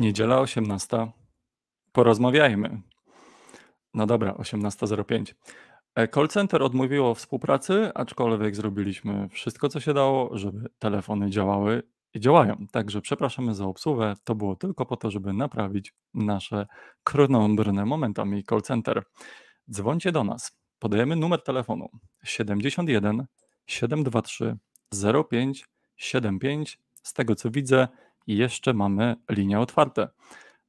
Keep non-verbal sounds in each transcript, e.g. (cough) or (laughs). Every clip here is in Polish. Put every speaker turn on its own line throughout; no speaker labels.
Niedziela 18. Porozmawiajmy. No dobra, 18.05. E, call center odmówiło współpracy, aczkolwiek zrobiliśmy wszystko, co się dało, żeby telefony działały i działają. Także przepraszamy za obsługę. To było tylko po to, żeby naprawić nasze krnąbrne momentami call center. Dzwońcie do nas. Podajemy numer telefonu 71 723 05 75. Z tego co widzę, jeszcze mamy linie otwarte.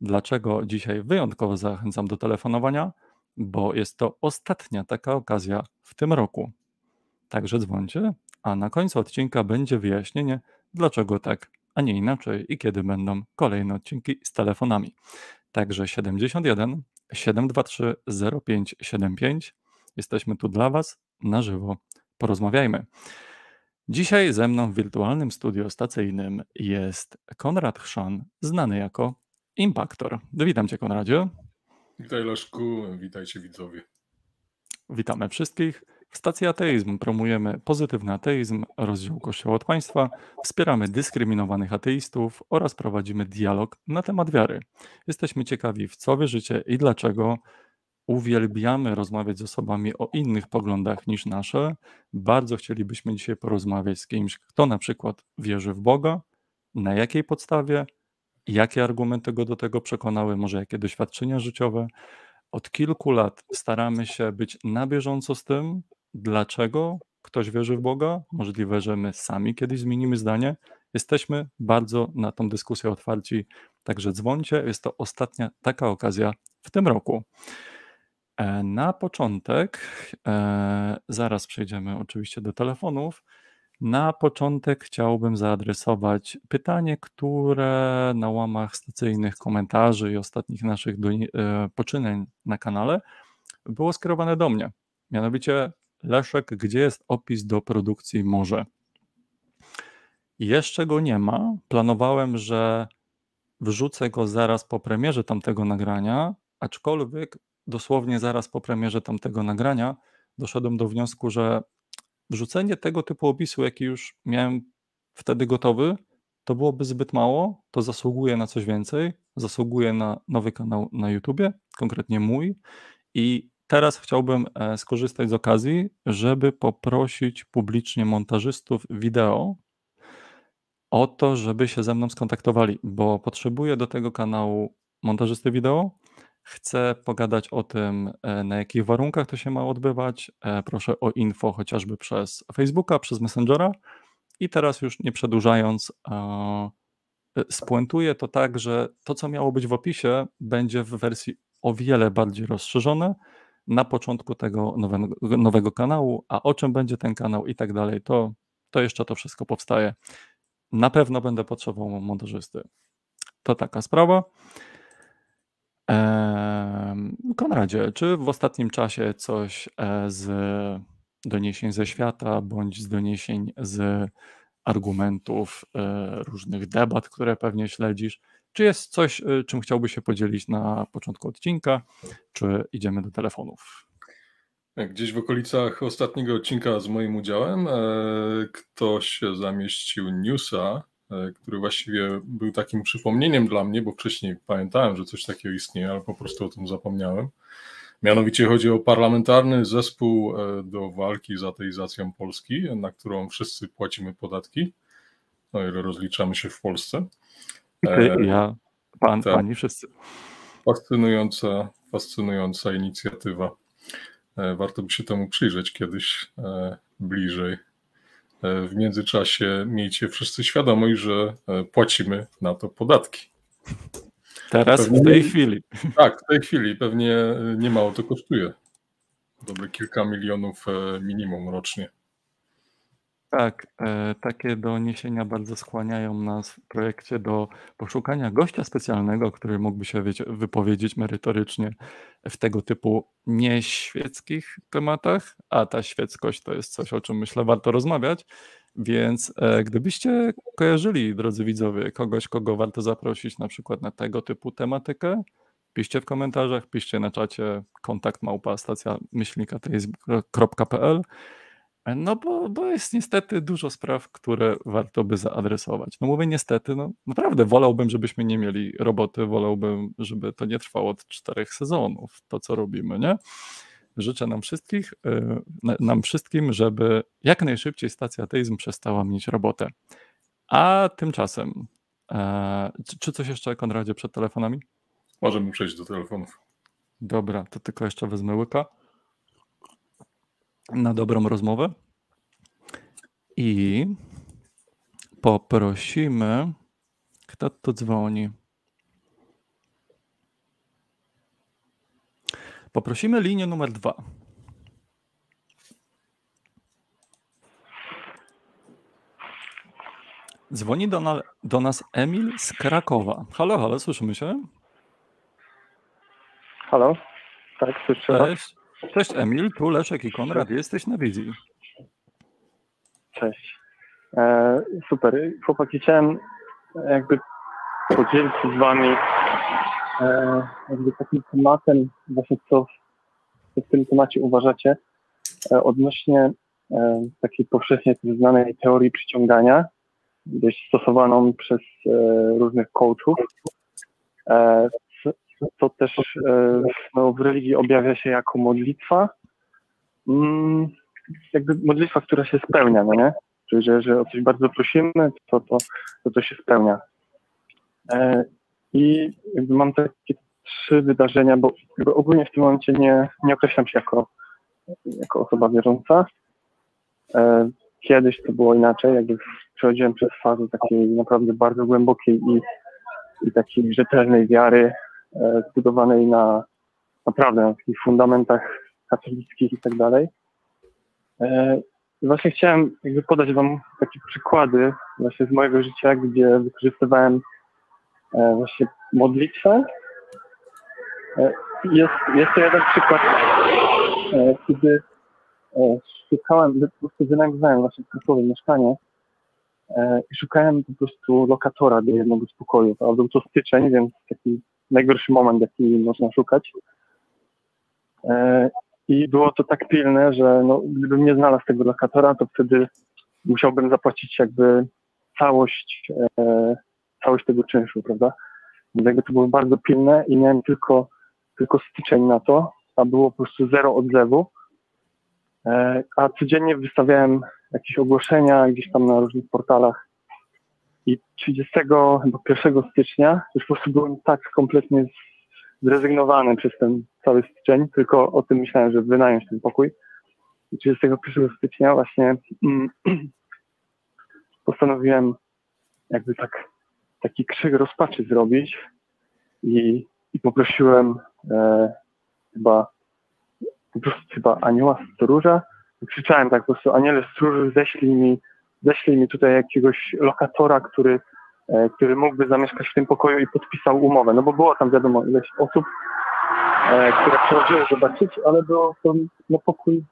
Dlaczego dzisiaj wyjątkowo zachęcam do telefonowania? Bo jest to ostatnia taka okazja w tym roku. Także dzwońcie, a na końcu odcinka będzie wyjaśnienie, dlaczego tak, a nie inaczej i kiedy będą kolejne odcinki z telefonami. Także 71 723 0575. Jesteśmy tu dla Was na żywo. Porozmawiajmy. Dzisiaj ze mną w wirtualnym studio stacyjnym jest Konrad Chrzan, znany jako Impaktor. Witam Cię, Konradzie.
Witaj, Leszku. Witajcie, widzowie.
Witamy wszystkich. W stacji Ateizm promujemy pozytywny ateizm, rozdział Kościoła od państwa, wspieramy dyskryminowanych ateistów oraz prowadzimy dialog na temat wiary. Jesteśmy ciekawi, w co wierzycie i dlaczego. Uwielbiamy rozmawiać z osobami o innych poglądach niż nasze. Bardzo chcielibyśmy dzisiaj porozmawiać z kimś, kto na przykład wierzy w Boga, na jakiej podstawie, jakie argumenty go do tego przekonały, może jakie doświadczenia życiowe. Od kilku lat staramy się być na bieżąco z tym, dlaczego ktoś wierzy w Boga. Możliwe, że my sami kiedyś zmienimy zdanie. Jesteśmy bardzo na tą dyskusję otwarci, także dzwońcie. Jest to ostatnia taka okazja w tym roku. E, na początek, e, zaraz przejdziemy oczywiście do telefonów. Na początek chciałbym zaadresować pytanie, które na łamach stacyjnych komentarzy i ostatnich naszych e, poczynań na kanale było skierowane do mnie. Mianowicie, Leszek, gdzie jest opis do produkcji Morze? Jeszcze go nie ma. Planowałem, że wrzucę go zaraz po premierze tamtego nagrania, aczkolwiek dosłownie zaraz po premierze tamtego nagrania doszedłem do wniosku, że wrzucenie tego typu opisu, jaki już miałem wtedy gotowy, to byłoby zbyt mało, to zasługuje na coś więcej, zasługuje na nowy kanał na YouTubie, konkretnie mój. I teraz chciałbym e, skorzystać z okazji, żeby poprosić publicznie montażystów wideo o to, żeby się ze mną skontaktowali, bo potrzebuję do tego kanału montażysty wideo, Chcę pogadać o tym, e, na jakich warunkach to się ma odbywać. E, proszę o info chociażby przez Facebooka, przez Messengera. I teraz już nie przedłużając, e, spuentuję to tak, że to, co miało być w opisie, będzie w wersji o wiele bardziej rozszerzone na początku tego nowego, nowego kanału, a o czym będzie ten kanał i tak dalej, to, to jeszcze to wszystko powstaje. Na pewno będę potrzebował montażysty. To taka sprawa. Konradzie, czy w ostatnim czasie coś e, z doniesień ze świata bądź z doniesień z argumentów e, różnych debat, które pewnie śledzisz, czy jest coś, e, czym chciałbyś się podzielić na początku odcinka, czy idziemy do telefonów?
Gdzieś w okolicach ostatniego odcinka z moim udziałem ktoś zamieścił newsa, który właściwie był takim przypomnieniem dla mnie, bo wcześniej pamiętałem, że coś takiego istnieje, ale po prostu o tym zapomniałem. Mianowicie chodzi o parlamentarny zespół e, do walki z ateizacją Polski, na którą wszyscy płacimy podatki, o ile rozliczamy się w Polsce.
E, ja, pan, tak. pani, wszyscy.
Fascynująca, fascynująca inicjatywa. Warto by się temu przyjrzeć kiedyś bliżej. E, w międzyczasie miejcie wszyscy świadomość, że e, płacimy na to podatki.
Teraz, pewnie, w tej chwili.
Tak, w tej chwili. Pewnie e, niemało to kosztuje. Dobre kilka milionów minimum rocznie.
Tak, e, takie doniesienia bardzo skłaniają nas w projekcie do poszukania gościa specjalnego, który mógłby się wiecie, wypowiedzieć merytorycznie w tego typu nieświeckich tematach, a ta świeckość to jest coś, o czym myślę warto rozmawiać. Więc e, gdybyście kojarzyli, drodzy widzowie, kogoś, kogo warto zaprosić na przykład na tego typu tematykę, piszcie w komentarzach, piszcie na czacie kontakt małpa stacja myślnika.pl No bo, bo jest niestety dużo spraw, które warto by zaadresować. No mówię niestety, no naprawdę wolałbym, żebyśmy nie mieli roboty, wolałbym, żeby to nie trwało od czterech sezonów, to co robimy, nie? Życzę nam wszystkich, y, nam wszystkim, żeby jak najszybciej stacja ateizm przestała mieć robotę. A tymczasem, e, czy coś jeszcze, Konradzie, przed telefonami?
Możemy przejść do telefonów.
Dobra, to tylko jeszcze wezmę łyka na dobrą rozmowę. I poprosimy, kto tu dzwoni? Poprosimy linię numer dwa. Dzwoni do, na, do nas Emil z Krakowa. Halo, halo, słyszymy się?
Halo? Tak, słyszę.
Cześć. Cześć Emil, tu Leszek i Konrad, jesteś na wizji.
Cześć. E, super. Chłopaki, chciałem jakby podzielić się z wami e, jakby takim tematem, właśnie co w, w tym temacie uważacie e, odnośnie e, takiej powszechnie znanej teorii przyciągania, dość stosowaną przez e, różnych coachów. To też e, no, w religii objawia się jako modlitwa. Mm, jakby modlitwa, która się spełnia, no nie? Czyli, że, że o coś bardzo prosimy, to to, to, to się spełnia. E, I mam takie trzy wydarzenia, bo ogólnie w tym momencie nie, nie określam się jako, jako osoba wierząca. E, kiedyś to było inaczej, jakby przechodziłem przez fazę takiej naprawdę bardzo głębokiej i, i takiej rzetelnej wiary, zbudowanej na naprawdę na takich fundamentach katolickich i tak dalej. E, właśnie chciałem jakby podać Wam takie przykłady właśnie z mojego życia, gdzie wykorzystywałem e, właśnie modlitwę. Jest, jest to jeden przykład, kiedy szukałem, po prostu wynajmowałem właśnie w mieszkanie i szukałem po prostu lokatora do jednego z pokojów, a był to styczeń, więc taki najgorszy moment, jaki można szukać. E, I było to tak pilne, że no, gdybym nie znalazł tego lokatora, to wtedy musiałbym zapłacić jakby całość, e, całość tego czynszu, prawda? Więc jakby to było bardzo pilne i miałem tylko, tylko styczeń na to, a było po prostu zero odzewu. E, a codziennie wystawiałem jakieś ogłoszenia gdzieś tam na różnych portalach i 31 stycznia już po prostu byłem tak kompletnie zrezygnowany przez ten cały styczeń, tylko o tym myślałem, żeby wynająć ten pokój. I 31 stycznia właśnie mm, (clears throat) postanowiłem jakby tak taki krzyk rozpaczy zrobić i, i poprosiłem e, chyba po prostu chyba anioła stróża. Krzyczałem tak po prostu, aniele stróży, ześlij mi ześlij mi tutaj jakiegoś lokatora, który, e, który mógłby zamieszkać w tym pokoju i podpisał umowę. No bo było tam wiadomo ileś osób, e, które przychodziły zobaczyć, ale było to no, pokój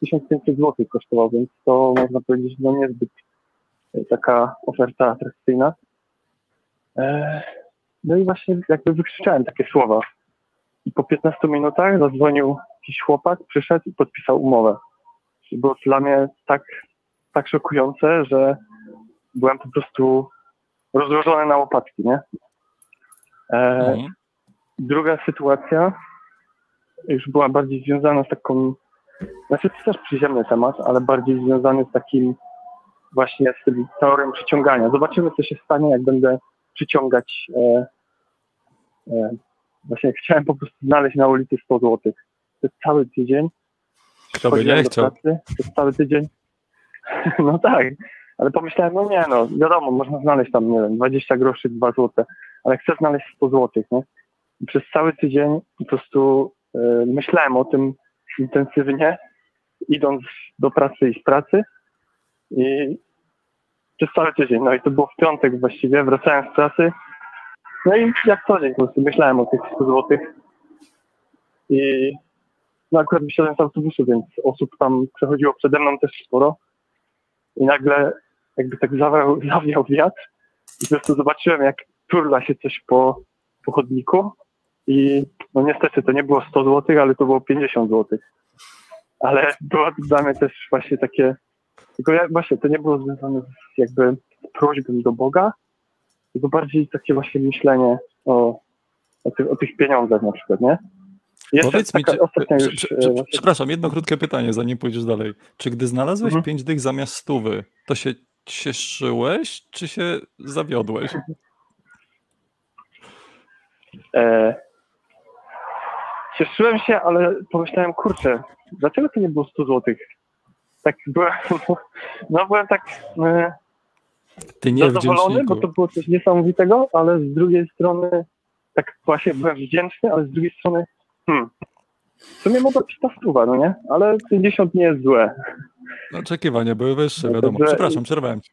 1500 zł kosztował, więc to można powiedzieć no niezbyt e, taka oferta atrakcyjna. No i właśnie jakby wykrzyczałem takie słowa. I po 15 minutach zadzwonił jakiś chłopak, przyszedł i podpisał umowę. Było dla mnie tak tak szokujące, że byłem po prostu rozłożony na łopatki, nie? E, mhm. Druga sytuacja już była bardziej związana z taką, znaczy to też przyziemny temat, ale bardziej związany z takim właśnie z tym teorią przyciągania. Zobaczymy, co się stanie, jak będę przyciągać. E, e, właśnie chciałem po prostu znaleźć na ulicy 100 zł. To jest cały tydzień.
Kto by nie chciał? Pracy,
to jest cały tydzień (laughs) No tak, ale pomyślałem, no nie no, wiadomo, można znaleźć tam, nie wiem, 20 groszy, 2 złote, ale chcę znaleźć 100 złotych, nie? I przez cały tydzień po prostu y, myślałem o tym intensywnie, idąc do pracy i z pracy i przez cały tydzień, no i to było w piątek właściwie, wracałem z pracy, no i jak co dzień po prostu myślałem o tych 100 złotych i no akurat wysiadłem z autobusu, więc osób tam przechodziło przede mną też sporo i nagle jakby tak zawiał, (laughs) zawiał wiatr i po prostu zobaczyłem, jak turla się coś po, po chodniku i no niestety to nie było 100 zł, ale to było 50 zł. ale było dla mnie też właśnie takie, tylko ja, właśnie to nie było związane z jakby prośbą do Boga, tylko bardziej takie właśnie myślenie o, o, tych, o tych pieniądzach na przykład, nie?
Jeszcze Powiedz mi, czy, już, prze, prze, przepraszam, jedno krótkie pytanie, zanim pójdziesz dalej. Czy gdy znalazłeś mhm. pięć dych zamiast stówy, to się cieszyłeś, czy się zawiodłeś?
E, cieszyłem się, ale pomyślałem, kurczę, dlaczego to nie było 100 złotych? Tak byłem, (laughs) no byłem tak e, Ty nie zadowolony, bo to było coś niesamowitego, ale z drugiej strony tak właśnie byłem wdzięczny, ale z drugiej strony hmm, w sumie być ta stuwa, no nie? Ale 50 nie jest złe.
Oczekiwania były wyższe, wiadomo. Przepraszam, przerwałem ci.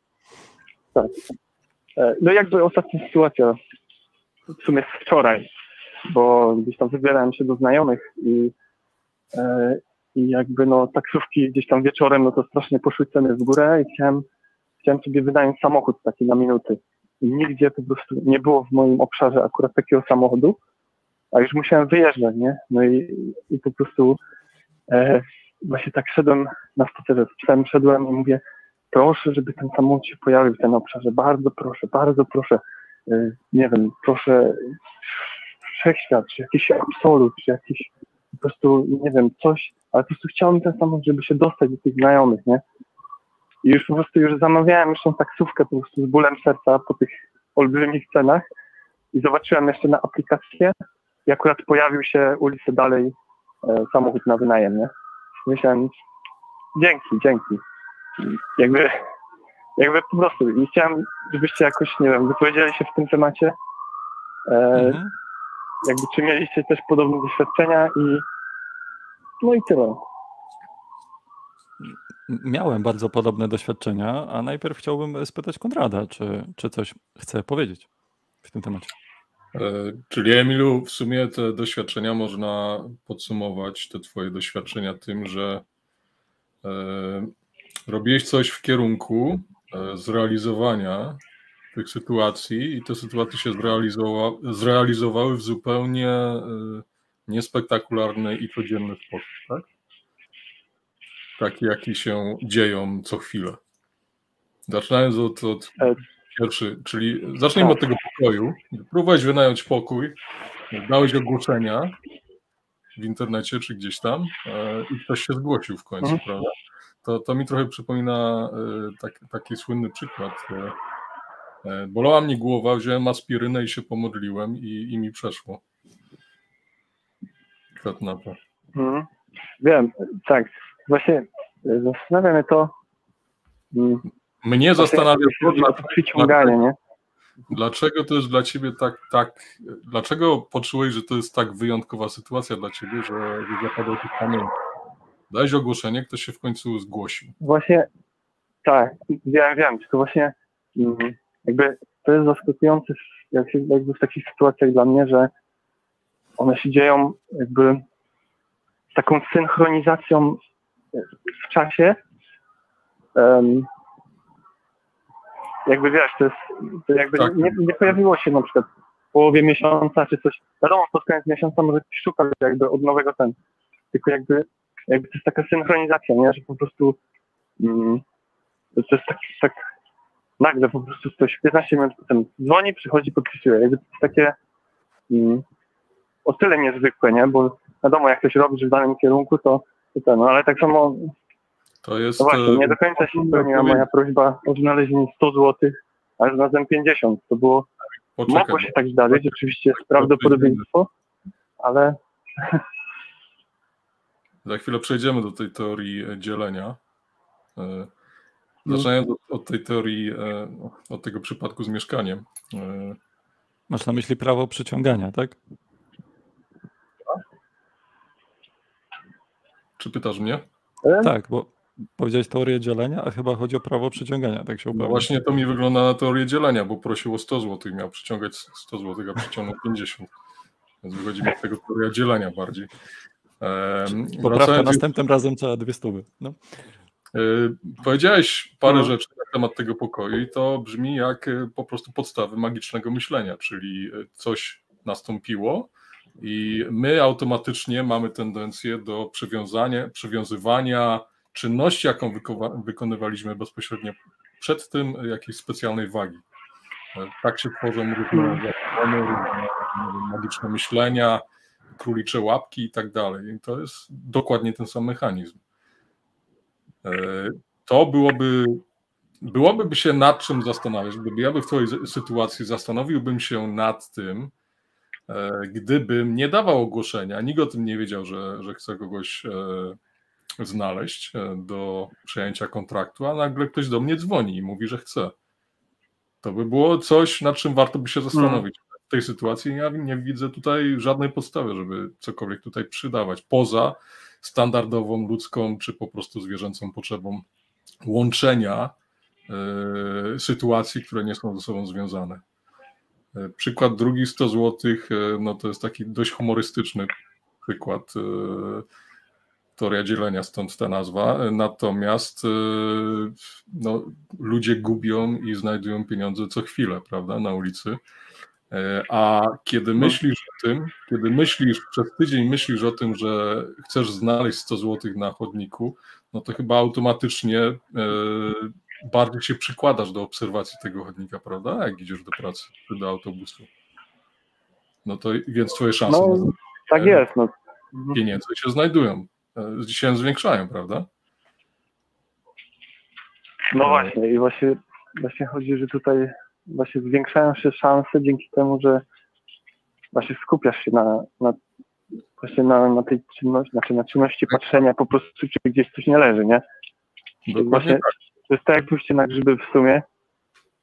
Tak. E, no jakby ostatnia sytuacja w sumie wczoraj, bo gdzieś tam wybierałem się do znajomych i, e, i jakby no taksówki gdzieś tam wieczorem, no to strasznie poszły ceny w górę i chciałem, chciałem sobie wynająć samochód taki na minuty. I nigdzie po prostu nie było w moim obszarze akurat takiego samochodu, a już musiałem wyjeżdżać, nie? No i, i po prostu e, właśnie tak szedłem na spacerze z psem, szedłem i mówię, proszę, żeby ten samochód się pojawił w tym obszarze, bardzo proszę, bardzo proszę, e, nie wiem, proszę wszechświat, czy jakiś absolut, czy jakiś po prostu, nie wiem, coś, ale po prostu chciałem ten samochód, żeby się dostać do tych znajomych, nie? I już po prostu już zamawiałem tą taksówkę po prostu z bólem serca po tych olbrzymich cenach i zobaczyłem jeszcze na aplikację i akurat pojawił się ulicę dalej e, samochód na wynajem, nie? Myślałem, dzięki, dzięki. Jakby, jakby po prostu i chciałem, żebyście jakoś, nie wiem, wypowiedzieli się w tym temacie. E, mhm. Jakby czy mieliście też podobne doświadczenia i no i tyle.
Miałem bardzo podobne doświadczenia, a najpierw chciałbym spytać Konrada, czy, czy coś chce powiedzieć w tym temacie.
E, czyli Emilu, w sumie te doświadczenia można podsumować, te twoje doświadczenia tym, że e, robiłeś coś w kierunku e, zrealizowania tych sytuacji i te sytuacje się zrealizowa zrealizowały w zupełnie niespektakularny i codzienny sposób, tak? Taki, jaki się dzieją co chwilę. Zaczynając od, od Pierwszy, czyli zacznijmy od tego pokoju. Próbowałeś wynająć pokój, dałeś ogłoszenia w internecie czy gdzieś tam e, i ktoś się zgłosił w końcu, mhm. prawda? To, to mi trochę przypomina e, tak, taki słynny przykład. E, bolała mnie głowa, wziąłem aspirynę i się pomodliłem i, i mi przeszło. Kwiat na to.
Mhm. Wiem, tak. Właśnie zastanawia mnie to,
mm, mnie zastanawia
to, przyciąganie, nie?
Dlaczego to jest dla ciebie tak, tak, dlaczego poczułeś, że to jest tak wyjątkowa sytuacja dla ciebie, że, że zapadał tych kamień? Dałeś ogłoszenie, ktoś się w końcu zgłosił.
Właśnie, tak, wiem, wiem, tylko właśnie mm, jakby to jest zaskakujące jak się, jakby w takich sytuacjach dla mnie, że one się dzieją jakby z taką synchronizacją w czasie, um, jakby wiesz, to jest, to jakby tak. nie, nie, pojawiło się na przykład w połowie miesiąca czy coś, wiadomo, pod koniec miesiąca może ktoś szuka jakby od nowego ten, tylko jakby, jakby to jest taka synchronizacja, nie, że po prostu mm, to jest tak, tak nagle po prostu ktoś 15 minut potem dzwoni, przychodzi, podpisuje, jakby to jest takie mm, o tyle niezwykłe, nie, bo wiadomo, jak ktoś robi w danym kierunku, to, to ten, no ale tak samo
to jest.
No właśnie, nie do końca się spełniła moja prośba o znalezienie 100 zł, a znalazłem 50. To było. Poczekaj, mogło się tak zdarzyć, oczywiście jest prawdopodobieństwo, ale. (laughs)
Za chwilę przejdziemy do tej teorii e, dzielenia. E, zaczynając od, od tej teorii, e, od tego przypadku z mieszkaniem.
Masz na myśli prawo przyciągania, tak?
Czy pytasz mnie?
Tak, bo Powiedziałeś teorię dzielenia, a chyba chodzi o prawo przyciągania, tak się upewnić.
No właśnie to mi wygląda na teorię dzielenia, bo prosił o 100 zł, miał przyciągać 100 zł, a przyciągnął 50. Więc wychodzi mi z tego teoria dzielenia bardziej.
Ehm, Poprawka następnym razem trzeba dwie stówy. No.
Yy, powiedziałeś parę no. rzeczy na temat tego pokoju i to brzmi jak e, po prostu podstawy magicznego myślenia, czyli e, coś nastąpiło, I my automatycznie mamy tendencję do przywiązania, przywiązywania czynności, jaką wykonywaliśmy bezpośrednio przed tym, jakiejś specjalnej wagi. Tak się tworzą różne zakony, różne magiczne myślenia, królicze łapki i tak dalej. I to jest dokładnie ten sam mechanizm. E, to byłoby, byłoby się nad czym zastanawiać. Gdyby ja by w Twojej sytuacji zastanowiłbym się nad tym, e, gdybym nie dawał ogłoszenia, nikt o tym nie wiedział, że, że chce kogoś e, znaleźć do przejęcia kontraktu, a nagle ktoś do mnie dzwoni i mówi, że chce. To by było coś, nad czym warto by się zastanowić. W tej sytuacji ja nie widzę tutaj żadnej podstawy, żeby cokolwiek tutaj przydawać, poza standardową ludzką czy po prostu zwierzęcą potrzebą łączenia y, sytuacji, które nie są ze sobą związane. Y, przykład drugi 100 zł, y, no to jest taki dość humorystyczny przykład teoria dzielenia, stąd ta nazwa. Natomiast no, ludzie gubią i znajdują pieniądze co chwilę, prawda, na ulicy. A kiedy no. myślisz o tym, kiedy myślisz, przez tydzień myślisz o tym, że chcesz znaleźć 100 zł na chodniku, no to chyba automatycznie e, bardziej się przykładasz do obserwacji tego chodnika, prawda? Jak idziesz do pracy czy do autobusu. No to więc twoje szanse
no, tak jest, no.
pieniędzy się znajdują, e, się zwiększają, prawda?
No właśnie i właśnie, właśnie chodzi, że tutaj właśnie zwiększają się szanse dzięki temu, że właśnie skupiasz się na, na właśnie na, na tej czynności, znaczy na czynności patrzenia po prostu, czy gdzieś coś nie leży, nie? właśnie, tak. To jest tak jak pójście na grzyby w sumie,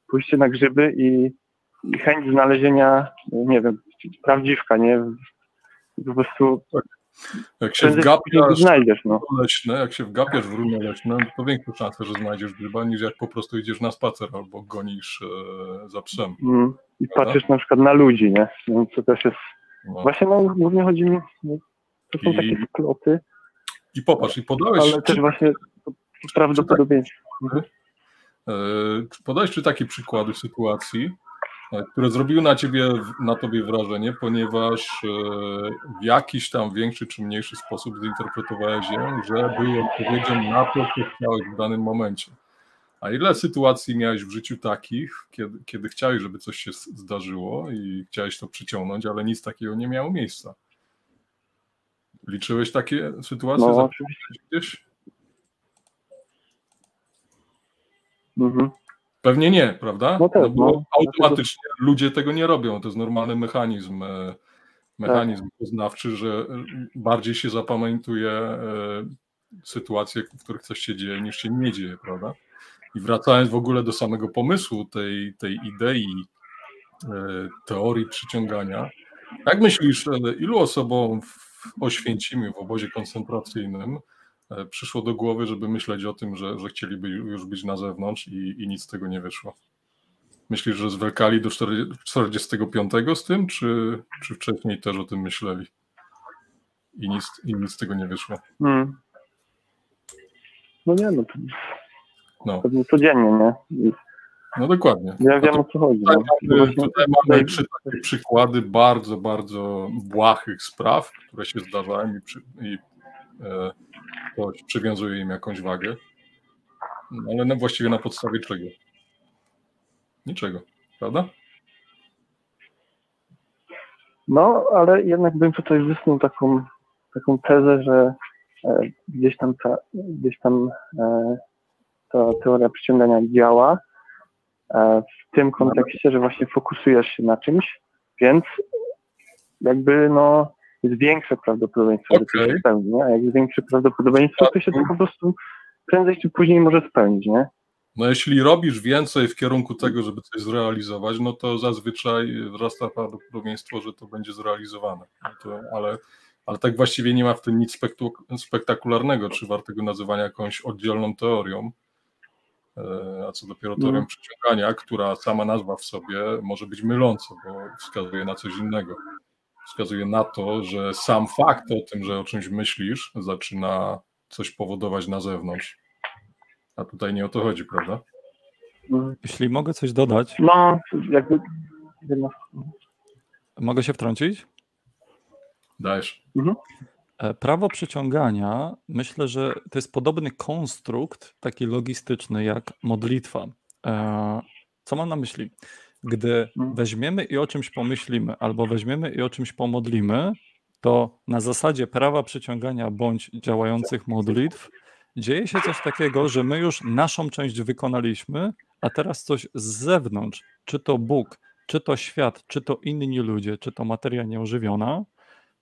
pójście na grzyby i, i chęć znalezienia, nie wiem, prawdziwka, nie? Po prostu
tak. Jak się wgapiasz znajdziesz, no. leśne, jak się wgapiasz w runy leśne, to większe szanse, że znajdziesz grzyba, niż jak po prostu idziesz na spacer albo gonisz e, za psem. Mm.
I prawda? patrzysz na przykład na ludzi, nie? No, to też jest... No. Właśnie no, głównie chodzi mi... No, to są I... takie skloty.
I popatrz, i podałeś...
Ale też właśnie prawdopodobieństwo.
Tak, podałeś czy takie przykłady sytuacji, E, które zrobiły na ciebie, na tobie wrażenie, ponieważ e, w jakiś tam większy czy mniejszy sposób zinterpretowałeś je, że były odpowiedzią na to, co chciałeś w danym momencie. A ile sytuacji miałeś w życiu takich, kiedy, kiedy chciałeś, żeby coś się zdarzyło i chciałeś to przyciągnąć, ale nic takiego nie miało miejsca? Liczyłeś takie sytuacje? No, oczywiście. Gdzieś? Mhm. Pewnie nie, prawda? No, tak, no bo no. automatycznie ludzie tego nie robią. To jest normalny mechanizm, e, mechanizm tak. poznawczy, że bardziej się zapamiętuje e, sytuacje, w których coś się dzieje, niż się nie dzieje, prawda? I wracając w ogóle do samego pomysłu tej, tej idei, e, teorii przyciągania, jak myślisz, ilu osobom w Oświęcimiu, w obozie koncentracyjnym, E, przyszło do głowy, żeby myśleć o tym, że, że chcieliby już być na zewnątrz i, i nic z tego nie wyszło. Myślisz, że zwlekali do 45 z tym, czy, czy wcześniej też o tym myśleli? I nic, i nic z tego nie wyszło. Hmm.
No nie, no no. pewnie codziennie, nie?
No dokładnie.
Ja wiem o co chodzi.
Tutaj, no. mamy, tutaj mamy przy, przykłady bardzo, bardzo błahych spraw, które się zdarzają i, przy, i e, ktoś przywiązuje im jakąś wagę, no, ale no właściwie na podstawie czego? Niczego, prawda?
No, ale jednak bym tutaj wysnuł taką, taką tezę, że e, gdzieś tam ta, gdzieś tam e, ta teoria przyciągania działa e, w tym kontekście, że właśnie fokusujesz się na czymś, więc jakby no jest większe prawdopodobieństwo, okay. że to się spełni, nie? A jak jest większe prawdopodobieństwo, to się to po prostu prędzej czy później może spełnić, nie?
No jeśli robisz więcej w kierunku tego, żeby coś zrealizować, no to zazwyczaj wzrasta prawdopodobieństwo, że to będzie zrealizowane. No to, ale, ale tak właściwie nie ma w tym nic spektakularnego, czy wartego nazywania jakąś oddzielną teorią, e, a co dopiero teorią no. przyciągania, która sama nazwa w sobie może być myląca, bo wskazuje na coś innego wskazuje na to, że sam fakt o tym, że o czymś myślisz, zaczyna coś powodować na zewnątrz. A tutaj nie o to chodzi, prawda?
Jeśli mogę coś dodać.
No, jakby.
Mogę się wtrącić?
Dajesz.
Mhm. E, prawo przyciągania, myślę, że to jest podobny konstrukt, taki logistyczny jak modlitwa. E, co mam na myśli? Gdy mhm. weźmiemy i o czymś pomyślimy, albo weźmiemy i o czymś pomodlimy, to na zasadzie prawa przyciągania bądź działających modlitw dzieje się coś takiego, że my już naszą część wykonaliśmy, a teraz coś z zewnątrz, czy to Bóg, czy to świat, czy to inni ludzie, czy to materia nieożywiona,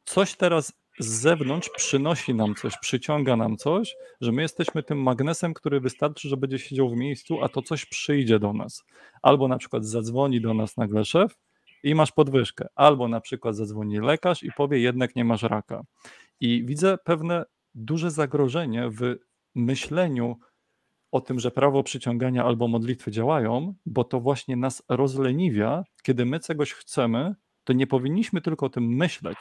coś teraz z zewnątrz przynosi nam coś, przyciąga nam coś, że my jesteśmy tym magnesem, który wystarczy, że będzie siedział w miejscu, a to coś przyjdzie do nas. Albo na przykład zadzwoni do nas nagle szef i masz podwyżkę, albo na przykład zadzwoni lekarz i powie jednak nie masz raka. I widzę pewne duże zagrożenie w myśleniu o tym, że prawo przyciągania albo modlitwy działają, bo to właśnie nas rozleniwia, kiedy my czegoś chcemy, to nie powinniśmy tylko o tym myśleć,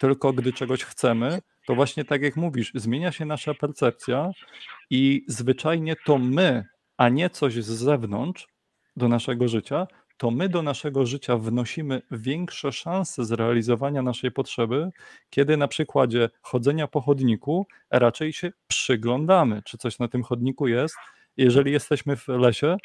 tylko gdy czegoś chcemy, to właśnie tak jak mówisz, zmienia się nasza percepcja i zwyczajnie to my, a nie coś z zewnątrz do naszego życia, to my do naszego życia wnosimy większe szanse zrealizowania naszej potrzeby, kiedy na przykładzie chodzenia po chodniku raczej się przyglądamy, czy coś na tym chodniku jest. Jeżeli jesteśmy w lesie,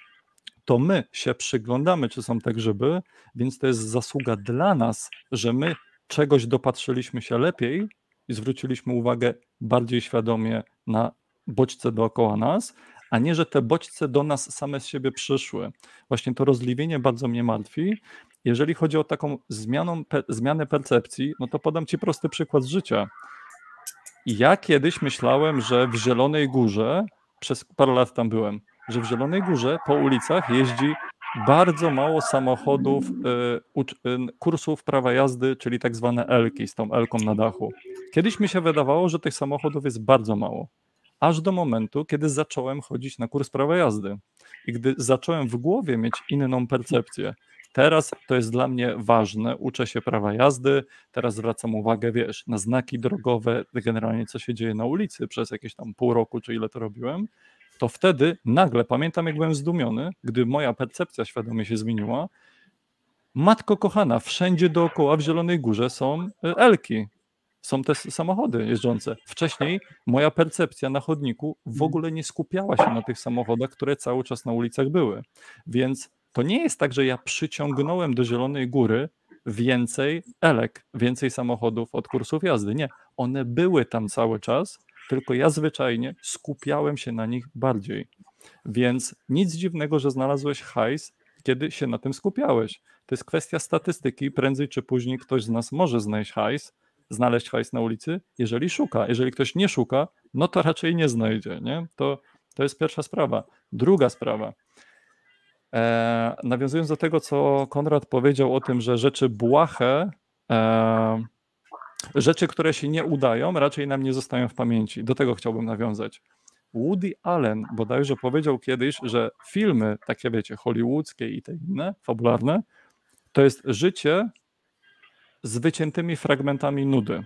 to my się przyglądamy, czy są te grzyby, więc to jest zasługa dla nas, że my czegoś dopatrzyliśmy się lepiej i zwróciliśmy uwagę bardziej świadomie na bodźce dookoła nas, a nie, że te bodźce do nas same z siebie przyszły. Właśnie to rozliwienie bardzo mnie martwi. Jeżeli chodzi o taką zmianą, pe, zmianę percepcji, no to podam Ci prosty przykład z życia. Ja kiedyś myślałem, że w Zielonej Górze, przez parę lat tam byłem, że w Zielonej Górze po ulicach jeździ bardzo mało samochodów, y, y, kursów prawa jazdy, czyli tak zwane Elki z tą Elką na dachu. Kiedyś mi się wydawało, że tych samochodów jest bardzo mało. Aż do momentu, kiedy zacząłem chodzić na kurs prawa jazdy. I gdy zacząłem w głowie mieć inną percepcję, teraz to jest dla mnie ważne, uczę się prawa jazdy, teraz zwracam uwagę, wiesz, na znaki drogowe, generalnie co się dzieje na ulicy przez jakieś tam pół roku, czy ile to robiłem, to wtedy nagle, pamiętam jak byłem zdumiony, gdy moja percepcja świadomie się zmieniła, matko kochana, wszędzie dookoła w Zielonej Górze są y, Elki, są te samochody jeżdżące. Wcześniej moja percepcja na chodniku w mhm. ogóle nie skupiała się na tych samochodach, które cały czas na ulicach były. Więc to nie jest tak, że ja przyciągnąłem do Zielonej Góry więcej elek, więcej samochodów od kursów jazdy. Nie, one były tam cały czas, tylko ja zwyczajnie skupiałem się na nich bardziej. Więc nic dziwnego, że znalazłeś hajs, kiedy się na tym skupiałeś. To jest kwestia statystyki. Prędzej czy później ktoś z nas może znaleźć hajs, znaleźć hajs na ulicy, jeżeli szuka. Jeżeli ktoś nie szuka, no to raczej nie znajdzie. Nie? To, to jest pierwsza sprawa. Druga sprawa. E, nawiązując do tego, co Konrad powiedział o tym, że rzeczy błahe, e, rzeczy, które się nie udają, raczej nam nie zostają w pamięci. Do tego chciałbym nawiązać. Woody Allen bodajże powiedział kiedyś, że filmy, takie wiecie, hollywoodzkie i te inne, fabularne, to jest życie z wyciętymi fragmentami nudy.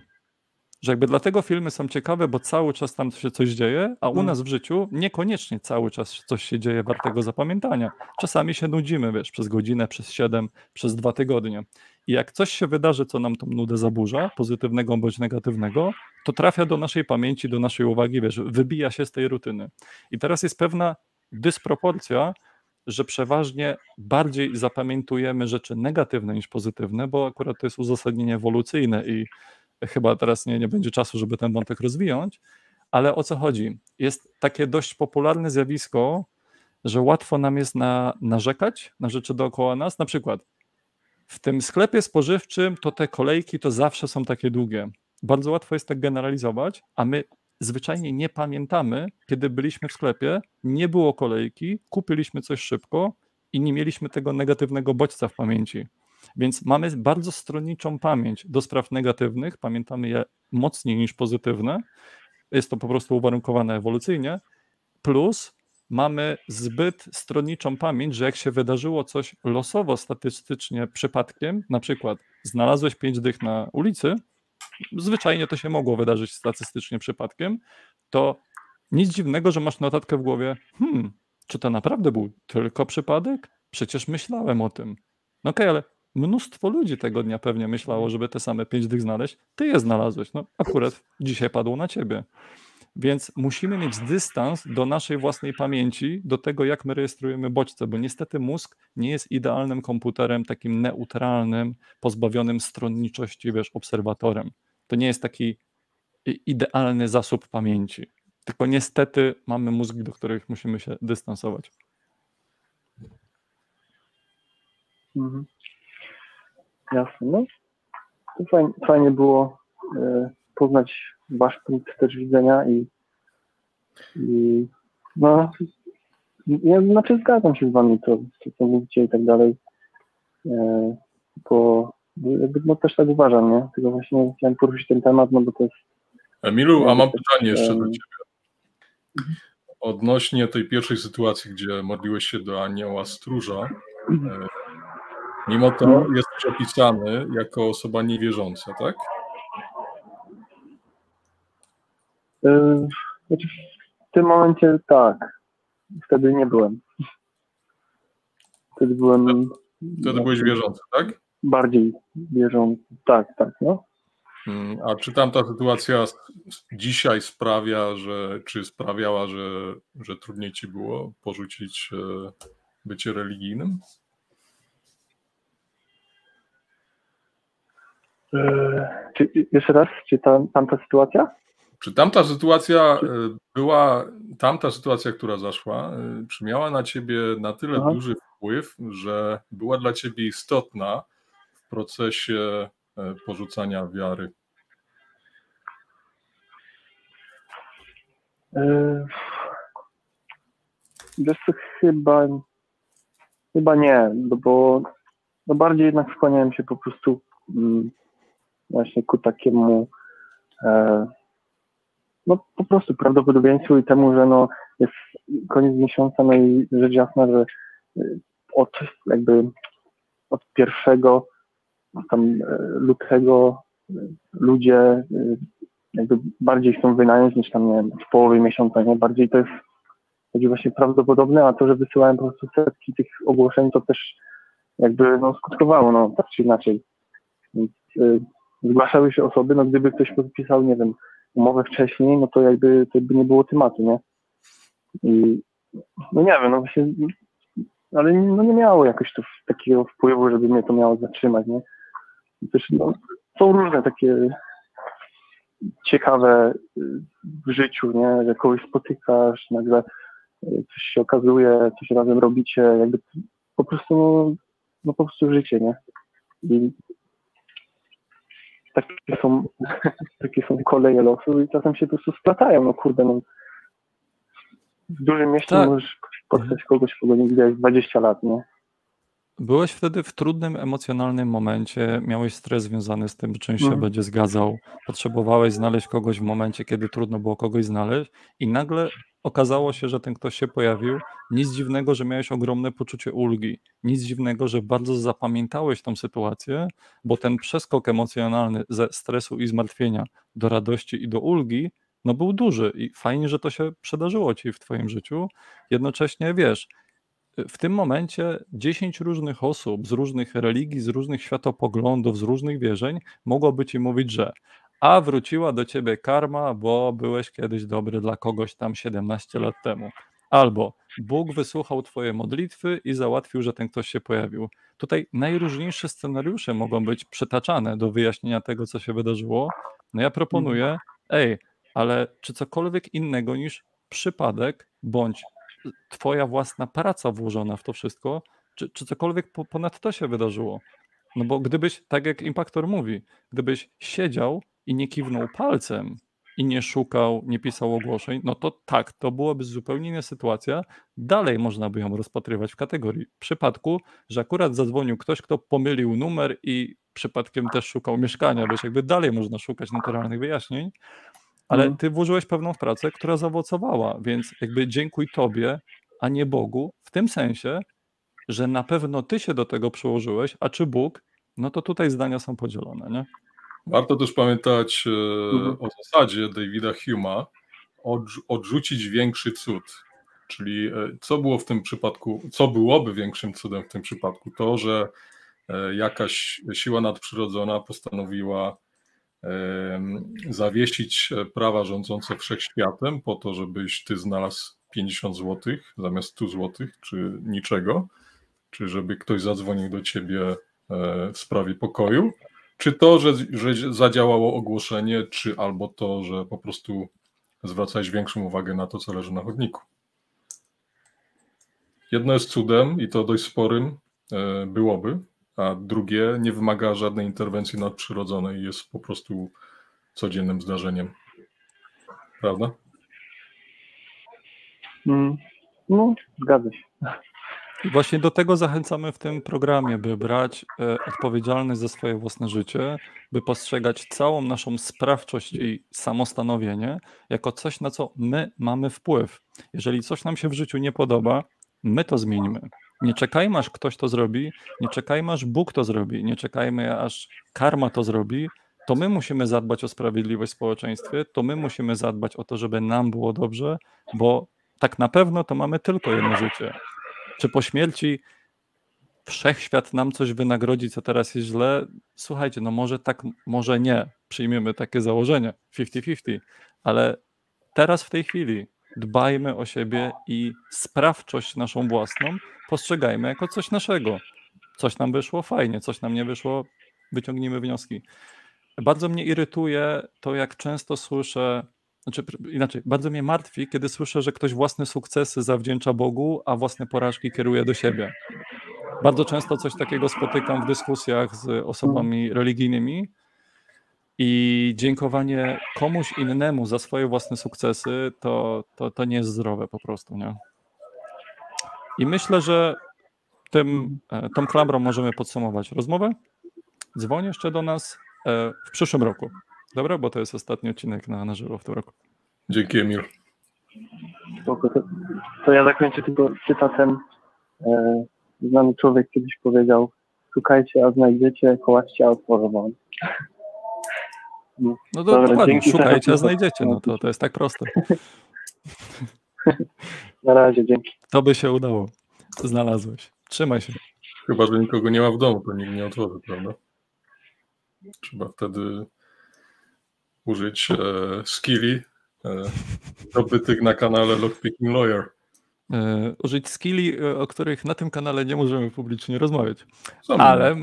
Że jakby dlatego filmy są ciekawe, bo cały czas tam się coś dzieje, a u mm. nas w życiu niekoniecznie cały czas coś się dzieje wartego zapamiętania. Czasami się nudzimy, wiesz, przez godzinę, przez siedem, przez dwa tygodnie. I jak coś się wydarzy, co nam tą nudę zaburza, pozytywnego bądź negatywnego, to trafia do naszej pamięci, do naszej uwagi, wiesz, wybija się z tej rutyny. I teraz jest pewna dysproporcja że przeważnie bardziej zapamiętujemy rzeczy negatywne niż pozytywne, bo akurat to jest uzasadnienie ewolucyjne i chyba teraz nie, nie będzie czasu, żeby ten wątek rozwijać, ale o co chodzi? Jest takie dość popularne zjawisko, że łatwo nam jest na, narzekać na rzeczy dookoła nas. Na przykład w tym sklepie spożywczym to te kolejki to zawsze są takie długie. Bardzo łatwo jest tak generalizować, a my zwyczajnie nie pamiętamy, kiedy byliśmy w sklepie, nie było kolejki, kupiliśmy coś szybko i nie mieliśmy tego negatywnego bodźca w pamięci. Więc mamy bardzo stronniczą pamięć do spraw negatywnych, pamiętamy je mocniej niż pozytywne. Jest to po prostu uwarunkowane ewolucyjnie. Plus mamy zbyt stronniczą pamięć, że jak się wydarzyło coś losowo, statystycznie, przypadkiem, na przykład znalazłeś pięć dych na ulicy, zwyczajnie to się mogło wydarzyć statystycznie przypadkiem, to nic dziwnego, że masz notatkę w głowie, hmm, czy to naprawdę był tylko przypadek? Przecież myślałem o tym. No okej, okay, ale Mnóstwo ludzi tego dnia pewnie myślało, żeby te same pięć dych znaleźć. Ty je znalazłeś. No akurat dzisiaj padło na ciebie. Więc musimy mieć dystans do naszej własnej pamięci, do tego, jak my rejestrujemy bodźce, bo niestety mózg nie jest idealnym komputerem, takim neutralnym, pozbawionym stronniczości, wiesz, obserwatorem. To nie jest taki idealny zasób pamięci. Tylko niestety mamy mózgi, do których musimy się dystansować.
Mhm. Jasne. No, to fajnie, fajnie było y, poznać wasz punkt też widzenia i, i no, ja znaczy zgadzam się z wami, to co mówicie i tak dalej, y, bo jakby, no też tak uważam, nie? Tylko właśnie chciałem poruszyć ten temat, no bo to jest...
Emilu, a mam pytanie jeszcze do ciebie. Odnośnie tej pierwszej sytuacji, gdzie modliłeś się do anioła stróża, Mimo to mhm. jesteś opisany jako osoba niewierząca, tak?
Znaczy w tym momencie tak. Wtedy nie byłem. Wtedy byłem.
Wtedy byłeś wierzący, tak?
Bardziej wierzący. Tak, tak, no.
Hmm, a czy tamta sytuacja dzisiaj sprawia, że, czy sprawiała, że, że trudniej ci było porzucić e, bycie religijnym?
Czy, jeszcze raz, czy ta, tamta sytuacja?
Czy tamta sytuacja e, była, tamta sytuacja, która zaszła, e, czy miała na ciebie na tyle Aha. duży wpływ, że była dla ciebie istotna w procesie porzucania wiary?
Wiesz co, chyba, chyba nie, bo no bardziej jednak skłaniałem się po prostu mm, właśnie ku takiemu e, no po prostu prawdopodobieństwu i temu, że no jest koniec miesiąca, no i rzecz jasna, że e, od jakby od pierwszego tam e, lutego e, ludzie jakby bardziej chcą wynająć niż tam, nie wiem, w połowie miesiąca, nie? Bardziej to jest będzie właśnie prawdopodobne, a to, że wysyłałem po prostu setki tych ogłoszeń, to też jakby no, skutkowało, no, tak czy inaczej. Więc y, zgłaszały się osoby, no gdyby ktoś podpisał, nie wiem, umowę wcześniej, no to jakby to by nie było tematu, nie? I no nie wiem, no właśnie, ale no nie miało jakoś to takiego wpływu, żeby mnie to miało zatrzymać, nie? Też no, są różne takie ciekawe y, w życiu, nie? Że kogoś spotykasz, nagle y, coś się okazuje, coś razem robicie, jakby po prostu, no, no po prostu życie, nie? I takie są, takie są koleje losu i czasem się po prostu splatają, no kurde, no. W dużym mieście tak. możesz spotkać kogoś, kogo nie widziałeś 20 lat, nie?
Byłeś wtedy w trudnym emocjonalnym momencie, miałeś stres związany z tym, czym się mm. będzie zgadzał, potrzebowałeś znaleźć kogoś w momencie, kiedy trudno było kogoś znaleźć i nagle okazało się, że ten ktoś się pojawił. Nic dziwnego, że miałeś ogromne poczucie ulgi. Nic dziwnego, że bardzo zapamiętałeś tą sytuację, bo ten przeskok emocjonalny ze stresu i zmartwienia do radości i do ulgi, no był duży i fajnie, że to się przydarzyło ci w twoim życiu. Jednocześnie wiesz, w tym momencie 10 różnych osób z różnych religii, z różnych światopoglądów, z różnych wierzeń mogłoby ci mówić, że a wróciła do ciebie karma, bo byłeś kiedyś dobry dla kogoś tam 17 lat temu. Albo Bóg wysłuchał Twoje modlitwy i załatwił, że ten ktoś się pojawił. Tutaj najróżniejsze scenariusze mogą być przytaczane do wyjaśnienia tego, co się wydarzyło. No ja proponuję, ej, ale czy cokolwiek innego niż przypadek bądź Twoja własna praca włożona w to wszystko, czy, czy cokolwiek ponad to się wydarzyło? No bo gdybyś, tak jak Impactor mówi, gdybyś siedział i nie kiwnął palcem i nie szukał, nie pisał ogłoszeń, no to tak, to byłaby zupełnie inna sytuacja. Dalej można by ją rozpatrywać w kategorii przypadku, że akurat zadzwonił ktoś, kto pomylił numer i przypadkiem też szukał mieszkania, wiesz, jakby dalej można szukać naturalnych wyjaśnień, ale mhm. ty włożyłeś pewną pracę, która zaowocowała, więc jakby dziękuj tobie, a nie Bogu, w tym sensie, że na pewno ty się do tego przyłożyłeś, a czy Bóg, no to tutaj zdania są podzielone, nie?
Warto też pamiętać e, mhm. o zasadzie Davida Huma, odrzucić większy cud. Czyli e, co było w tym przypadku, co byłoby większym cudem w tym przypadku? To, że jakaś siła nadprzyrodzona postanowiła zawiesić prawa rządzące wszechświatem po to, żebyś ty znalazł 50 zł zamiast 100 zł, czy niczego, czy żeby ktoś zadzwonił do ciebie e, w sprawie pokoju, czy to, że, że zadziałało ogłoszenie, czy albo to, że po prostu zwracałeś większą uwagę na to, co leży na chodniku. Jedno jest cudem i to dość sporym e, byłoby, a drugie nie wymaga żadnej interwencji nadprzyrodzonej, jest po prostu codziennym zdarzeniem. Prawda?
Mm, no, zgadza się.
Właśnie do tego zachęcamy w tym programie, by brać e, odpowiedzialność za swoje własne życie, by postrzegać całą naszą sprawczość i samostanowienie jako coś, na co my mamy wpływ. Jeżeli coś nam się w życiu nie podoba, my to zmienimy. Nie czekajmy, aż ktoś to zrobi, nie czekajmy, aż Bóg to zrobi, nie czekajmy, aż karma to zrobi. To my musimy zadbać o sprawiedliwość w społeczeństwie, to my musimy zadbać o to, żeby nam było dobrze, bo tak na pewno to mamy tylko jedno życie. Czy po śmierci wszechświat nam coś wynagrodzi, co teraz jest źle? Słuchajcie, no może tak, może nie. Przyjmiemy takie założenie 50-50, ale teraz w tej chwili dbajmy o siebie i sprawczość naszą własną postrzegajmy jako coś naszego. Coś nam wyszło, fajnie, coś nam nie wyszło, wyciągnijmy wnioski. Bardzo mnie irytuje to, jak często słyszę, znaczy inaczej, bardzo mnie martwi, kiedy słyszę, że ktoś własne sukcesy zawdzięcza Bogu, a własne porażki kieruje do siebie. Bardzo często coś takiego spotykam w dyskusjach z osobami religijnymi, i dziękowanie komuś innemu za swoje własne sukcesy, to, to, to nie jest zdrowe po prostu, nie? I myślę, że tym, e, tą klamrą możemy podsumować rozmowę. Dzwonię jeszcze do nas e, w przyszłym roku. Dobra, bo to jest ostatni odcinek na, na żywo w tym roku.
Dzięki Emil.
To, to ja zakończę tylko cytatem. E, znany człowiek kiedyś powiedział szukajcie, a znajdziecie, kołaczcie, a otworzą wam. (laughs)
No to Dobra, dokładnie, szukajcie, a znajdziecie. No to, to jest tak proste. (laughs)
Na razie, dzięki.
To by się udało. Znalazłeś. Trzymaj się.
Chyba, że nikogo nie ma w domu, to nikt nie otworzy, prawda? Trzeba wtedy użyć e, skilli e, dobytych na kanale Lockpicking Lawyer.
E, użyć skilli, e, o których na tym kanale nie możemy publicznie rozmawiać. Ale,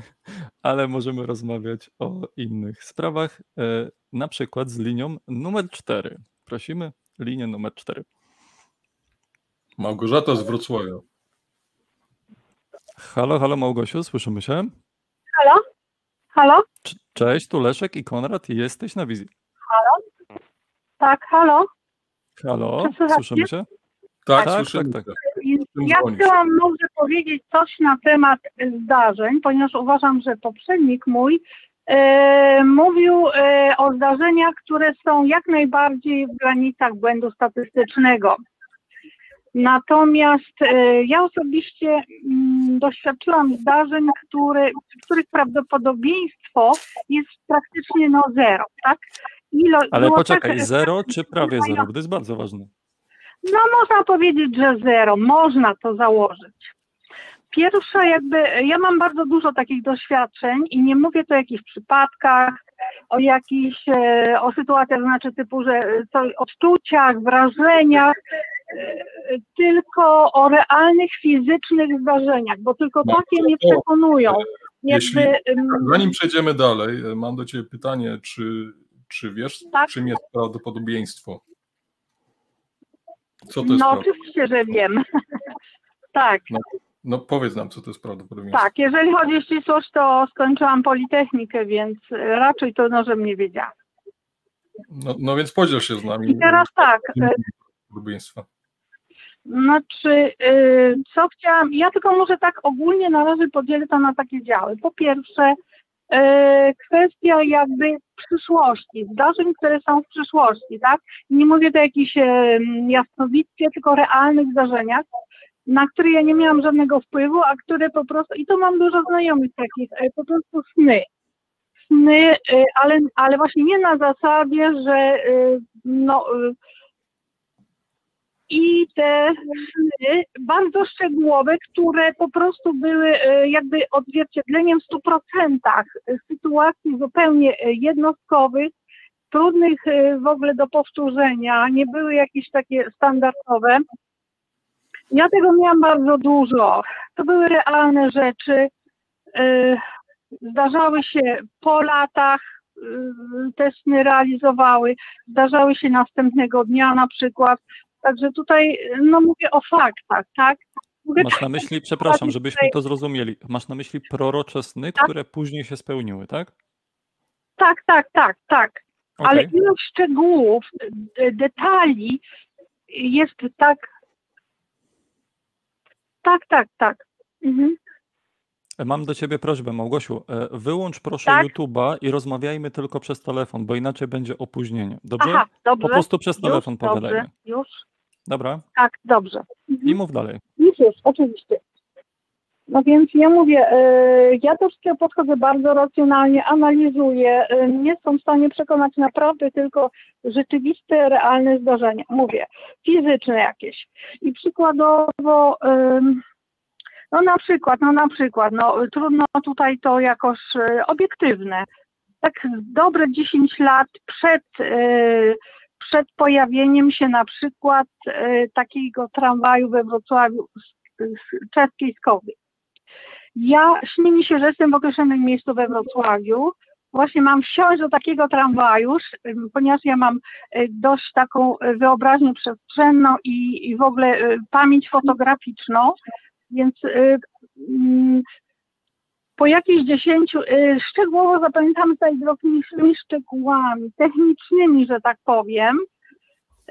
(laughs) ale możemy rozmawiać o innych sprawach, e, na przykład z linią numer 4. Prosimy, linię numer 4.
Małgorzata z Wrocławia.
Halo, halo Małgosiu, słyszymy się?
Halo? Halo?
Cześć, tu Leszek i Konrad, jesteś na wizji.
Halo? Tak, halo?
Halo, słyszymy się?
Tak, tak, słyszymy tak, tak.
Ja chciałam może powiedzieć coś na temat zdarzeń, ponieważ uważam, że poprzednik mój e, mówił e, o zdarzeniach, które są jak najbardziej w granicach błędu statystycznego. Natomiast e, ja osobiście mm, doświadczyłam zdarzeń, które, których prawdopodobieństwo jest praktycznie no zero, tak?
Ilo, Ale poczekaj, tak, zero czy prawie zero? Bo to jest bardzo ważne.
No można powiedzieć, że zero, można to założyć. Pierwsza jakby, ja mam bardzo dużo takich doświadczeń i nie mówię tu o jakichś przypadkach, o jakichś, e, o sytuacjach, znaczy typu, że co, odczuciach, wrażeniach, e, tylko o realnych, fizycznych zdarzeniach, bo tylko no, takie mnie przekonują.
Jeśli, zanim przejdziemy dalej, e, mam do Ciebie pytanie, czy, czy wiesz, tak? czym jest prawdopodobieństwo?
Co to jest No oczywiście, że wiem. (laughs) tak.
No, no, powiedz nam, co to jest prawdopodobieństwo.
Tak, jeżeli chodzi o ścisłość, to skończyłam Politechnikę, więc raczej to no, że mnie wiedziała.
No, no więc podziel się z nami.
I teraz tak. E,
prawdopodobieństwa.
Znaczy, yy, co chciałam, ja tylko może tak ogólnie na razie podzielę to na takie działy. Po pierwsze, E, kwestia jakby przyszłości, zdarzeń, które są w przyszłości, tak? Nie mówię o jakichś jasnowictwie, tylko realnych zdarzeniach, na które ja nie miałam żadnego wpływu, a które po prostu, i to mam dużo znajomych takich, po prostu sny. Sny, ale, ale właśnie nie na zasadzie, że no, i te sny bardzo szczegółowe, które po prostu były e, jakby odzwierciedleniem w 100% sytuacji zupełnie e, jednostkowych, trudnych e, w ogóle do powtórzenia, nie były jakieś takie standardowe. Ja tego miałam bardzo dużo. To były realne rzeczy. Zdarzały się po latach, te sny realizowały, zdarzały się następnego dnia na przykład. Także tutaj, no mówię o faktach, tak? Mówię
Masz na myśli, przepraszam, żebyśmy to zrozumieli, masz na myśli prorocze sny,
Tak.
które później się spełniły, tak?
Tak, tak, tak, tak. Ale
Okej.
ilość szczegółów, de- detali jest tak. Tak, tak, tak. Mhm.
Mam do ciebie prośbę, Małgosiu. e, Wyłącz proszę
Tak.
YouTube'a i rozmawiajmy tylko przez telefon, bo inaczej będzie opóźnienie. Dobrze?
Aha, dobrze.
Po prostu przez telefon
już, dobrze, już.
Dobra?
Tak, dobrze. Mhm.
I mów dalej.
Już, już, oczywiście. No więc ja mówię, e, ja do wszystkiego podchodzę bardzo racjonalnie, analizuję, e, nie jestem w stanie przekonać naprawdę tylko rzeczywiste, realne zdarzenia. Mówię, fizyczne jakieś. I przykładowo, no na przykład, no na przykład, no trudno tutaj to jakoś e, obiektywne. Tak dobre 10 lat przed, przed pojawieniem się na przykład e, takiego tramwaju we Wrocławiu z, czeskiej Skowy. Ja śni mi się, że jestem w określonym miejscu we Wrocławiu. Właśnie mam wsiąść do takiego tramwaju, ponieważ ja mam y, dość taką y, wyobraźnię przestrzenną i, i w ogóle pamięć fotograficzną, więc po jakichś dziesięciu, y, szczegółowo zapamiętamy tutaj drobniejszymi szczegółami, technicznymi, że tak powiem,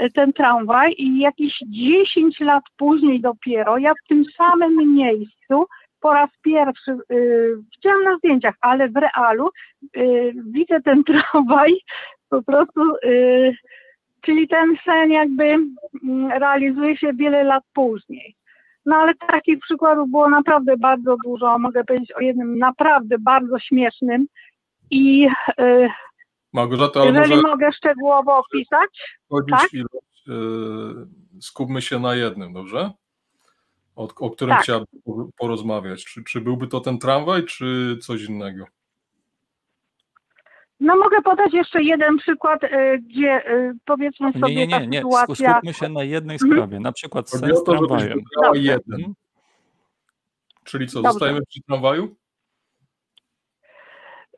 y, ten tramwaj i jakieś 10 lat później dopiero ja w tym samym miejscu po raz pierwszy y, widziałam na zdjęciach, ale w realu y, widzę ten (laughs) tramwaj po prostu, czyli ten sen jakby mm, realizuje się wiele lat później. No ale takich przykładów było naprawdę bardzo dużo. Mogę powiedzieć o jednym naprawdę bardzo śmiesznym i y,
Małgorzata, ale
jeżeli
może
mogę szczegółowo opisać, tak?
ilość, e, skupmy się na jednym, dobrze? O, o którym
Tak.
chciałabym po- porozmawiać. Czy, czy byłby to ten tramwaj, czy coś innego?
No mogę podać jeszcze jeden przykład, y, gdzie y, powiedzmy sobie
Nie, nie,
ta
nie, nie.
sytuacja...
Skupmy się na jednej
Mhm.
sprawie, na przykład
Chodzi
sen
o
z
to, żebyś
tramwajem.
jeden.
Mhm.
Czyli co,
Dobrze.
zostajemy przy tramwaju?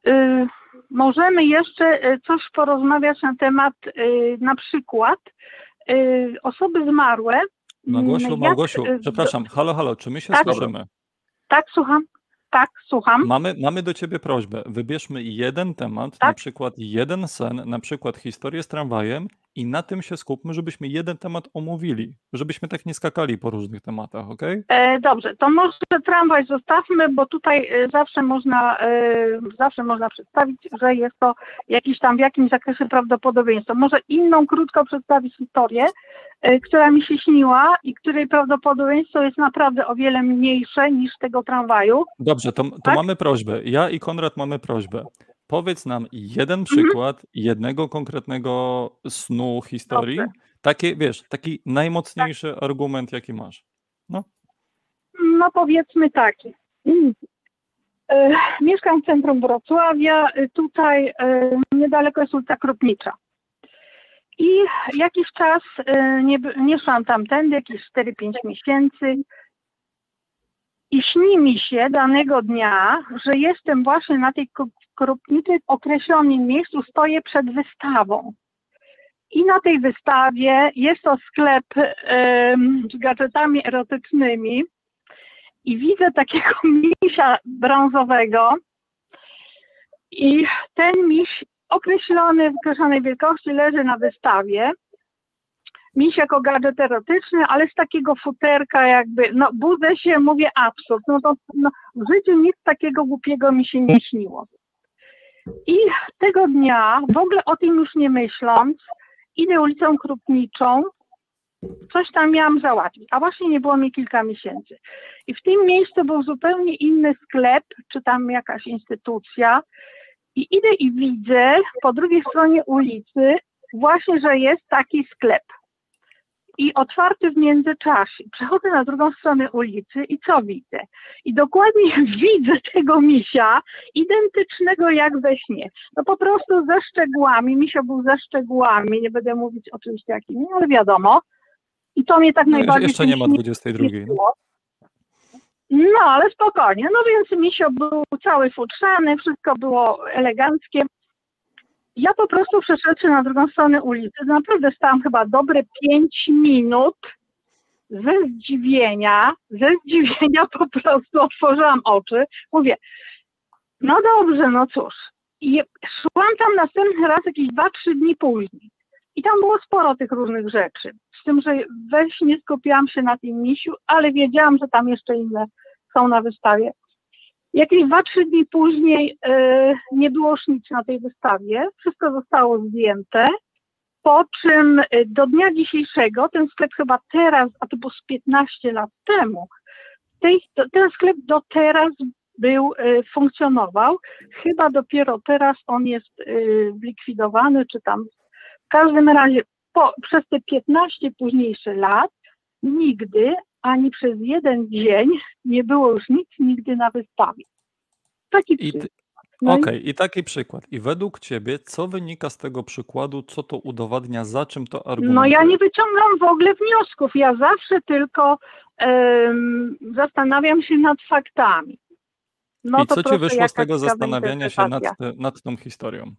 Y, możemy jeszcze y, coś porozmawiać na temat y, na przykład y, osoby zmarłe.
Małgosiu,
jak,
Małgosiu,
y,
przepraszam, halo, halo, czy my się
Tak.
słyszymy?
Tak, słucham. Tak, słucham.
Mamy, mamy do ciebie prośbę. Wybierzmy jeden temat, na
Tak.
przykład jeden sen, na przykład historię z tramwajem i na tym się skupmy, żebyśmy jeden temat omówili, żebyśmy tak nie skakali po różnych tematach, ok?
E, dobrze, to może tramwaj zostawmy, bo tutaj e, zawsze można, e, zawsze można przedstawić, że jest to jakiś tam w jakimś zakresie prawdopodobieństwo. Może inną krótko przedstawić historię, e, która mi się śniła i której prawdopodobieństwo jest naprawdę o wiele mniejsze niż tego tramwaju.
Dobrze, to, to
Tak?
mamy prośbę. Ja i Konrad mamy prośbę. Powiedz nam jeden
Mhm.
przykład jednego konkretnego snu, historii.
Dobrze.
Taki, wiesz, taki najmocniejszy argument, jaki masz.
No powiedzmy taki. E, Mieszkam w centrum Wrocławia, e, tutaj e, niedaleko jest ulica Krupnicza. I jakiś czas e, nie, nie szłam tamtędy, jakieś 4-5 miesięcy. I śni mi się danego dnia, że jestem właśnie na tej Krupnicy w określonym miejscu, stoję przed wystawą. I na tej wystawie jest to sklep em, z gadżetami erotycznymi i widzę takiego (laughs) misia brązowego i ten miś określony w określonej wielkości leży na wystawie. Miś jako gadżet erotyczny, ale z takiego futerka jakby, no budzę się, mówię absurd, no to no, w życiu nic takiego głupiego mi się nie śniło. I tego dnia, w ogóle o tym już nie myśląc, idę ulicą Krupniczą, coś tam miałam załatwić, a właśnie nie było mi kilka miesięcy. I w tym miejscu był zupełnie inny sklep, czy tam jakaś instytucja. I idę i widzę po drugiej stronie ulicy właśnie, że jest taki sklep. I otwarty w międzyczasie. Przechodzę na drugą stronę ulicy i co widzę? I dokładnie (laughs) widzę tego misia, identycznego jak we śnie. No po prostu ze szczegółami, misio był ze szczegółami, nie będę mówić oczywiście jakimi, ale wiadomo. I to mnie tak
No,
najbardziej...
jeszcze nie ma 22. No.
No, ale spokojnie. No więc misio był cały futrzany, wszystko było eleganckie. Ja po prostu przeszedłem na drugą stronę ulicy. Naprawdę stałam chyba dobre 5 minut ze zdziwienia, ze zdziwienia po prostu otworzyłam oczy. Mówię, no dobrze, no cóż. I szłam tam następny raz jakieś 2-3 dni później. I tam było sporo tych różnych rzeczy. Z tym, że weź nie skupiłam się na tym misiu, ale wiedziałam, że tam jeszcze inne są na wystawie. Jakieś 2-3 dni później e, nie było na tej wystawie. Wszystko zostało zdjęte. Po czym e, do dnia dzisiejszego, ten sklep chyba teraz, a to było z 15 lat temu, tej, ten sklep do teraz był, e, funkcjonował. Chyba dopiero teraz on jest zlikwidowany, czy tam. W każdym razie po, przez te 15 późniejszych lat nigdy, ani przez jeden dzień nie było już nic nigdy na wystawie. Taki przykład. No
Okej, i taki przykład. I według ciebie, co wynika z tego przykładu, co to udowadnia, za czym to argumentuje?
No ja nie wyciągam w ogóle wniosków. Ja zawsze tylko em, zastanawiam się nad faktami. No
I co ci wyszło z tego zastanawiania się nad, nad tą historią?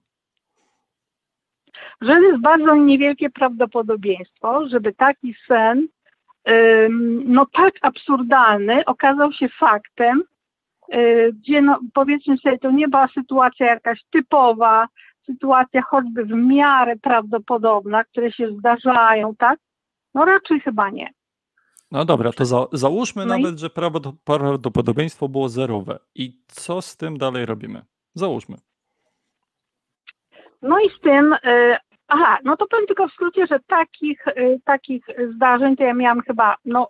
Że jest bardzo niewielkie prawdopodobieństwo, żeby taki sen, no tak absurdalny, okazał się faktem, y, gdzie no, powiedzmy sobie, to nie była sytuacja jakaś typowa, sytuacja choćby w miarę prawdopodobna, które się zdarzają, tak? No raczej chyba nie.
No dobra, to za, załóżmy
No i-
nawet, że prawdo- prawdopodobieństwo było zerowe. I co z tym dalej robimy? Załóżmy.
No i z tym, y, aha, no to powiem tylko w skrócie, że takich, y, takich zdarzeń to ja miałam chyba, no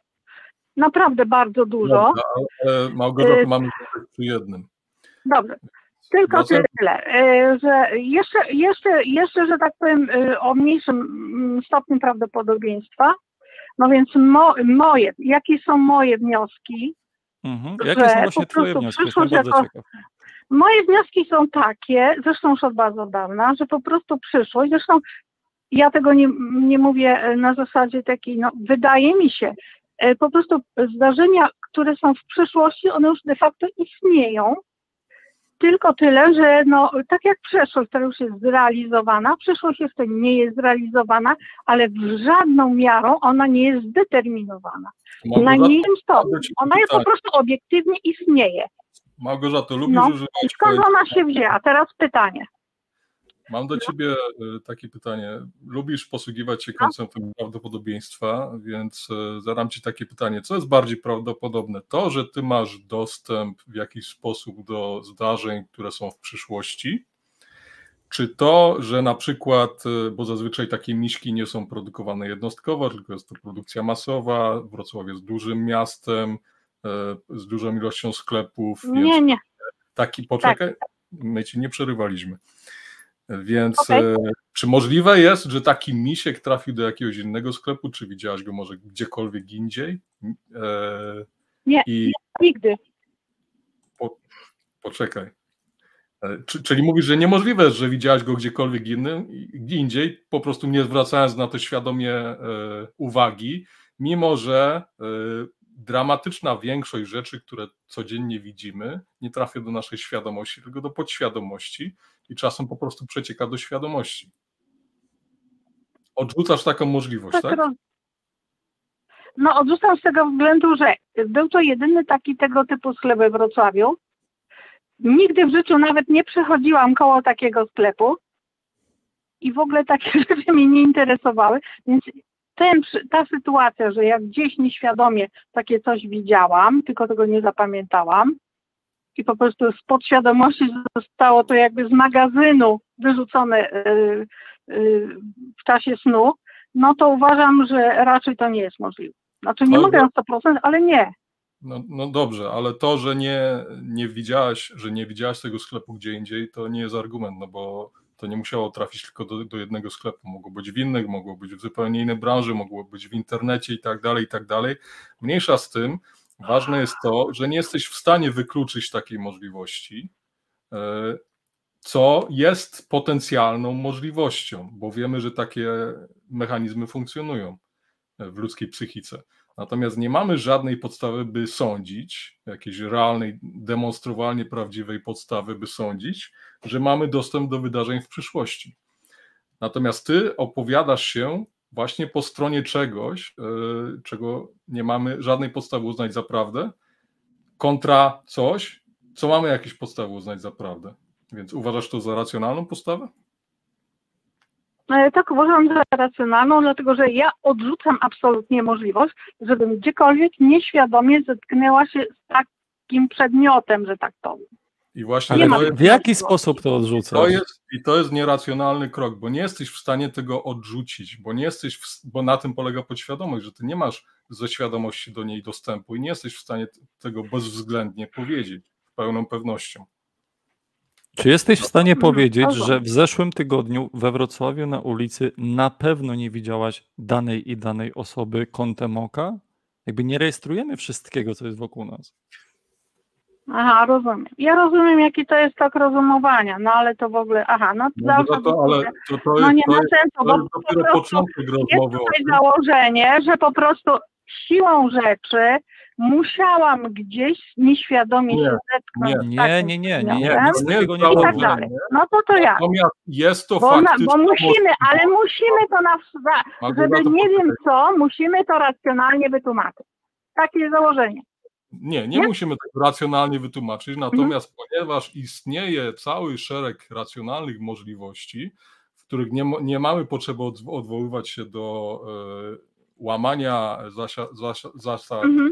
naprawdę bardzo dużo.
Dobra, ale Małgorzata,
Y-
mamy przy jednym.
Dobrze. Tylko tyle, y, że jeszcze, jeszcze, jeszcze, że tak powiem, y, o mniejszym mm, stopniu prawdopodobieństwa. No więc mo, moje, jakie są moje wnioski?
Mhm. Jakie są
po
właśnie twoje
prostu
wnioski?
Przyszłość jako-. Moje wnioski są takie, zresztą już od bardzo dawna, że po prostu przyszłość, zresztą ja tego nie, nie mówię e, na zasadzie takiej, no wydaje mi się, e, po prostu zdarzenia, które są w przyszłości, one już de facto istnieją, tylko tyle, że no tak jak przeszłość, która już jest zrealizowana, przyszłość jeszcze nie jest zrealizowana, ale w żadną miarą ona nie jest zdeterminowana. Na
Małgorzata,
mniejszym stopniu. Ona jest po
pytanie.
prostu obiektywnie istnieje.
Małgorzato, lubisz
No,
używać
skąd ona się wzięła? Teraz pytanie.
Mam do ciebie e, takie pytanie. Lubisz posługiwać się
No.
konceptem prawdopodobieństwa, więc e, zadam ci takie pytanie. Co jest bardziej prawdopodobne? To, że ty masz dostęp w jakiś sposób do zdarzeń, które są w przyszłości, czy to, że na przykład, e, bo zazwyczaj takie miśki nie są produkowane jednostkowo, tylko jest to produkcja masowa, Wrocław jest dużym miastem, z dużą ilością sklepów,
Nie, nie.
Taki, poczekaj, my ci nie przerywaliśmy. Więc
Okej.
e, czy możliwe jest, że taki misiek trafił do jakiegoś innego sklepu, czy widziałaś go może gdziekolwiek indziej? E,
Nie.
I
Nigdy.
poczekaj. E, Czy, czyli mówisz, że niemożliwe jest, że widziałaś go gdziekolwiek innym, gdzie indziej, po prostu nie zwracając na to świadomie e, uwagi, mimo że e, dramatyczna większość rzeczy, które codziennie widzimy, nie trafia do naszej świadomości, tylko do podświadomości i czasem po prostu przecieka do świadomości. Odrzucasz taką możliwość,
Tak,
tak?
No odrzucam z tego względu, że był to jedyny taki tego typu sklep we Wrocławiu. Nigdy w życiu nawet nie przechodziłam koło takiego sklepu i w ogóle takie (laughs) rzeczy mnie nie interesowały, więc ten, ta sytuacja, że ja gdzieś nieświadomie takie coś widziałam, tylko tego nie zapamiętałam i po prostu z podświadomości zostało to jakby z magazynu wyrzucone y, y, w czasie snu, no to uważam, że raczej to nie jest możliwe. Znaczy nie
Ale-
mówię na 100%, ale nie.
No, no dobrze, ale to, że nie, nie widziałaś, że nie widziałaś tego sklepu gdzie indziej, to nie jest argument, no bo To nie musiało trafić tylko do, do jednego sklepu. Mogło być w innych, mogło być w zupełnie innej branży, mogło być w internecie i tak dalej, i tak dalej. Mniejsza z tym, ważne jest to, że nie jesteś w stanie wykluczyć takiej możliwości, e, co jest potencjalną możliwością, bo wiemy, że takie mechanizmy funkcjonują w ludzkiej psychice. Natomiast nie mamy żadnej podstawy, by sądzić, jakiejś realnej, demonstrowalnie prawdziwej podstawy, by sądzić, że mamy dostęp do wydarzeń w przyszłości. Natomiast ty opowiadasz się właśnie po stronie czegoś, yy, czego nie mamy żadnej podstawy uznać za prawdę, kontra coś, co mamy jakieś podstawy uznać za prawdę. Więc uważasz to za racjonalną postawę?
E, tak uważam za racjonalną, dlatego że ja odrzucam absolutnie możliwość, żebym gdziekolwiek nieświadomie zetknęła się z takim przedmiotem, że tak powiem.
I właśnie
Ale
to
w,
jest,
w jaki sposób to odrzucasz?
to jest, I to jest nieracjonalny krok, bo nie jesteś w stanie tego odrzucić, bo nie jesteś, w, bo na tym polega podświadomość, że ty nie masz ze świadomości do niej dostępu i nie jesteś w stanie tego bezwzględnie powiedzieć z pełną pewnością.
Czy jesteś w stanie
Mhm,
powiedzieć,
rozumiem.
że w zeszłym tygodniu we Wrocławiu na ulicy na pewno nie widziałaś danej i danej osoby kątem oka? Jakby nie rejestrujemy wszystkiego, co jest wokół nas.
Aha, rozumiem. Ja rozumiem, jaki to jest tok rozumowania, no ale to w ogóle, aha, no to
No, to, ale to, to
No
jest,
nie
to
ma
jest,
sensu,
to
bo
jest
po prostu
początek
jest tutaj założenie, że po prostu siłą rzeczy musiałam gdzieś nieświadomie
Nie,
się zetknąć
nie.
Nie, nie, nie, nie, nie,
nie jest
nie
i tak dalej. No to to ja.
Natomiast jest to
Bo, na,
faktycznie
bo musimy, ale musimy to na, żeby nie wiem co, musimy to racjonalnie wytłumaczyć. Takie jest założenie.
Nie, nie
Nie? Mhm.
musimy tego racjonalnie wytłumaczyć, natomiast ponieważ istnieje cały szereg racjonalnych możliwości, w których nie, nie mamy potrzeby odw- odwoływać się do e, łamania zasia, zasad
Mhm.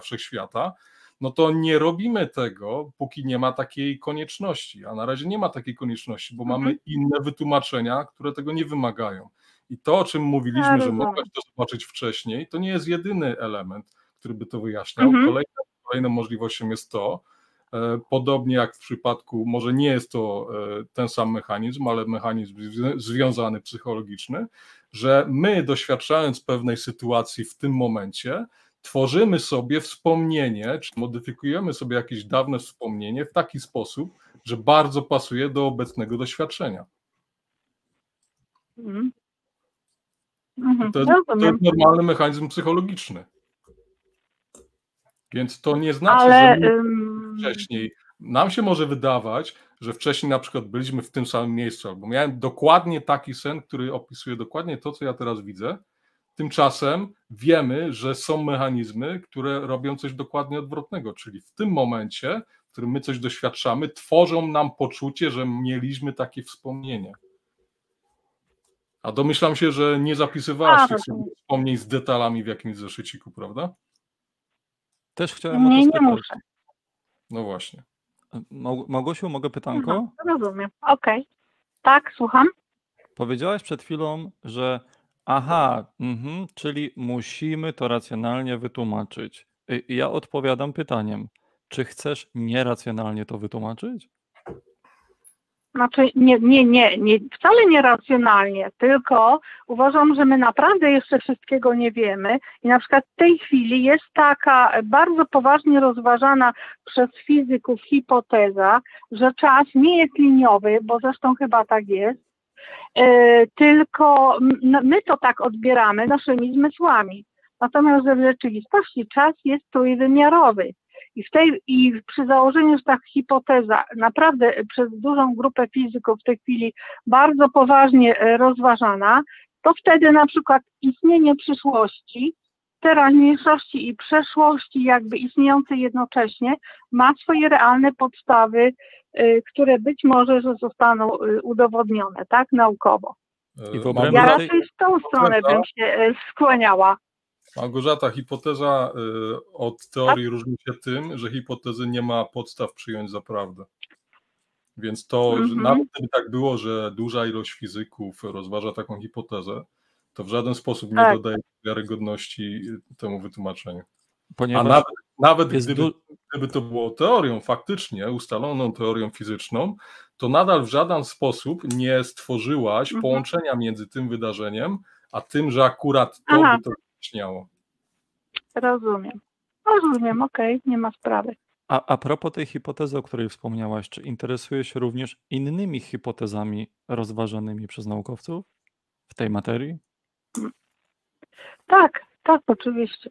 Wszechświata, no to nie robimy tego, póki nie ma takiej konieczności. A na razie nie ma takiej konieczności, bo
Mhm.
mamy inne wytłumaczenia, które tego nie wymagają. I to, o czym mówiliśmy, że
rozumiem.
mogłaś to zobaczyć wcześniej, to nie jest jedyny element, który by to wyjaśniał.
Mhm.
Kolejną, kolejną możliwością jest to, e, podobnie jak w przypadku, może nie jest to e, ten sam mechanizm, ale mechanizm zwi- związany psychologiczny, że my doświadczając pewnej sytuacji w tym momencie, tworzymy sobie wspomnienie, czy modyfikujemy sobie jakieś dawne wspomnienie w taki sposób, że bardzo pasuje do obecnego doświadczenia.
Mhm. Mhm.
To jest, to jest normalny mechanizm psychologiczny. Więc to nie znaczy,
Ale
że wcześniej. Nam się może wydawać, że wcześniej na przykład byliśmy w tym samym miejscu, albo miałem dokładnie taki sen, który opisuje dokładnie to, co ja teraz widzę. Tymczasem wiemy, że są mechanizmy, które robią coś dokładnie odwrotnego, czyli w tym momencie, w którym my coś doświadczamy, tworzą nam poczucie, że mieliśmy takie wspomnienie. A domyślam się, że nie zapisywałaś
A,
tych wspomnień z detalami w jakimś zeszyciku, prawda?
Też chciałem o
nie,
to
nie
spytać.
muszę.
No właśnie.
Mał- Małgosiu, mogę pytanko?
Mhm. Rozumiem. Okej. Tak, słucham.
Powiedziałaś przed chwilą, że aha, mhm, czyli musimy to racjonalnie wytłumaczyć. I ja odpowiadam pytaniem, czy chcesz nieracjonalnie to wytłumaczyć?
Znaczy nie, nie, nie, nie, wcale nie racjonalnie, tylko uważam, że my naprawdę jeszcze wszystkiego nie wiemy i na przykład w tej chwili jest taka bardzo poważnie rozważana przez fizyków hipoteza, że czas nie jest liniowy, bo zresztą chyba tak jest, tylko m- no, my to tak odbieramy naszymi zmysłami. Natomiast w rzeczywistości czas jest trójwymiarowy. I, w tej, I przy założeniu, że ta hipoteza naprawdę przez dużą grupę fizyków w tej chwili bardzo poważnie e, rozważana, to wtedy na przykład istnienie przyszłości, teraźniejszości i przeszłości jakby istniejące jednocześnie ma swoje realne podstawy, e, które być może, że zostaną e, udowodnione, tak, naukowo.
I
Ja raczej w tą stronę bym się e, skłaniała.
Małgorzata, hipoteza y, od teorii różni się tym, że hipotezy nie ma podstaw przyjąć za prawdę. Więc to, że
Mhm.
nawet gdyby tak było, że duża ilość fizyków rozważa taką hipotezę, to w żaden sposób nie
Tak.
dodaje wiarygodności temu wytłumaczeniu. A
Ponieważ
nawet nawet
Jest
gdyby,
du-
gdyby to było teorią faktycznie, ustaloną teorią fizyczną, to nadal w żaden sposób nie stworzyłaś
Mhm.
połączenia między tym wydarzeniem, a tym, że akurat to
Aha.
by to wyjaśniało.
Rozumiem. Rozumiem, okej, nie ma sprawy.
A, a propos tej hipotezy, o której wspomniałaś, czy interesuje się również innymi hipotezami rozważanymi przez naukowców w tej materii?
Tak, tak, oczywiście.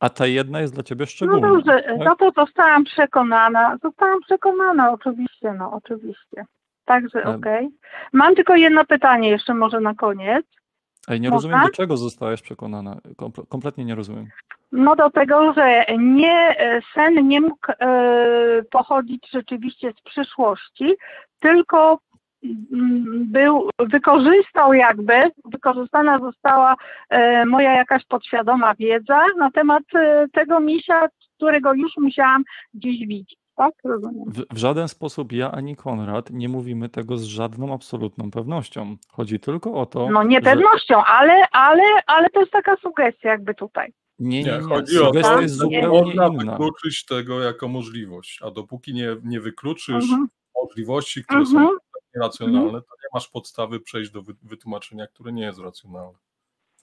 A ta jedna jest dla ciebie
No
szczególna.
dobrze,
tak?
no to zostałam przekonana. Zostałam przekonana, oczywiście, no oczywiście. Także
Em.
okej. Mam tylko jedno pytanie jeszcze może na koniec.
Ej, nie
Można?
rozumiem, do czego zostałaś przekonana. Komple- kompletnie nie rozumiem.
No do tego, że nie, e, sen nie mógł e, pochodzić rzeczywiście z przyszłości, tylko był, wykorzystał jakby, wykorzystana została e, moja jakaś podświadoma wiedza na temat e, tego misia, którego już musiałam gdzieś widzieć. Tak? Rozumiem.
W, w żaden sposób ja ani Konrad nie mówimy tego z żadną absolutną pewnością. Chodzi tylko o to.
No
że-
niepewnością, ale, ale, ale to jest taka sugestia jakby tutaj.
Nie, nie,
Nie,
nie.
chodzi o
Sugestia
to,
jest
że
zupełnie
można
inna.
wykluczyć tego jako możliwość, a dopóki nie, nie wykluczysz
Mhm.
możliwości, które
Mhm.
są nieracjonalne, to nie masz podstawy przejść do wy- wytłumaczenia, które nie jest racjonalne.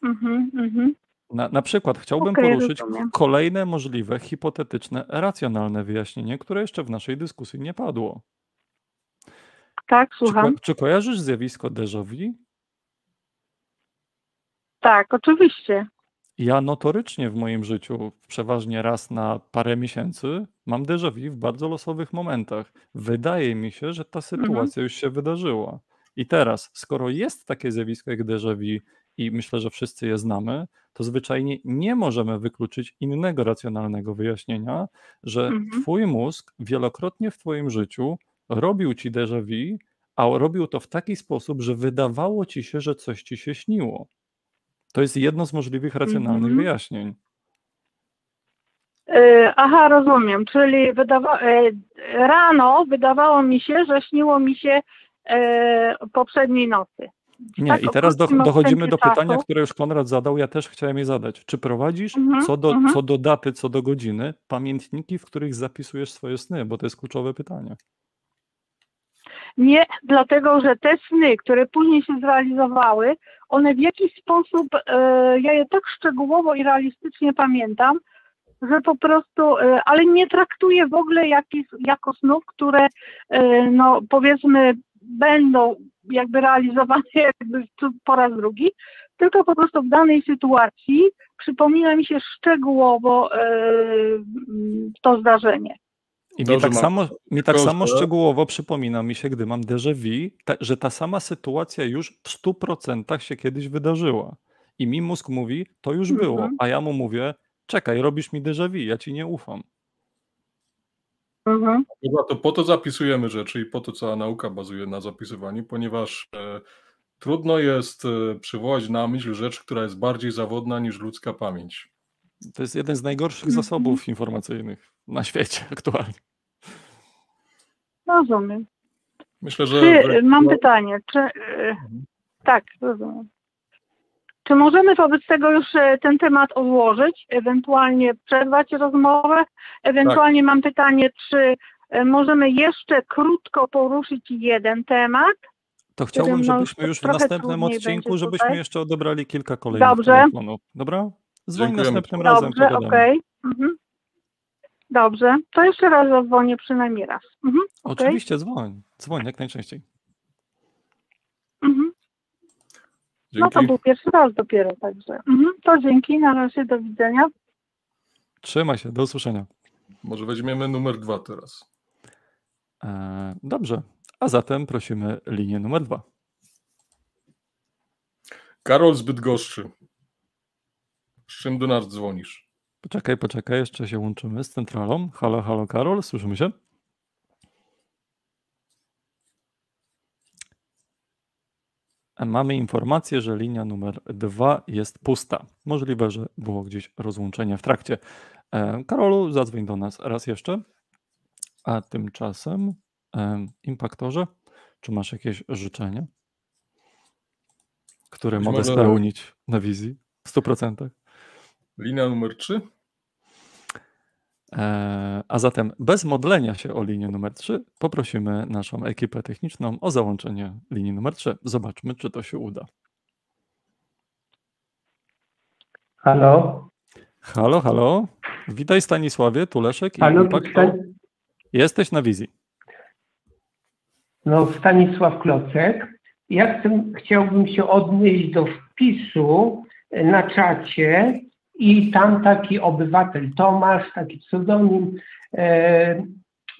Mhm, mhm.
Na, na przykład chciałbym
Okej,
poruszyć
rozumiem.
kolejne możliwe, hipotetyczne, racjonalne wyjaśnienie, które jeszcze w naszej dyskusji nie padło.
Tak,
Czy,
słucham.
ko- czy kojarzysz zjawisko déjà vu?
Tak, oczywiście.
Ja notorycznie w moim życiu, przeważnie raz na parę miesięcy, mam déjà vu w bardzo losowych momentach. Wydaje mi się, że ta sytuacja już się wydarzyła. I teraz, skoro jest takie zjawisko jak déjà vu i myślę, że wszyscy je znamy, to zwyczajnie nie możemy wykluczyć innego racjonalnego wyjaśnienia, że
Mhm.
twój mózg wielokrotnie w twoim życiu robił ci déjà vu, a robił to w taki sposób, że wydawało ci się, że coś ci się śniło. To jest jedno z możliwych racjonalnych
Mhm.
wyjaśnień.
E, Aha, rozumiem. Czyli wydawa- e, rano wydawało mi się, że śniło mi się e, poprzedniej nocy.
Nie,
tak
i teraz do, dochodzimy do
odstępie
pytania,
czasu.
które już Konrad zadał, ja też chciałem je zadać. Czy prowadzisz
Mhm,
co, do,
mhm.
co do daty, co do godziny, pamiętniki, w których zapisujesz swoje sny? Bo to jest kluczowe pytanie.
Nie, dlatego że te sny, które później się zrealizowały, one w jakiś sposób, e, ja je tak szczegółowo i realistycznie pamiętam, że po prostu, e, ale nie traktuję w ogóle jako snów, które e, no powiedzmy będą jakby realizowane (laughs) jakby po raz drugi, tylko po prostu w danej sytuacji przypomina mi się szczegółowo to zdarzenie.
I mi
Dobrze,
tak samo, mi tak samo szczegółowo przypomina mi się, gdy mam déjà vu, ta, że ta sama sytuacja już w 100% się kiedyś wydarzyła. I mi mózg mówi, to już było,
Mhm.
a ja mu mówię, czekaj, robisz mi déjà vu, ja ci nie ufam.
Mhm.
Chyba to po to zapisujemy rzeczy i po to cała nauka bazuje na zapisywaniu, ponieważ e, trudno jest e, przywołać na myśl rzecz, która jest bardziej zawodna niż ludzka pamięć.
To jest jeden z najgorszych
Mhm.
zasobów informacyjnych na świecie (laughs) aktualnie.
Rozumiem.
Myślę, że.
Czy, mam
no,
pytanie, czy e, tak, rozumiem. Czy możemy wobec tego już e, ten temat odłożyć, ewentualnie przerwać rozmowę? Ewentualnie mam pytanie, czy e, możemy jeszcze krótko poruszyć jeden temat?
To chciałbym,
no,
żebyśmy już w następnym odcinku, żebyśmy
tutaj.
jeszcze odebrali kilka kolejnych
Dobrze.
telefonów. Dobra? Dzwoń następnym razem,
Dobrze, okej. Mhm. Dobrze, to jeszcze raz zadzwonię przynajmniej raz. Mhm. okej.
Oczywiście dzwoń. Dzwoń jak najczęściej.
Mhm. No to był pierwszy raz dopiero, także. Mhm. To dzięki, na razie, do widzenia.
Trzymaj się, do usłyszenia.
Może weźmiemy numer dwa teraz.
E, dobrze. A zatem prosimy linię numer dwa.
Karol z Bydgoszczy. Z czym do nas dzwonisz?
Poczekaj, poczekaj, jeszcze się łączymy z centralą. Halo, halo, Karol, słyszymy się? Mamy informację, że linia numer dwa jest pusta. Możliwe, że było gdzieś rozłączenie w trakcie. E, Karolu, zadzwoń do nas raz jeszcze. A tymczasem, e, impaktorze, czy masz jakieś życzenie, które
Być
mogę
może-
spełnić na wizji w 100%?
Linia numer trzy?
E, a zatem bez modlenia się o linię numer 3 poprosimy naszą ekipę techniczną o załączenie linii numer 3. Zobaczmy, czy to się uda.
Halo?
Halo, halo. Witaj Stanisławie, tu Leszek i
Halo. Stan...
Jesteś na wizji.
No, Stanisław Klocek. Ja chcę, chciałbym się odnieść do wpisu na czacie i tam taki obywatel Tomasz, taki pseudonim, e,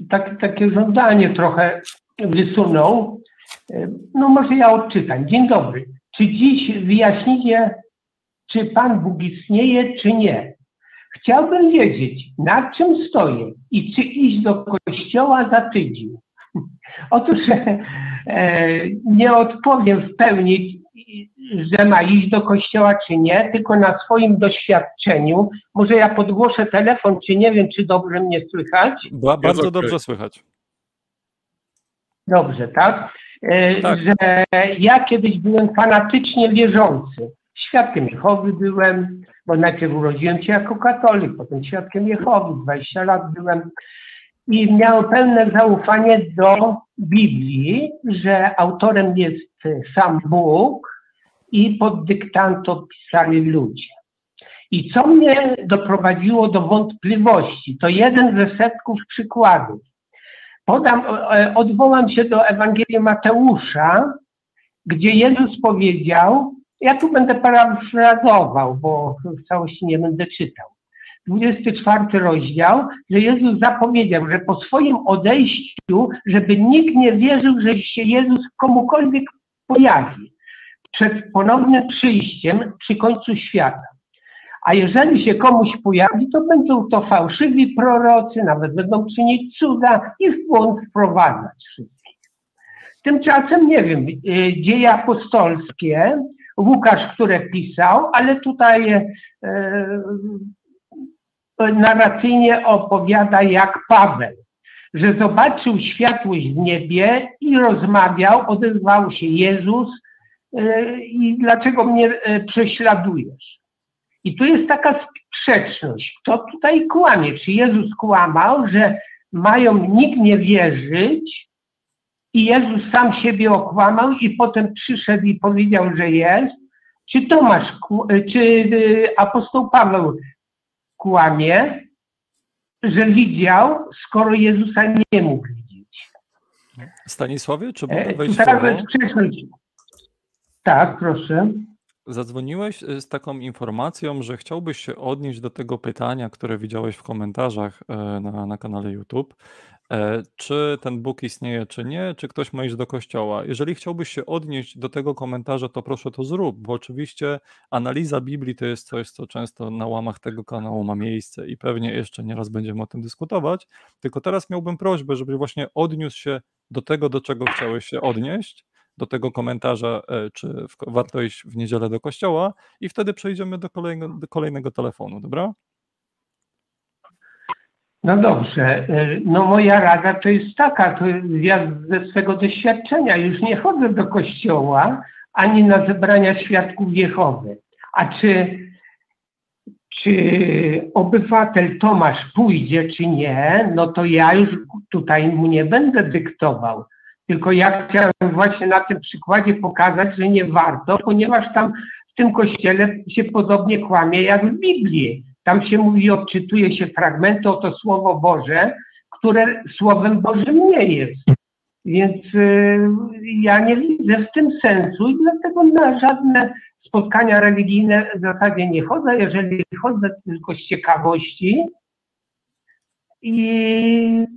tak, takie żądanie trochę wysunął. E, no może ja odczytam. Dzień dobry. Czy dziś wyjaśnicie, czy Pan Bóg istnieje, czy nie? Chciałbym wiedzieć, na czym stoję i czy iść do kościoła za tydzień. (laughs) Otóż e, nie odpowiem w pełni, że ma iść do kościoła, czy nie, tylko na swoim doświadczeniu. Może ja podgłoszę telefon, czy nie wiem, czy dobrze mnie słychać.
Ba bardzo
okay.
dobrze słychać.
Dobrze, tak? E,
Tak.
Że ja kiedyś byłem fanatycznie wierzący. Świadkiem Jehowy byłem, bo najpierw urodziłem się jako katolik, potem świadkiem Jehowy, 20 lat byłem i miałem pełne zaufanie do Biblii, że autorem jest sam Bóg i pod dyktando pisali ludzie. I co mnie doprowadziło do wątpliwości, to jeden ze setków przykładów. Podam, e, odwołam się do Ewangelii Mateusza, gdzie Jezus powiedział, ja tu będę parafrazował, bo w całości nie będę czytał. 24 rozdział, że Jezus zapowiedział, że po swoim odejściu, żeby nikt nie wierzył, że się Jezus komukolwiek pojawi przed ponownym przyjściem przy końcu świata. A jeżeli się komuś pojawi, to będą to fałszywi prorocy, nawet będą czynić cuda i w błąd wprowadzać wszystkich. Tymczasem, nie wiem, y, dzieje apostolskie, Łukasz, które pisał, ale tutaj e, narracyjnie opowiada jak Paweł, że zobaczył światłość w niebie i rozmawiał, odezwał się Jezus i dlaczego mnie e, prześladujesz? I tu jest taka sprzeczność. Kto tutaj kłamie? Czy Jezus kłamał, że mają nikt nie wierzyć i Jezus sam siebie okłamał i potem przyszedł i powiedział, że jest? Czy Tomasz, czy apostoł Paweł kłamie, że widział, skoro Jezusa nie mógł widzieć?
Stanisławie, czy
E,
mogę wejść
Teraz
słowo?
Tak, proszę.
Zadzwoniłeś y, z taką informacją, że chciałbyś się odnieść do tego pytania, które widziałeś w komentarzach e, na, na kanale YouTube. E, Czy ten Bóg istnieje, czy nie? Czy ktoś ma iść do kościoła? Jeżeli chciałbyś się odnieść do tego komentarza, to proszę to zrób, bo oczywiście analiza Biblii to jest coś, co często na łamach tego kanału ma miejsce i pewnie jeszcze nieraz będziemy o tym dyskutować. Tylko teraz miałbym prośbę, żebyś właśnie odniósł się do tego, do czego chciałeś się odnieść, do tego komentarza, e, czy w, warto iść w niedzielę do kościoła, i wtedy przejdziemy do kolejnego, do kolejnego telefonu, dobra?
No dobrze. y, No moja rada to jest taka, to ja ze swego doświadczenia już nie chodzę do kościoła ani na zebrania świadków Jehowy. A czy, czy obywatel Tomasz pójdzie, czy nie, no to ja już tutaj mu nie będę dyktował. Tylko ja chciałem właśnie na tym przykładzie pokazać, że nie warto, ponieważ tam w tym kościele się podobnie kłamie jak w Biblii. Tam się mówi, odczytuje się fragmenty, oto Słowo Boże, które Słowem Bożym nie jest. Więc y, ja nie widzę w tym sensu i dlatego na żadne spotkania religijne w zasadzie nie chodzę. Jeżeli chodzę tylko z ciekawości i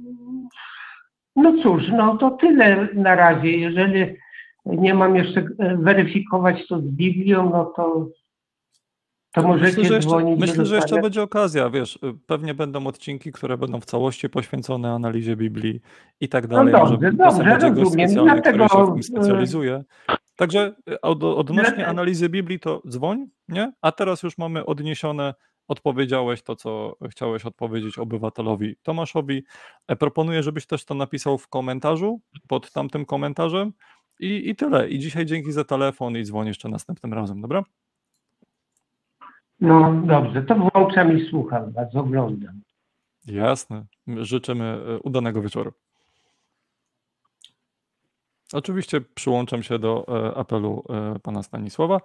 no cóż, no to tyle na razie. Jeżeli nie mam jeszcze e, weryfikować to z Biblią, no to, to możecie
Myślę, że jeszcze,
dzwonić.
myślę, że jeszcze będzie okazja, wiesz, y, pewnie będą odcinki, które będą w całości poświęcone analizie Biblii i tak dalej.
No dobrze,
Może
dobrze, rozumiem.
który się w
Dlatego,
tym
y,
specjalizuje. Także y, od, odnośnie
Dlatego-
analizy Biblii to dzwoń, nie? A teraz już mamy odniesione, odpowiedziałeś to, co chciałeś odpowiedzieć obywatelowi Tomaszowi. E, Proponuję, żebyś też to napisał w komentarzu, pod tamtym komentarzem i, i tyle. I dzisiaj dzięki za telefon i dzwoń jeszcze następnym razem, dobra?
No dobrze, to włączam i słucham was, oglądam.
Jasne. Życzymy e, udanego wieczoru. Oczywiście przyłączam się do e, apelu pana Stanisława,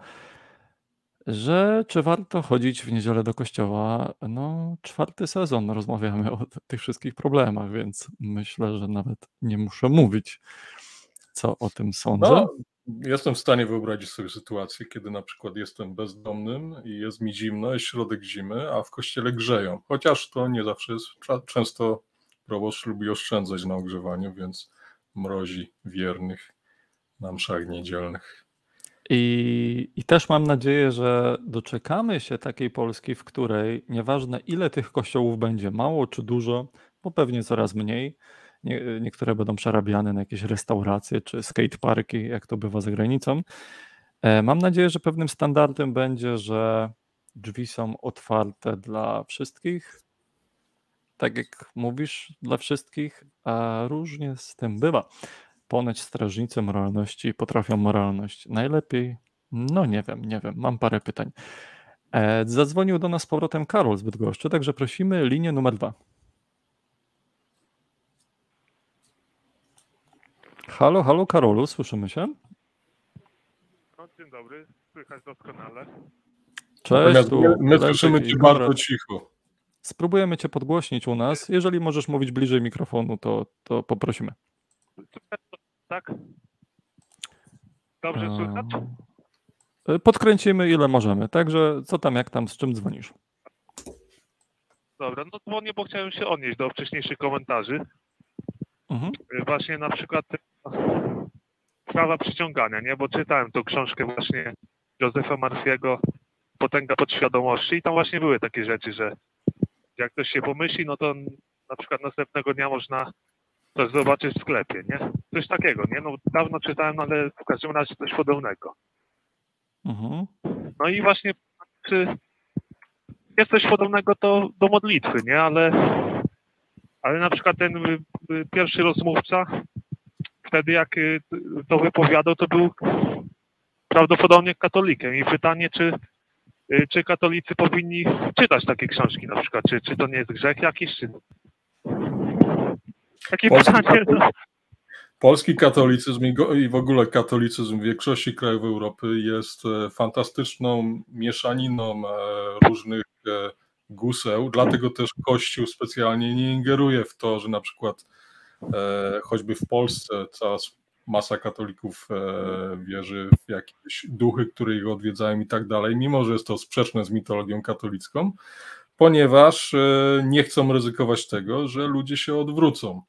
że czy warto chodzić w niedzielę do kościoła? No, czwarty sezon rozmawiamy o tych wszystkich problemach, więc myślę, że nawet nie muszę mówić, co o tym sądzę.
No, jestem w stanie wyobrazić sobie sytuację, kiedy na przykład jestem bezdomnym i jest mi zimno, jest środek zimy, a w kościele grzeją. Chociaż to nie zawsze jest. Często proboszcz lubi oszczędzać na ogrzewaniu, więc mrozi wiernych na mszach niedzielnych.
I, I też mam nadzieję, że doczekamy się takiej Polski, w której nieważne ile tych kościołów będzie, mało czy dużo, bo pewnie coraz mniej, nie, niektóre będą przerabiane na jakieś restauracje czy skateparki, jak to bywa za granicą. E, mam nadzieję, że pewnym standardem będzie, że drzwi są otwarte dla wszystkich, tak jak mówisz, dla wszystkich, a różnie z tym bywa. Ponoć strażnicy moralności potrafią moralność najlepiej. No nie wiem, nie wiem, mam parę pytań. E, zadzwonił do nas z powrotem Karol z Bydgoszczy, także prosimy linię numer dwa. Halo, halo Karolu, słyszymy się?
No, dzień dobry, słychać doskonale.
Cześć, tu
my słyszymy Cię bardzo cicho.
Spróbujemy Cię podgłośnić u nas. Jeżeli możesz mówić bliżej mikrofonu, to, to poprosimy.
Tak? Dobrze słychać?
E, podkręcimy ile możemy. Także co tam, jak tam, z czym dzwonisz?
Dobra, no dzwonię, bo chciałem się odnieść do wcześniejszych komentarzy.
Mhm.
Y, Właśnie na przykład sprawa przyciągania, nie? Bo czytałem tą książkę właśnie Józefa Marfiego Potęga podświadomości i tam właśnie były takie rzeczy, że jak ktoś się pomyśli, no to na przykład następnego dnia można coś zobaczyć w sklepie, nie? Coś takiego, nie? No dawno czytałem, ale w każdym razie coś podobnego.
Mhm.
No i właśnie, czy jest coś podobnego to do modlitwy, nie? Ale, ale na przykład ten y, y, pierwszy rozmówca, wtedy jak y, to wypowiadał, to był prawdopodobnie katolikiem. I pytanie, czy, czy katolicy powinni czytać takie książki na przykład, czy, czy to nie jest grzech jakiś, czy... Takie
Polski
pytanie,
katolik-
no,
Polski katolicyzm i w ogóle katolicyzm w większości krajów Europy jest e, fantastyczną mieszaniną e, różnych e, guseł, dlatego też Kościół specjalnie nie ingeruje w to, że na przykład choćby w Polsce cała masa katolików wierzy w jakieś duchy, które ich odwiedzają i tak dalej, mimo że jest to sprzeczne z mitologią katolicką, ponieważ nie chcą ryzykować tego, że ludzie się odwrócą.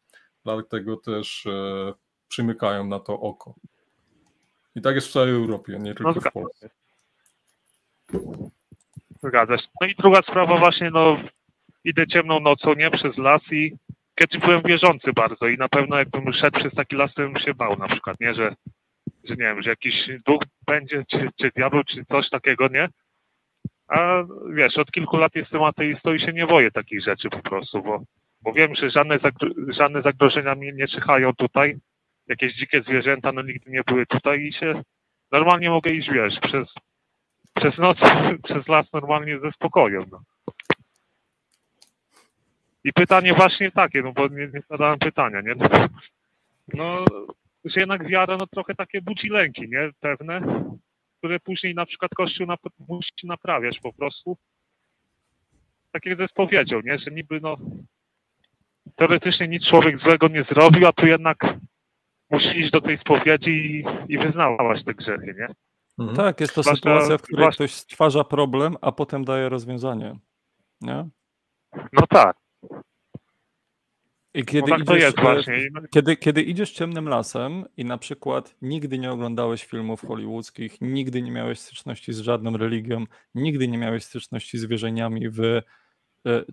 Dlatego też e, przymykają na to oko. I tak jest w całej Europie, nie tylko w
zgadza
Polsce.
Zgadza się. No i druga sprawa właśnie, no idę ciemną nocą, nie, przez las i kiedyś byłem wierzący bardzo i na pewno jakbym szedł przez taki las, to bym się bał na przykład, nie, że, że nie wiem, że jakiś duch będzie, czy, czy diabeł, czy coś takiego, nie? A wiesz, od kilku lat jestem ateistą i się nie boję takich rzeczy po prostu, bo, bo wiem, że żadne, zagro, żadne zagrożenia mnie nie czyhają tutaj. Jakieś dzikie zwierzęta, no nigdy nie były tutaj i się normalnie mogę iść, wiesz, przez, przez noc, (laughs) przez las normalnie ze spokojem. No. I pytanie właśnie takie, no bo nie, nie zadałem pytania, nie? (laughs) No, że jednak wiara, no trochę takie budzi lęki, nie? Pewne, które później na przykład Kościół nap musi naprawiać po prostu. Tak jak ze nie? Że niby, no, teoretycznie nic człowiek złego nie zrobił, a tu jednak musi iść do tej spowiedzi i, i wyznawać te grzechy, nie?
Mhm.
Tak, jest to
Zwłaszcza-
sytuacja, w której
zwłaszcza-
ktoś stwarza problem, a potem daje rozwiązanie. Nie?
No tak,
I kiedy
no tak to
idziesz,
jest
e, Kiedy, kiedy idziesz ciemnym lasem i na przykład nigdy nie oglądałeś filmów hollywoodzkich, nigdy nie miałeś styczności z żadną religią, nigdy nie miałeś styczności z wierzeniami w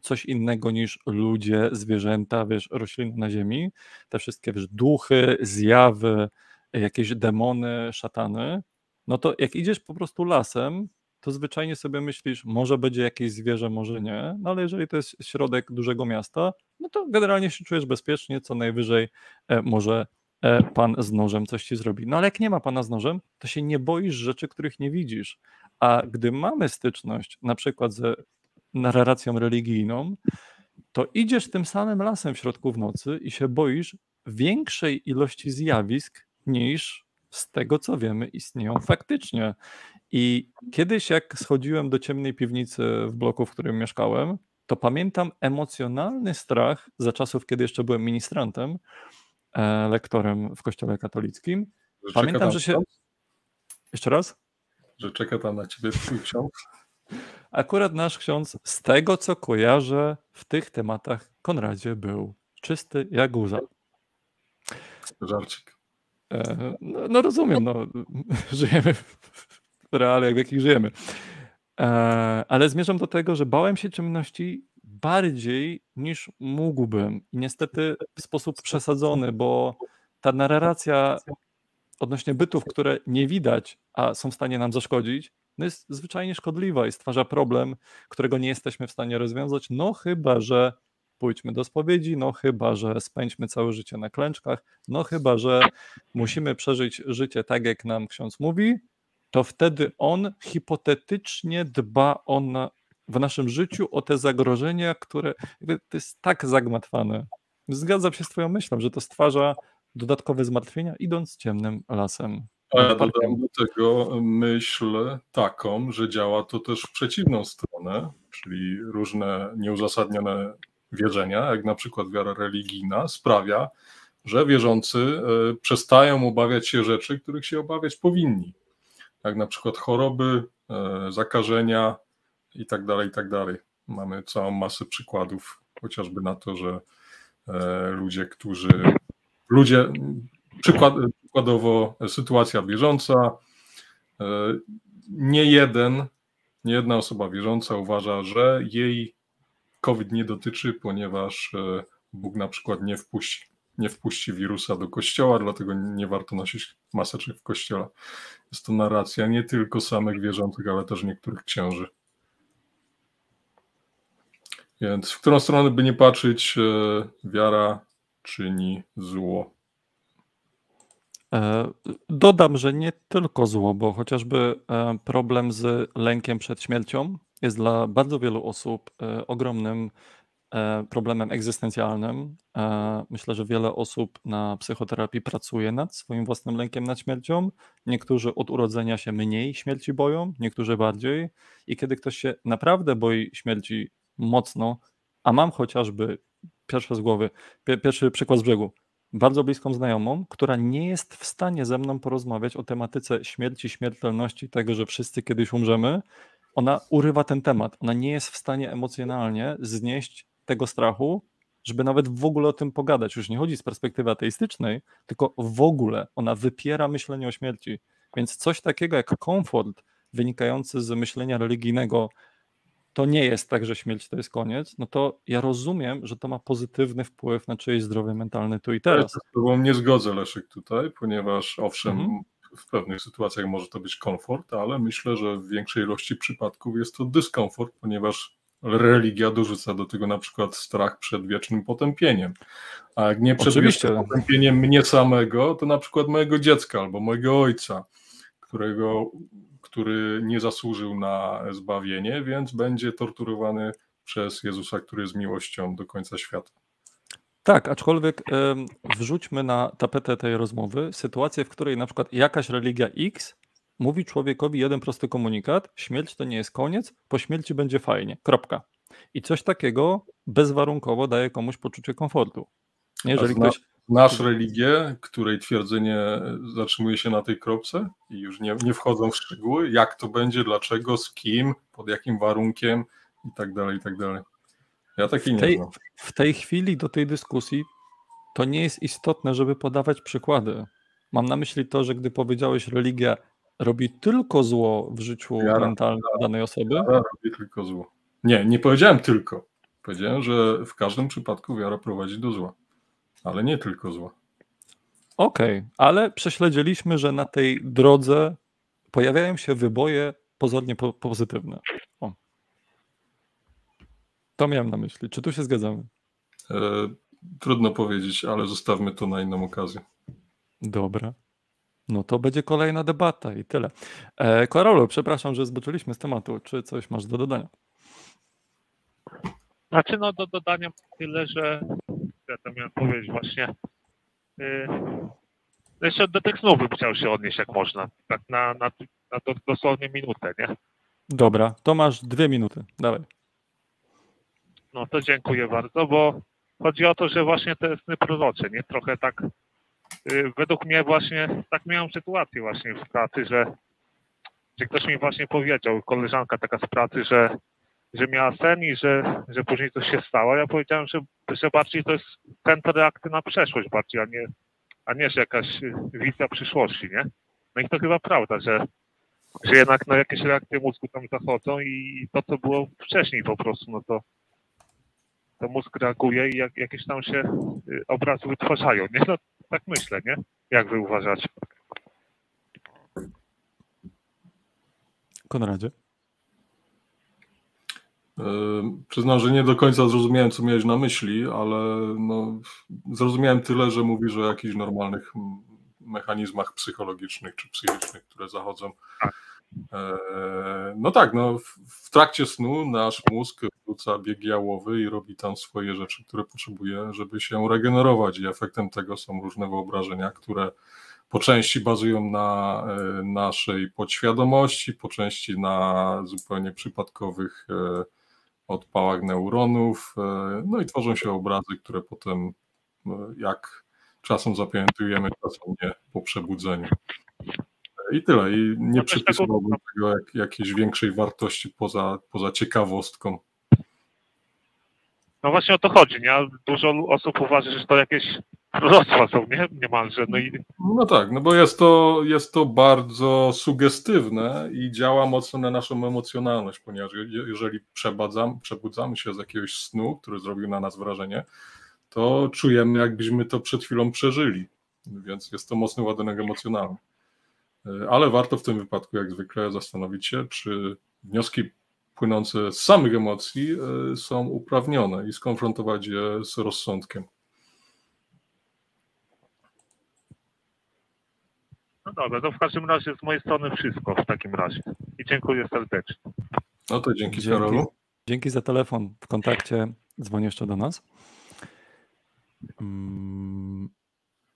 coś innego niż ludzie, zwierzęta, wiesz, rośliny na ziemi, te wszystkie, wiesz, duchy, zjawy, jakieś demony, szatany, no to jak idziesz po prostu lasem, to zwyczajnie sobie myślisz, może będzie jakieś zwierzę, może nie, no ale jeżeli to jest środek dużego miasta, no to generalnie się czujesz bezpiecznie, co najwyżej e, może e, pan z nożem coś ci zrobi. No ale jak nie ma pana z nożem, to się nie boisz rzeczy, których nie widzisz. A gdy mamy styczność na przykład z narracją religijną to idziesz tym samym lasem w środku w nocy i się boisz większej ilości zjawisk niż z tego, co wiemy, istnieją faktycznie. I kiedyś, jak schodziłem do ciemnej piwnicy w bloku, w którym mieszkałem, to pamiętam emocjonalny strach za czasów, kiedy jeszcze byłem ministrantem, e, lektorem w kościele katolickim.
Że
Pamiętam, że się. Jeszcze raz?
Że czeka tam na ciebie twój ksiądz.
Akurat nasz ksiądz, z tego co kojarzę, w tych tematach Konradzie był czysty jak łza.
Żarcik.
E, No, no rozumiem, no, (laughs) żyjemy w realiach, w jakich żyjemy. E, Ale zmierzam do tego, że bałem się ciemności bardziej niż mógłbym. I niestety w sposób przesadzony, bo ta narracja odnośnie bytów, które nie widać, a są w stanie nam zaszkodzić, no jest zwyczajnie szkodliwa i stwarza problem, którego nie jesteśmy w stanie rozwiązać. No chyba, że pójdźmy do spowiedzi, no chyba, że spędźmy całe życie na klęczkach, no chyba, że musimy przeżyć życie tak, jak nam ksiądz mówi, to wtedy on hipotetycznie dba o na, w naszym życiu o te zagrożenia, które to jest tak zagmatwane. Zgadzam się z Twoją myślą, że to stwarza dodatkowe zmartwienia, idąc ciemnym lasem.
A ja dodam do tego myśl taką, że działa to też w przeciwną stronę, czyli różne nieuzasadnione wierzenia, jak na przykład wiara religijna, sprawia, że wierzący e, przestają obawiać się rzeczy, których się obawiać powinni. Jak na przykład choroby, e, zakażenia i tak dalej, i tak dalej. Mamy całą masę przykładów, chociażby na to, że e, ludzie, którzy ludzie, przykład, przykładowo sytuacja bieżąca, e, nie jeden, nie jedna osoba wierząca uważa, że jej COVID nie dotyczy, ponieważ e, Bóg na przykład nie wpuści, nie wpuści wirusa do kościoła, dlatego nie warto nosić maseczek w kościele. Jest to narracja nie tylko samych wierzących, ale też niektórych księży. Więc w którą stronę by nie patrzeć, e, wiara czyni zło.
E, Dodam, że nie tylko zło, bo chociażby e, problem z lękiem przed śmiercią jest dla bardzo wielu osób e, ogromnym problemem egzystencjalnym. Myślę, że wiele osób na psychoterapii pracuje nad swoim własnym lękiem nad śmiercią. Niektórzy od urodzenia się mniej śmierci boją, niektórzy bardziej. I kiedy ktoś się naprawdę boi śmierci mocno, a mam chociażby pierwsze z głowy, pie- pierwszy przykład z brzegu, bardzo bliską znajomą, która nie jest w stanie ze mną porozmawiać o tematyce śmierci, śmiertelności, tego, że wszyscy kiedyś umrzemy. Ona urywa ten temat. Ona nie jest w stanie emocjonalnie znieść tego strachu, żeby nawet w ogóle o tym pogadać. Już nie chodzi z perspektywy ateistycznej, tylko w ogóle ona wypiera myślenie o śmierci. Więc coś takiego jak komfort wynikający z myślenia religijnego, to nie jest tak, że śmierć to jest koniec, no to ja rozumiem, że to ma pozytywny wpływ na czyjeś zdrowie mentalne tu i
Ja
teraz.
się z Tobą nie zgodzę, Leszek, tutaj, ponieważ owszem,
Mhm.
w pewnych sytuacjach może to być komfort, ale myślę, że w większej ilości przypadków jest to dyskomfort, ponieważ religia dorzuca do tego na przykład strach przed wiecznym potępieniem. A jak nie przed
Oczywiście.
wiecznym potępieniem mnie samego, to na przykład mojego dziecka albo mojego ojca, którego, który nie zasłużył na zbawienie, więc będzie torturowany przez Jezusa, który jest miłością do końca świata.
Tak, aczkolwiek wrzućmy na tapetę tej rozmowy sytuację, w której na przykład jakaś religia X mówi człowiekowi jeden prosty komunikat: śmierć to nie jest koniec, po śmierci będzie fajnie. Kropka. I coś takiego bezwarunkowo daje komuś poczucie komfortu. Jeżeli ktoś.
Znasz religię, której twierdzenie zatrzymuje się na tej kropce i już nie, nie wchodzą w szczegóły, jak to będzie, dlaczego, z kim, pod jakim warunkiem i tak dalej, i tak dalej. Ja takiej
W
nie
tej,
znam.
w tej chwili do tej dyskusji to nie jest istotne, żeby podawać przykłady. Mam na myśli to, że gdy powiedziałeś, religia robi tylko zło w życiu
Wiara.
mentalnym danej osoby,
Wiara robi tylko zło. Nie, nie powiedziałem tylko. Powiedziałem, że w każdym przypadku wiara prowadzi do zła. Ale nie tylko zła.
Okej, ale prześledziliśmy, że na tej drodze pojawiają się wyboje pozornie po pozytywne. O. To miałem na myśli. Czy tu się zgadzamy?
E, trudno powiedzieć, ale zostawmy to na inną okazję.
Dobra. No to będzie kolejna debata i tyle. E, Karolu, przepraszam, że zboczyliśmy z tematu. Czy coś masz do dodania?
Znaczy no do dodania tyle, że ja to miałem powiedzieć właśnie. Yy, jeszcze do tych snów bym chciał się odnieść jak można. Tak na, na, na dosłownie minutę, nie?
Dobra, to masz dwie minuty. Dawaj.
No to dziękuję bardzo, bo chodzi o to, że właśnie te sny prorocze, nie? Trochę tak yy, według mnie właśnie tak miałem sytuację właśnie w pracy, że, że ktoś mi właśnie powiedział, koleżanka taka z pracy, że że miała sen i że, że później coś się stało. Ja powiedziałem, że, że bardziej to jest centra reakty na przeszłość bardziej, a nie, a nie, że jakaś wizja przyszłości, nie? No i to chyba prawda, że, że jednak no, jakieś reakcje mózgu tam zachodzą i to, co było wcześniej po prostu, no to, to mózg reaguje i jak, jakieś tam się y, obrazy wytwarzają, nie? No tak myślę, nie? Jak wy uważacie?
Konradzie?
Przyznam, że nie do końca zrozumiałem, co miałeś na myśli, ale no, zrozumiałem tyle, że mówisz o jakichś normalnych mechanizmach psychologicznych czy psychicznych, które zachodzą. No tak, no, w trakcie snu nasz mózg wrzuca bieg jałowy i robi tam swoje rzeczy, które potrzebuje, żeby się regenerować i efektem tego są różne wyobrażenia, które po części bazują na naszej podświadomości, po części na zupełnie przypadkowych odpałach neuronów, e, no i tworzą się obrazy, które potem e, jak czasem zapamiętujemy, czasem nie po przebudzeniu. I tyle. I nie no przypisywałbym tego jak, jakiejś większej wartości poza, poza ciekawostką.
No właśnie o to chodzi, nie? Dużo osób uważa, że to jakieś proroctwa nie? Niemalże. No, i...
no tak, no bo jest to, jest to bardzo sugestywne i działa mocno na naszą emocjonalność, ponieważ jeżeli przebudzamy, przebudzamy się z jakiegoś snu, który zrobił na nas wrażenie, to czujemy, jakbyśmy to przed chwilą przeżyli, więc jest to mocny ładunek emocjonalny. Ale warto w tym wypadku, jak zwykle, zastanowić się, czy wnioski płynące z samych emocji e, są uprawnione i skonfrontować je z rozsądkiem.
No dobra, to w każdym razie z mojej strony wszystko w takim razie. I dziękuję serdecznie.
No to dzięki, dzięki Karolu.
Dzięki za telefon. W kontakcie dzwoń jeszcze do nas. Hmm.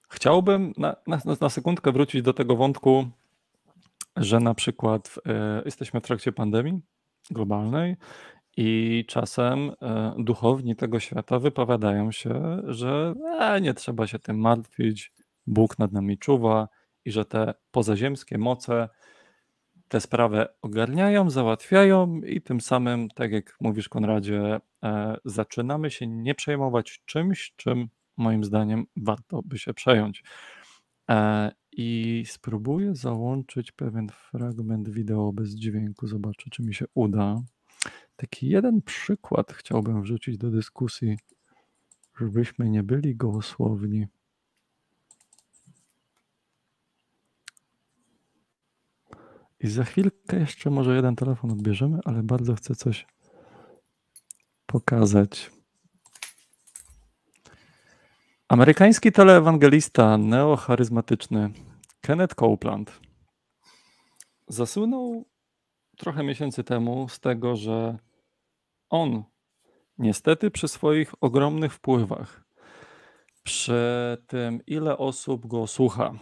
Chciałbym na, na, na sekundkę wrócić do tego wątku, że na przykład e, jesteśmy w trakcie pandemii globalnej i czasem e, duchowni tego świata wypowiadają się, że e, nie trzeba się tym martwić, Bóg nad nami czuwa, i że te pozaziemskie moce tę sprawę ogarniają, załatwiają i tym samym, tak jak mówisz Konradzie, e, zaczynamy się nie przejmować czymś, czym moim zdaniem warto by się przejąć. E, I spróbuję załączyć pewien fragment wideo bez dźwięku, zobaczę, czy mi się uda. Taki jeden przykład chciałbym wrzucić do dyskusji, żebyśmy nie byli gołosłowni. I za chwilkę jeszcze może jeden telefon odbierzemy, ale bardzo chcę coś pokazać. Amerykański teleewangelista neocharyzmatyczny Kenneth Copeland zasłynął trochę miesięcy temu z tego, że on niestety przy swoich ogromnych wpływach, przy tym ile osób go słucha,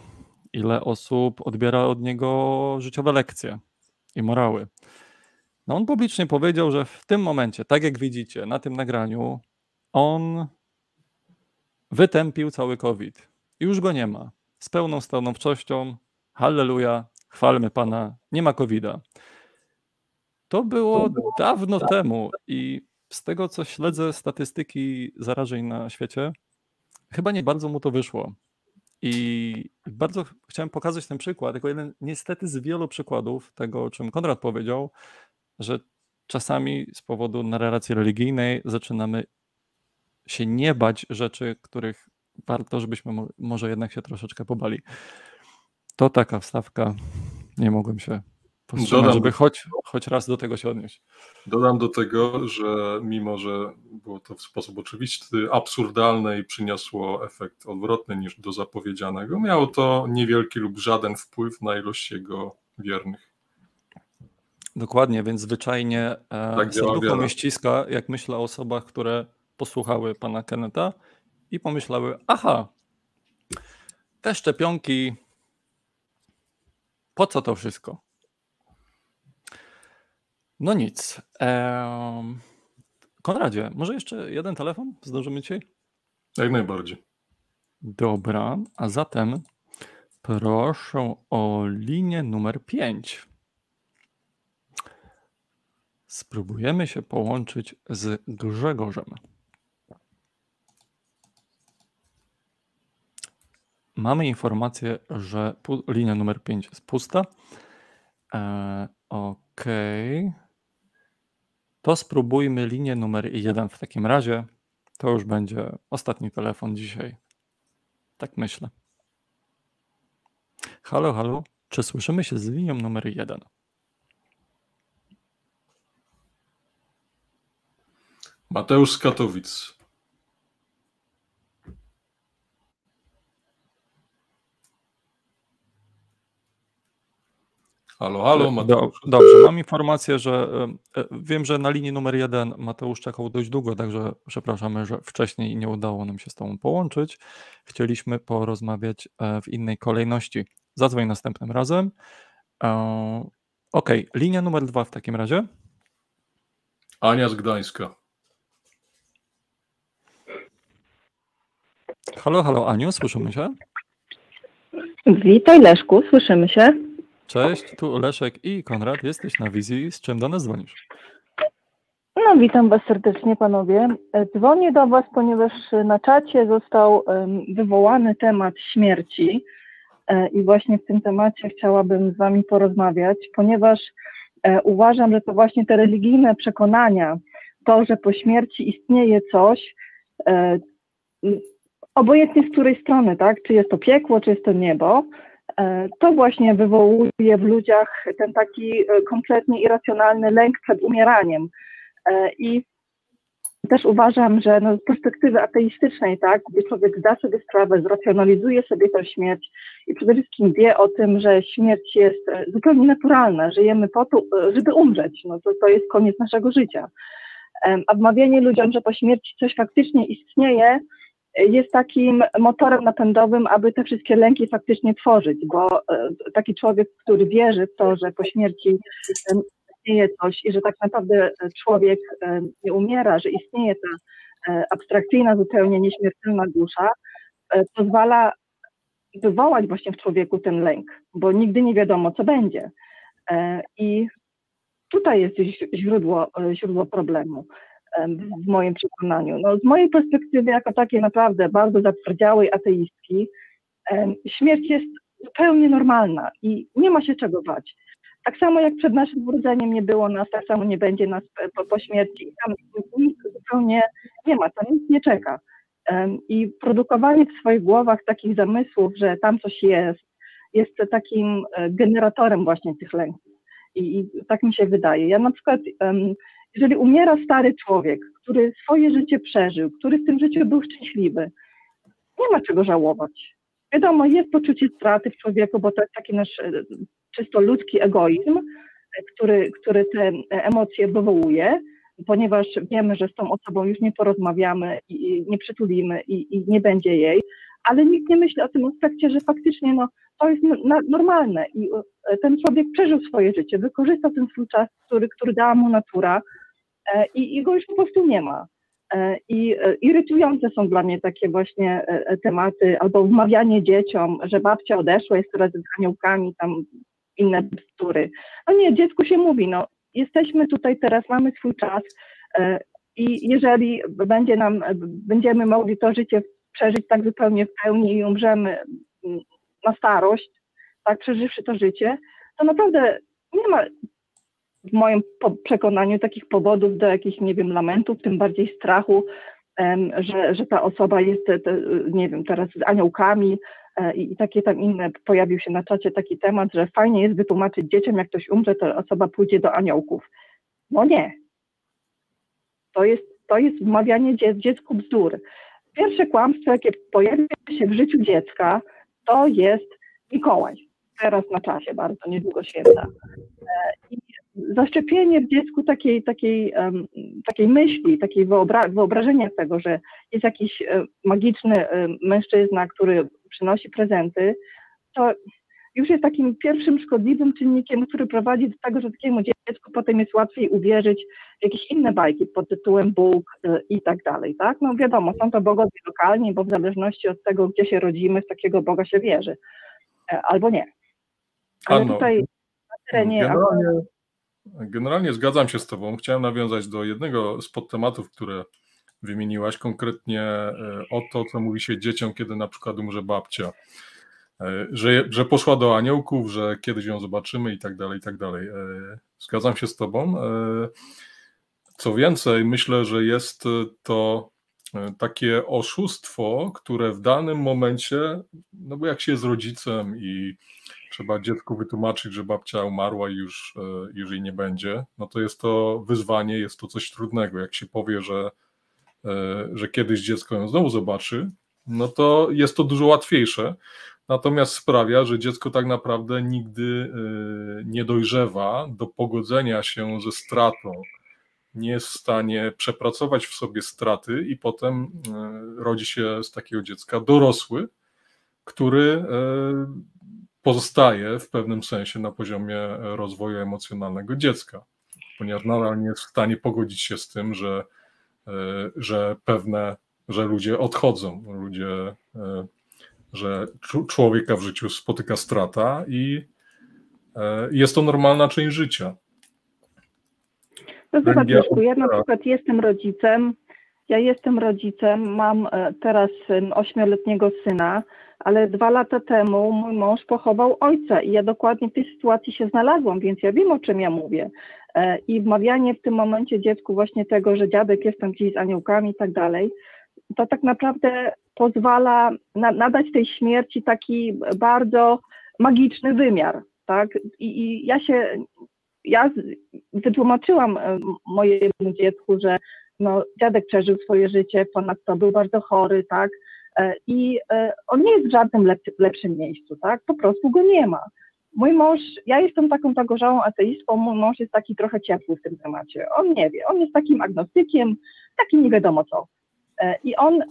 ile osób odbiera od niego życiowe lekcje i morały. No on publicznie powiedział, że w tym momencie, tak jak widzicie na tym nagraniu, on wytępił cały COVID. Już go nie ma. Z pełną stanowczością, halleluja, chwalmy Pana, nie ma COVID-a. To było dawno temu i z tego, co śledzę statystyki zarażeń na świecie, chyba nie bardzo mu to wyszło. I bardzo chciałem pokazać ten przykład, jako jeden niestety z wielu przykładów tego, o czym Konrad powiedział, że czasami z powodu narracji religijnej zaczynamy się nie bać rzeczy, których warto, żebyśmy może jednak się troszeczkę pobali. To taka wstawka. Nie mogłem się powstrzymać, Dodam, żeby choć, choć raz do tego się odnieść.
Dodam do tego, że mimo, że było to w sposób oczywisty, absurdalne i przyniosło efekt odwrotny niż do zapowiedzianego, miało to niewielki lub żaden wpływ na ilość jego wiernych.
Dokładnie, więc zwyczajnie e,
Tak
serducho mnie ściska, jak myślę o osobach, które posłuchały pana Keneta i pomyślały, aha, te szczepionki, po co to wszystko? No nic. Konradzie, może jeszcze jeden telefon zdążymy dzisiaj?
Jak najbardziej.
Dobra, a zatem proszę o linię numer 5. Spróbujemy się połączyć z Grzegorzem. Mamy informację, że linia numer 5 jest pusta. E, ok. To spróbujmy linię numer 1 w takim razie. To już będzie ostatni telefon dzisiaj. Tak myślę. Halo, halo. Czy słyszymy się z linią numer 1?
Mateusz z Katowic. Halo, halo,
Do,
Mateusz.
dobrze, mam informację, że e, e, wiem, że na linii numer 1 Mateusz czekał dość długo, także przepraszamy, że wcześniej nie udało nam się z Tobą połączyć. Chcieliśmy porozmawiać e, w innej kolejności. Zadzwoń następnym razem. Ok, linia numer 2 w takim razie.
Ania z Gdańska.
Halo, halo Aniu, słyszymy się?
Witaj Leszku, słyszymy się.
Cześć, tu Leszek i Konrad. Jesteś na wizji. Z czym do nas dzwonisz?
No witam Was serdecznie panowie. E, Dzwonię do Was, ponieważ na czacie został wywołany temat śmierci e, i właśnie w tym temacie chciałabym z Wami porozmawiać, ponieważ e, uważam, że to właśnie te religijne przekonania, to, że po śmierci istnieje coś, obojętnie z której strony, tak, czy jest to piekło, czy jest to niebo, to właśnie wywołuje w ludziach ten taki e, kompletnie irracjonalny lęk przed umieraniem. E, I też uważam, że no, z perspektywy ateistycznej, tak, gdzie człowiek zda sobie sprawę, zracjonalizuje sobie tę śmierć i przede wszystkim wie o tym, że śmierć jest e, zupełnie naturalna, żyjemy po to, e, żeby umrzeć, no to, to jest koniec naszego życia. A wmawianie ludziom, że po śmierci coś faktycznie istnieje, e, jest takim motorem napędowym, aby te wszystkie lęki faktycznie tworzyć, bo e, taki człowiek, który wierzy w to, że po śmierci em, istnieje coś i że tak naprawdę e, człowiek e, nie umiera, że istnieje ta e, abstrakcyjna, zupełnie nieśmiertelna dusza, e, pozwala wywołać właśnie w człowieku ten lęk, bo nigdy nie wiadomo, co będzie. E, I tutaj jest źródło, e, źródło problemu e, w moim przekonaniu. No, z mojej perspektywy, jako takiej naprawdę bardzo zatwardziałej ateistki, śmierć jest zupełnie normalna i nie ma się czego bać. Tak samo jak przed naszym urodzeniem nie było nas, tak samo nie będzie nas po, po śmierci. Tam nic zupełnie nie ma, tam nic nie czeka. I produkowanie w swoich głowach takich zamysłów, że tam coś jest, jest takim e, generatorem właśnie tych lęków. I, I tak mi się wydaje. Ja na przykład, jeżeli umiera stary człowiek, który swoje życie przeżył, który w tym życiu był szczęśliwy, nie ma czego żałować. Wiadomo, jest poczucie straty w człowieku, bo to jest taki nasz e, czysto ludzki egoizm, który, który te emocje wywołuje, ponieważ wiemy, że z tą osobą już nie porozmawiamy i nie przytulimy i, i nie będzie jej, ale nikt nie myśli o tym aspekcie, że faktycznie no, to jest no- normalne i e, ten człowiek przeżył swoje życie, wykorzystał ten swój czas, który, który dała mu natura e, i, i go już po prostu nie ma. E, I irytujące są dla mnie takie właśnie tematy, albo wmawianie dzieciom, że babcia odeszła, jest teraz z aniołkami, tam inne bzdury. No nie, dziecku się mówi, no jesteśmy tutaj teraz, mamy swój czas i jeżeli będzie nam, będziemy mogli to życie przeżyć tak zupełnie w pełni i umrzemy na starość, tak przeżywszy to życie, to naprawdę nie ma w moim przekonaniu takich powodów do jakichś, nie wiem, lamentów, tym bardziej strachu, że, że ta osoba jest, nie wiem, teraz z aniołkami e, i, takie tam inne, pojawił się na czacie taki temat, że fajnie jest wytłumaczyć dzieciom, jak ktoś umrze, to osoba pójdzie do aniołków. No nie. To jest, to jest wmawianie dzie, dziecku bzdur. Pierwsze kłamstwo, jakie pojawia się w życiu dziecka, to jest Mikołaj. Teraz na czasie bardzo, niedługo święta. E, I zaszczepienie w dziecku takiej, takiej, takiej myśli, takiej wyobra wyobrażenia tego, że jest jakiś um, magiczny um, mężczyzna, który przynosi prezenty, to już jest takim pierwszym szkodliwym czynnikiem, który prowadzi do tego, że takiemu dziecku potem jest łatwiej uwierzyć w jakieś inne bajki pod tytułem Bóg y, i tak dalej, tak? No wiadomo, są to bogowie lokalni, bo w zależności od tego, gdzie się rodzimy, w takiego Boga się wierzy. E, albo nie. Ale tutaj na terenie...
Generalnie, generalnie zgadzam się z Tobą. Chciałem nawiązać do jednego z podtematów, które wymieniłaś, konkretnie e, o to, co mówi się dzieciom, kiedy na przykład umrze babcia. E, że, że poszła do aniołków, że kiedyś ją zobaczymy i tak dalej, i tak dalej. E, zgadzam się z Tobą. Co więcej, myślę, że jest to takie oszustwo, które w danym momencie, no bo jak się jest rodzicem i trzeba dziecku wytłumaczyć, że babcia umarła i już, już jej nie będzie, no to jest to wyzwanie, jest to coś trudnego. Jak się powie, że, że kiedyś dziecko ją znowu zobaczy, no to jest to dużo łatwiejsze. Natomiast sprawia, że dziecko tak naprawdę nigdy nie dojrzewa do pogodzenia się ze stratą. Nie jest w stanie przepracować w sobie straty, i potem rodzi się z takiego dziecka dorosły, który pozostaje w pewnym sensie na poziomie rozwoju emocjonalnego dziecka, ponieważ nadal nie jest w stanie pogodzić się z tym, że, że pewne, że ludzie odchodzą, ludzie, że człowieka w życiu spotyka strata i jest to normalna część życia.
No zobacz, Leszku, ja na przykład jestem rodzicem, ja jestem rodzicem, mam teraz ośmioletniego syna, ale dwa lata temu mój mąż pochował ojca i ja dokładnie w tej sytuacji się znalazłam, więc ja wiem, o czym ja mówię. I wmawianie w tym momencie dziecku właśnie tego, że dziadek jest tam gdzieś z aniołkami i tak dalej, to tak naprawdę pozwala na, nadać tej śmierci taki bardzo magiczny wymiar, tak? I, i ja się, ja wytłumaczyłam mojemu dziecku, że no, dziadek przeżył swoje życie, ponadto był bardzo chory, tak? I on nie jest w żadnym lepszy, lepszym miejscu, tak? Po prostu go nie ma. Mój mąż, ja jestem taką zagorzałą ateistką, mój mąż jest taki trochę ciepły w tym temacie. On nie wie, on jest takim agnostykiem, takim nie wiadomo co. I on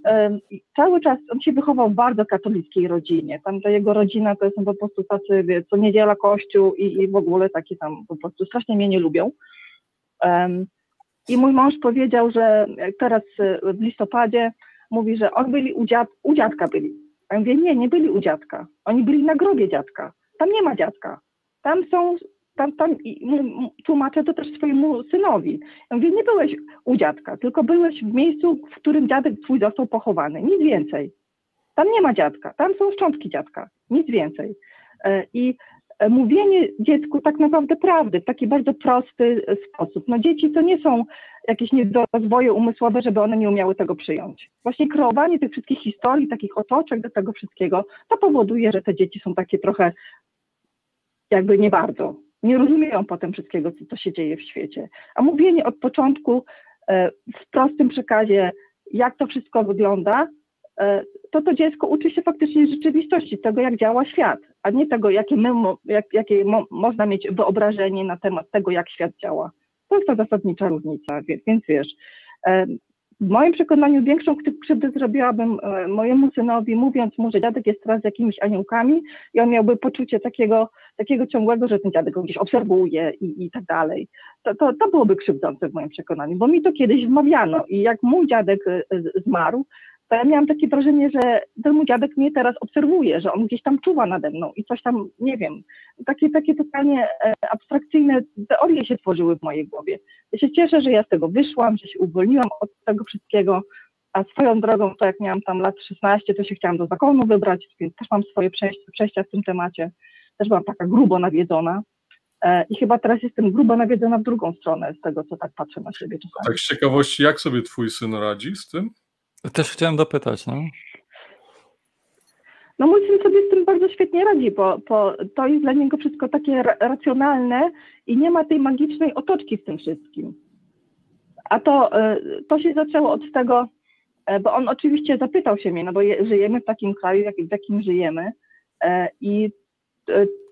cały czas, on się wychował w bardzo katolickiej rodzinie. Tam ta jego rodzina to są po prostu tacy, wie, co niedziela kościół i, i w ogóle takie tam po prostu strasznie mnie nie lubią. I mój mąż powiedział, że teraz w listopadzie mówi, że on byli u, dziad, u dziadka byli. A ja mówię, nie, nie byli u dziadka. Oni byli na grobie dziadka. Tam nie ma dziadka. Tam są, tam, tam tłumaczę to też swojemu synowi. Ja mówię, nie byłeś u dziadka, tylko byłeś w miejscu, w którym dziadek twój został pochowany. Nic więcej. Tam nie ma dziadka. Tam są szczątki dziadka. Nic więcej. I mówienie dziecku tak naprawdę prawdy w taki bardzo prosty sposób. No dzieci to nie są jakieś niedorozwoje umysłowe, żeby one nie umiały tego przyjąć. Właśnie kreowanie tych wszystkich historii, takich otoczek do tego wszystkiego, to powoduje, że te dzieci są takie trochę jakby nie bardzo. Nie rozumieją potem wszystkiego, co, co się dzieje w świecie. A mówienie od początku w prostym przekazie, jak to wszystko wygląda, to to dziecko uczy się faktycznie rzeczywistości, tego jak działa świat, a nie tego, jakie, my, jak, jakie mo, można mieć wyobrażenie na temat tego, jak świat działa. To jest ta zasadnicza różnica, więc, więc wiesz, w moim przekonaniu większą krzywdę zrobiłabym mojemu synowi, mówiąc mu, że dziadek jest teraz z jakimiś aniołkami i on miałby poczucie takiego, takiego ciągłego, że ten dziadek go gdzieś obserwuje i, i tak dalej. To, to, to byłoby krzywdzące w moim przekonaniu, bo mi to kiedyś wmawiano i jak mój dziadek zmarł, to ja miałam takie wrażenie, że ten mój dziadek mnie teraz obserwuje, że on gdzieś tam czuwa nade mną i coś tam, nie wiem, takie, takie totalnie abstrakcyjne teorie się tworzyły w mojej głowie. Ja się cieszę, że ja z tego wyszłam, że się uwolniłam od tego wszystkiego, a swoją drogą, to jak miałam tam lat 16, to się chciałam do zakonu wybrać, więc też mam swoje przejścia, przejścia w tym temacie. Też byłam taka grubo nawiedzona. I chyba teraz jestem grubo nawiedzona w drugą stronę z tego, co tak patrzę na siebie czasami.
Tak z ciekawości, jak sobie twój syn radzi z tym?
Też chciałem dopytać, no.
No mój syn sobie z tym bardzo świetnie radzi, bo, bo to jest dla niego wszystko takie racjonalne i nie ma tej magicznej otoczki w tym wszystkim. A to, to się zaczęło od tego, bo on oczywiście zapytał się mnie, no bo je, żyjemy w takim kraju, jak, w jakim żyjemy i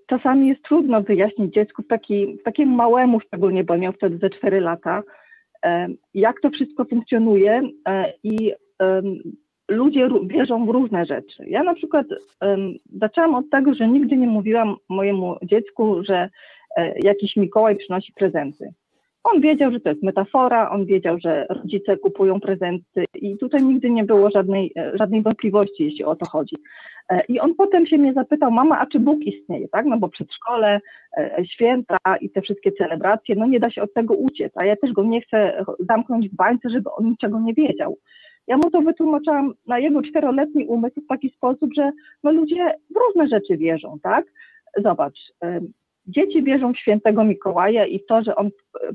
czasami jest trudno wyjaśnić dziecku, taki, takiemu małemu szczególnie, bo miał wtedy ze 4 lata, jak to wszystko funkcjonuje i ludzie wierzą w różne rzeczy. Ja na przykład zaczęłam od tego, że nigdy nie mówiłam mojemu dziecku, że jakiś Mikołaj przynosi prezenty. On wiedział, że to jest metafora, on wiedział, że rodzice kupują prezenty i tutaj nigdy nie było żadnej, żadnej wątpliwości, jeśli o to chodzi. E, I on potem się mnie zapytał, mama, a czy Bóg istnieje, tak? No bo przedszkole, e, święta i te wszystkie celebracje, no nie da się od tego uciec, a ja też go nie chcę zamknąć w bańce, żeby on niczego nie wiedział. Ja mu to wytłumaczyłam na jego czteroletni umysł w taki sposób, że no ludzie w różne rzeczy wierzą, tak? Zobacz, e, dzieci wierzą w świętego Mikołaja i to, że on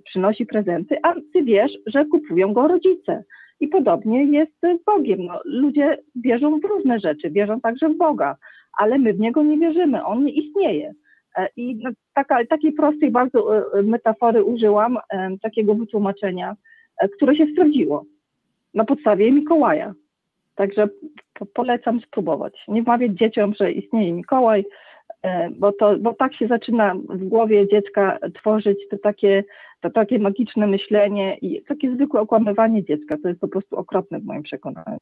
przynosi prezenty, a ty wiesz, że kupują go rodzice. I podobnie jest z Bogiem. No, ludzie wierzą w różne rzeczy, wierzą także w Boga, ale my w Niego nie wierzymy, On nie istnieje. E, I no, taka, takiej prostej bardzo e, e, metafory użyłam, takiego wytłumaczenia, które się sprawdziło na podstawie Mikołaja. Także polecam spróbować. Nie wmawiać dzieciom, że istnieje Mikołaj, bo, to, bo tak się zaczyna w głowie dziecka tworzyć te takie to takie magiczne myślenie i takie zwykłe okłamywanie dziecka, to jest po prostu okropne w moim przekonaniu.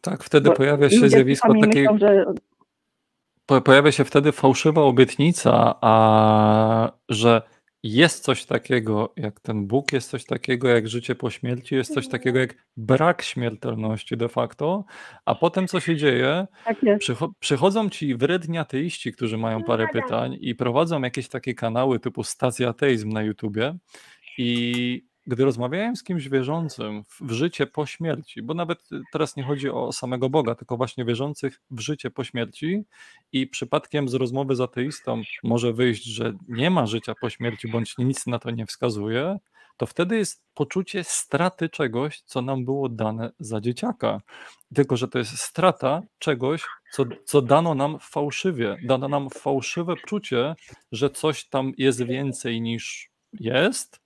Tak, wtedy Bo pojawia się zjawisko takiej... Myślą, że... Pojawia się wtedy fałszywa obietnica, a że jest coś takiego jak ten Bóg, jest coś takiego jak życie po śmierci, jest coś takiego jak brak śmiertelności de facto, a potem co się dzieje? Tak Przycho przychodzą ci wredni ateiści, którzy mają no parę pytań i prowadzą jakieś takie kanały typu stacja ateizm na YouTubie i gdy rozmawiałem z kimś wierzącym w życie po śmierci, bo nawet teraz nie chodzi o samego Boga, tylko właśnie wierzących w życie po śmierci i przypadkiem z rozmowy z ateistą może wyjść, że nie ma życia po śmierci, bądź nic na to nie wskazuje, to wtedy jest poczucie straty czegoś, co nam było dane za dzieciaka. Tylko, że to jest strata czegoś, co, co dano nam fałszywie. Dano nam fałszywe poczucie, że coś tam jest więcej niż jest,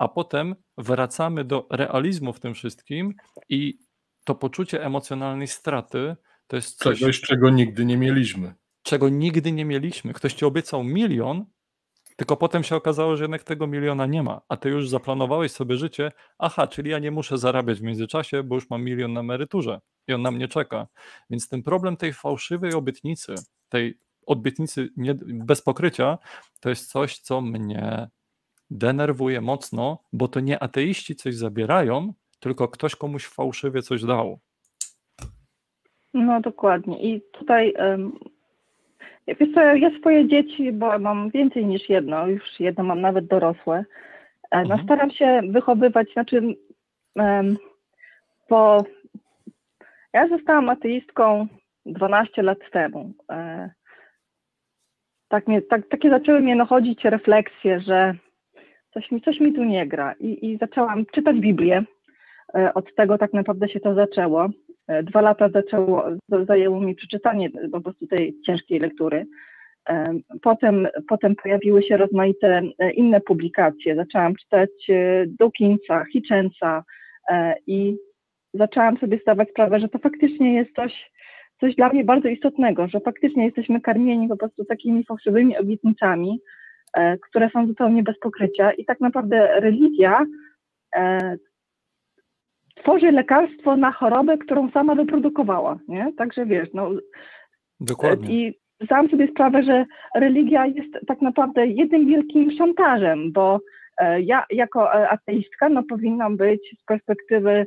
a potem wracamy do realizmu w tym wszystkim i to poczucie emocjonalnej straty to jest coś,
czegoś, czego nigdy nie mieliśmy.
Czego nigdy nie mieliśmy. Ktoś ci obiecał milion, tylko potem się okazało, że jednak tego miliona nie ma, a ty już zaplanowałeś sobie życie, aha, czyli ja nie muszę zarabiać w międzyczasie, bo już mam milion na emeryturze i on na mnie czeka. Więc ten problem tej fałszywej obietnicy, tej obietnicy nie, bez pokrycia, to jest coś, co mnie denerwuje mocno, bo to nie ateiści coś zabierają, tylko ktoś komuś fałszywie coś dał.
No dokładnie. I tutaj um, wiesz co, ja swoje dzieci, bo mam więcej niż jedno, już jedno mam nawet dorosłe, e, no mhm. staram się wychowywać, znaczy um, bo ja zostałam ateistką 12 lat temu. E, tak mnie, tak, takie zaczęły mnie nachodzić refleksje, że coś mi, coś mi tu nie gra. I, I zaczęłam czytać Biblię. E, od tego tak naprawdę się to zaczęło. E, dwa lata zaczęło, zajęło mi przeczytanie po prostu tej ciężkiej lektury. E, potem, potem pojawiły się rozmaite inne publikacje. Zaczęłam czytać Dawkinsa, Hitchensa i zaczęłam sobie zdawać sprawę, że to faktycznie jest coś, coś dla mnie bardzo istotnego, że faktycznie jesteśmy karmieni po prostu takimi fałszywymi obietnicami, które są zupełnie bez pokrycia i tak naprawdę religia e, tworzy lekarstwo na chorobę, którą sama wyprodukowała, nie? Także wiesz, no...
Dokładnie.
I zdałam sobie sprawę, że religia jest tak naprawdę jednym wielkim szantażem, bo e, ja jako ateistka no, powinnam być z perspektywy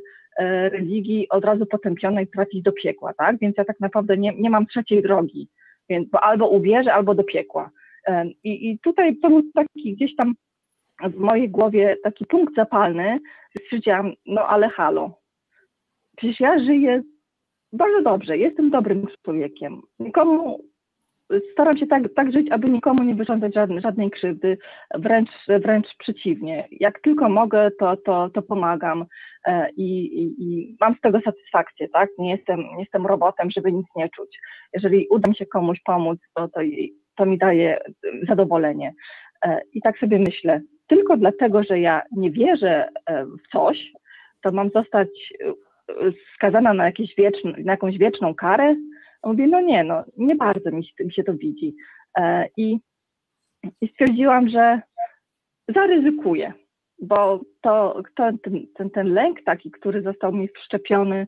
religii od razu potępionej trafić do piekła, tak? Więc ja tak naprawdę nie, nie mam trzeciej drogi, więc bo albo uwierzę, albo do piekła. I, I tutaj to był taki gdzieś tam w mojej głowie taki punkt zapalny, stwierdziłam, no ale halo, przecież ja żyję bardzo dobrze, jestem dobrym człowiekiem. Nikomu, staram się tak, tak żyć, aby nikomu nie wyrządzać żadnej, żadnej krzywdy, wręcz, wręcz przeciwnie. Jak tylko mogę, to, to, to pomagam e, i, i, i mam z tego satysfakcję, tak? Nie jestem, nie jestem robotem, żeby nic nie czuć. Jeżeli uda mi się komuś pomóc, to, to to mi daje zadowolenie. E, I tak sobie myślę, tylko dlatego, że ja nie wierzę e, w coś, to mam zostać e, skazana na, jakieś wieczne, na jakąś wieczną karę. Mówię, no nie, no nie bardzo mi się, mi się to widzi. I, i stwierdziłam, że zaryzykuję, bo to, to ten, ten, ten lęk taki, który został mi wszczepiony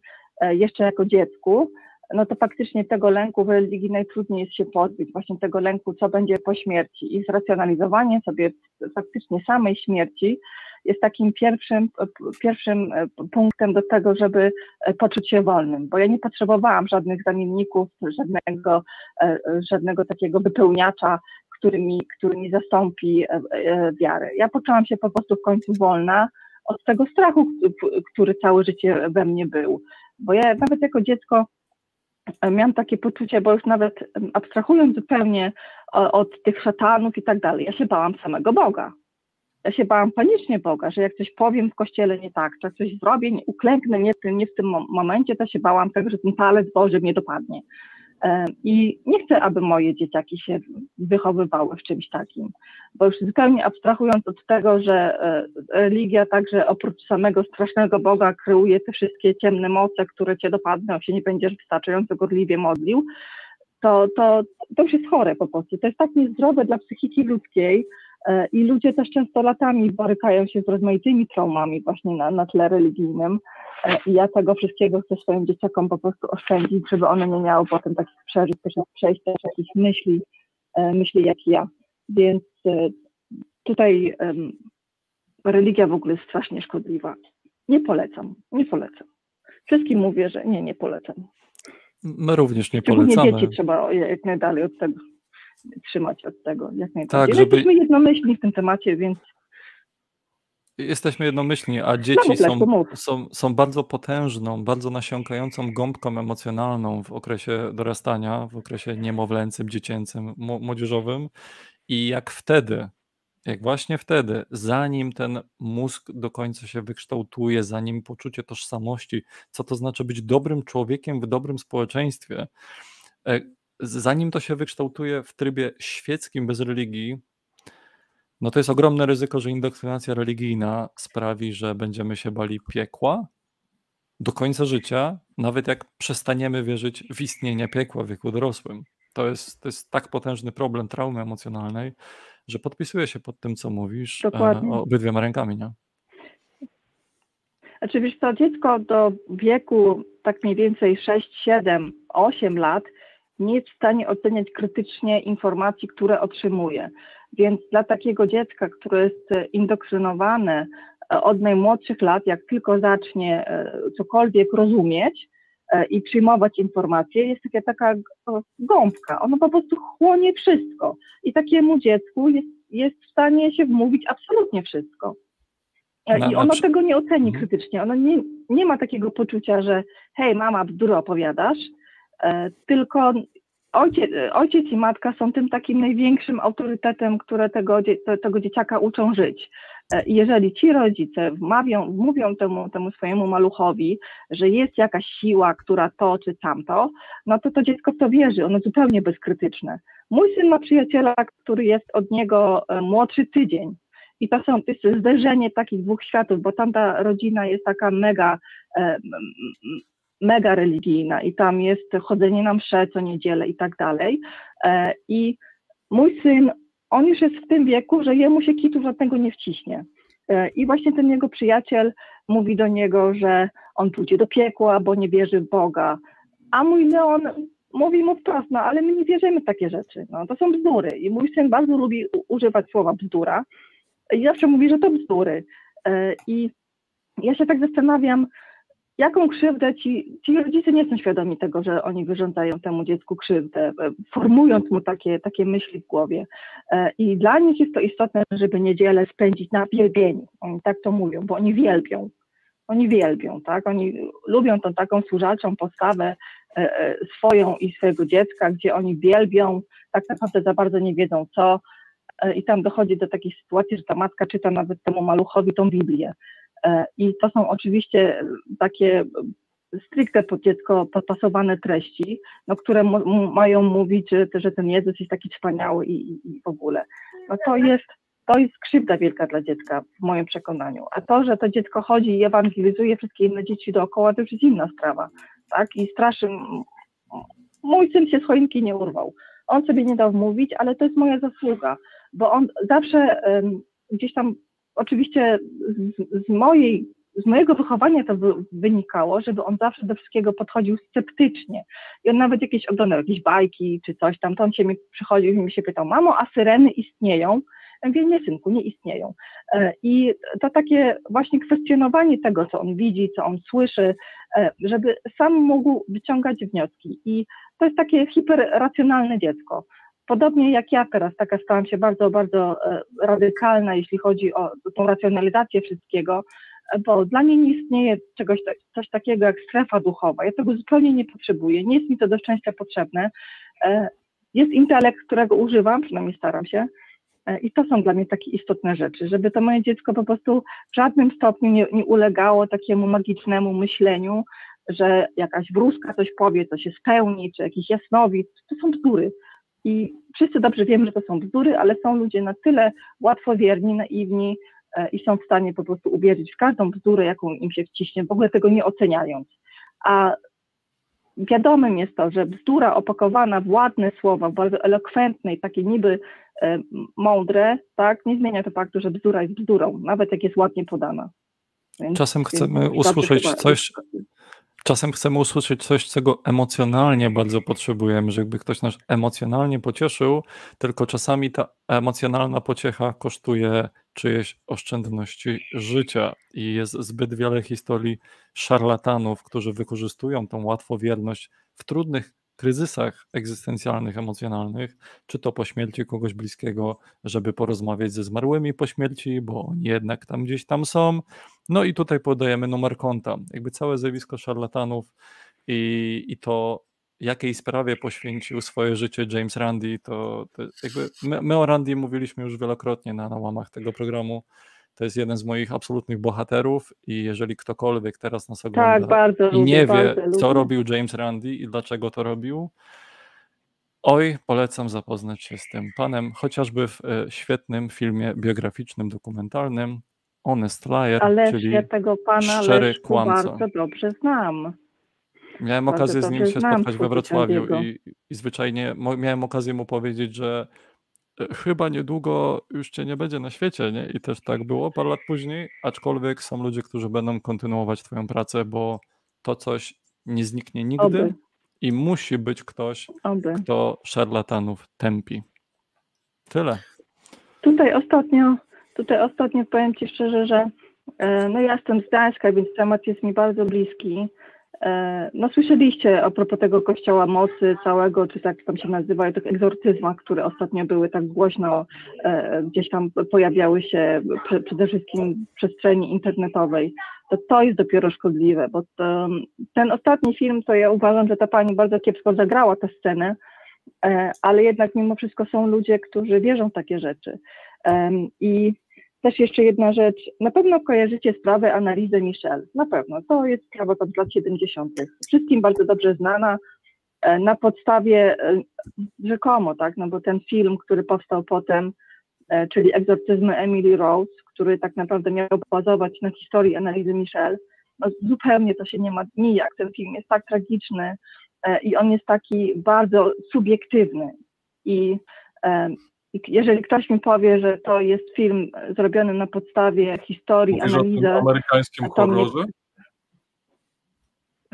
jeszcze jako dziecku, no to faktycznie tego lęku w religii najtrudniej jest się pozbyć, właśnie tego lęku, co będzie po śmierci i zracjonalizowanie sobie faktycznie samej śmierci jest takim pierwszym, pierwszym punktem do tego, żeby poczuć się wolnym, bo ja nie potrzebowałam żadnych zamienników, żadnego, żadnego takiego wypełniacza, który mi, który mi zastąpi wiarę. Ja poczułam się po prostu w końcu wolna od tego strachu, który całe życie we mnie był. Bo ja nawet jako dziecko miałam takie poczucie, bo już nawet abstrahując zupełnie od tych szatanów i tak dalej, ja się bałam samego Boga. Ja się bałam panicznie Boga, że jak coś powiem w kościele nie tak, czy coś zrobię, nie, uklęknę nie, nie w tym momencie, to się bałam tego, że ten palec Boży mnie dopadnie. I nie chcę, aby moje dzieciaki się wychowywały w czymś takim, bo już zupełnie abstrahując od tego, że religia także oprócz samego strasznego Boga kreuje te wszystkie ciemne moce, które cię dopadną, się nie będziesz wystarczająco gorliwie modlił, to, to, to już jest chore po prostu. To jest tak niezdrowe dla psychiki ludzkiej i ludzie też często latami borykają się z rozmaitymi traumami właśnie na, na tle religijnym. I ja tego wszystkiego chcę swoim dzieciakom po prostu oszczędzić, żeby one nie miały potem takich przeżyć, przejść też takich myśli, myśli jak ja. Więc tutaj religia w ogóle jest strasznie szkodliwa. Nie polecam, nie polecam. Wszystkim mówię, że nie, nie polecam.
My również nie polecamy.
dzieci trzeba jak najdalej od tego trzymać od tego, jak najbardziej. Tak, żeby... Jesteśmy jednomyślni w tym temacie, więc
Jesteśmy jednomyślni, a dzieci są, są, są bardzo potężną, bardzo nasiąkającą gąbką emocjonalną w okresie dorastania, w okresie niemowlęcym, dziecięcym, młodzieżowym. I jak wtedy, jak właśnie wtedy, zanim ten mózg do końca się wykształtuje, zanim poczucie tożsamości, co to znaczy być dobrym człowiekiem w dobrym społeczeństwie, e, zanim to się wykształtuje w trybie świeckim bez religii, no to jest ogromne ryzyko, że indoktrynacja religijna sprawi, że będziemy się bali piekła do końca życia, nawet jak przestaniemy wierzyć w istnienie piekła w wieku dorosłym. To jest, to jest tak potężny problem traumy emocjonalnej, że podpisuję się pod tym, co mówisz e, obydwiema rękami. Nie?
Znaczy, wiesz to dziecko do wieku tak mniej więcej 6, 7, 8 lat nie jest w stanie oceniać krytycznie informacji, które otrzymuje. Więc dla takiego dziecka, które jest indoktrynowane od najmłodszych lat, jak tylko zacznie e, cokolwiek rozumieć i przyjmować informacje, jest taka, taka gąbka. Ono po prostu chłonie wszystko. I takiemu dziecku jest, jest w stanie się wmówić absolutnie wszystko. I ono tego nie oceni mhm. krytycznie. Ono nie, nie ma takiego poczucia, że hej, mama, bzdury opowiadasz, tylko ojciec, ojciec i matka są tym takim największym autorytetem, które tego, tego dzieciaka uczą żyć. E, jeżeli ci rodzice mówią temu, temu swojemu maluchowi, że jest jakaś siła, która to czy tamto, no to to dziecko w to wierzy, ono zupełnie bezkrytyczne. Mój syn ma przyjaciela, który jest od niego e, młodszy tydzień. I to, są, to jest zderzenie takich dwóch światów, bo tamta rodzina jest taka mega e, mega religijna i tam jest chodzenie na msze co niedzielę i tak dalej. I mój syn, on już jest w tym wieku, że jemu się kitu żadnego nie wciśnie. E, I właśnie ten jego przyjaciel mówi do niego, że on pójdzie do piekła, bo nie wierzy w Boga. A mój Leon mówi mu wprost, no ale my nie wierzymy w takie rzeczy. No, to są bzdury. I mój syn bardzo lubi używać słowa bzdura i zawsze mówi, że to bzdury. E, I ja się tak zastanawiam, jaką krzywdę ci, ci rodzice nie są świadomi tego, że oni wyrządzają temu dziecku krzywdę, e, formując mu takie, takie myśli w głowie. E, I dla nich jest to istotne, żeby niedzielę spędzić na wielbieniu. Oni tak to mówią, bo oni wielbią. Oni wielbią, tak? Oni lubią tą taką służalczą postawę e, swoją i swojego dziecka, gdzie oni wielbią, tak naprawdę za bardzo nie wiedzą co. I tam dochodzi do takiej sytuacji, że ta matka czyta nawet temu maluchowi tą Biblię. E, I to są oczywiście takie stricte pod dziecko podpasowane treści, no, które mają mówić, że, że ten Jezus jest taki wspaniały i, i, i w ogóle. No to jest, to jest krzywda wielka dla dziecka, w moim przekonaniu. A to, że to dziecko chodzi i ewangelizuje wszystkie inne dzieci dookoła, to już jest inna sprawa. Tak? I straszy. Mój syn się z choinki nie urwał. On sobie nie dał mówić, ale to jest moja zasługa, bo on zawsze um, gdzieś tam, oczywiście z, z mojej z mojego wychowania to wynikało, żeby on zawsze do wszystkiego podchodził sceptycznie. I on nawet jakieś oglądał jakieś bajki czy coś tam, to on się mi przychodził i mi się pytał, mamo, a syreny istnieją? Ja mówię, nie synku, nie istnieją. E, I to takie właśnie kwestionowanie tego, co on widzi, co on słyszy, e, żeby sam mógł wyciągać wnioski. I to jest takie hiperracjonalne dziecko. Podobnie jak ja teraz, taka stałam się bardzo, bardzo e, radykalna, jeśli chodzi o tą racjonalizację wszystkiego, bo dla mnie nie istnieje czegoś, coś takiego jak strefa duchowa. Ja tego zupełnie nie potrzebuję, nie jest mi to do szczęścia potrzebne. Jest intelekt, którego używam, przynajmniej staram się, E, I to są dla mnie takie istotne rzeczy, żeby to moje dziecko po prostu w żadnym stopniu nie, nie ulegało takiemu magicznemu myśleniu, że jakaś wróżka coś powie, co się spełni, czy jakiś jasnowic, to są bzdury. I wszyscy dobrze wiemy, że to są bzdury, ale są ludzie na tyle łatwowierni, naiwni e, i są w stanie po prostu uwierzyć w każdą bzdurę, jaką im się wciśnie, w ogóle tego nie oceniając. A wiadomym jest to, że bzdura opakowana w ładne słowa, bardzo elokwentne i takie niby e, mądre, tak, nie zmienia to faktu, że bzdura jest bzdurą, nawet jak jest ładnie podana.
Więc, Czasem chcemy usłyszeć coś, czasem chcemy usłyszeć coś, czego emocjonalnie bardzo potrzebujemy, żeby ktoś nas emocjonalnie pocieszył, tylko czasami ta emocjonalna pociecha kosztuje czyjeś oszczędności życia. I jest zbyt wiele historii szarlatanów, którzy wykorzystują tą łatwowierność w trudnych kryzysach egzystencjalnych, emocjonalnych, czy to po śmierci kogoś bliskiego, żeby porozmawiać ze zmarłymi po śmierci, bo oni jednak tam gdzieś tam są. No i tutaj podajemy numer konta. Jakby całe zjawisko szarlatanów i, i to, jakiej sprawie poświęcił swoje życie James Randi, to, to jakby my, my, o Randy mówiliśmy już wielokrotnie na, na łamach tego programu. To jest jeden z moich absolutnych bohaterów i jeżeli ktokolwiek teraz nas ogląda
tak,
i nie wie,
bardzo
co robił James Randi i dlaczego to robił, oj, polecam zapoznać się z tym panem, chociażby w e, świetnym filmie biograficznym, dokumentalnym Honest Liar,
Ale
czyli
ja tego pana
szczery kłamca.
bardzo dobrze znam.
Miałem bardzo okazję z nim się spotkać we Wrocławiu i, i zwyczajnie miałem okazję mu powiedzieć, że chyba niedługo już cię nie będzie na świecie, nie? I też tak było parę lat później, aczkolwiek są ludzie, którzy będą kontynuować twoją pracę, bo to coś nie zniknie nigdy
Oby.
i musi być ktoś,
Oby.
kto szarlatanów tępi. Tyle.
Tutaj ostatnio, tutaj ostatnio powiem Ci szczerze, że e, no ja jestem z Gdańska, więc temat jest mi bardzo bliski. E, no słyszeliście a propos tego kościoła mocy całego, czy tak tam się nazywa, tych egzorcyzmach, które ostatnio były tak głośno, e, gdzieś tam pojawiały się przede wszystkim w przestrzeni internetowej, to to jest dopiero szkodliwe, bo to, ten ostatni film, to ja uważam, że ta pani bardzo kiepsko zagrała tę scenę, e, ale jednak mimo wszystko są ludzie, którzy wierzą w takie rzeczy. I też jeszcze jedna rzecz. Na pewno kojarzycie sprawę analizy Michel. Na pewno. To jest sprawa z lat 70. Wszystkim bardzo dobrze znana. E, na podstawie e, rzekomo, tak, no bo ten film, który powstał potem, e, czyli Egzorcyzmy Emily Rose, który tak naprawdę miał bazować na historii analizy Michel, no zupełnie to się nie ma nijak. Ten film jest tak tragiczny i on jest taki bardzo subiektywny. I jeżeli ktoś mi powie, że to jest film zrobiony na podstawie historii,
Mówisz
analizy...
o amerykańskim horrorze?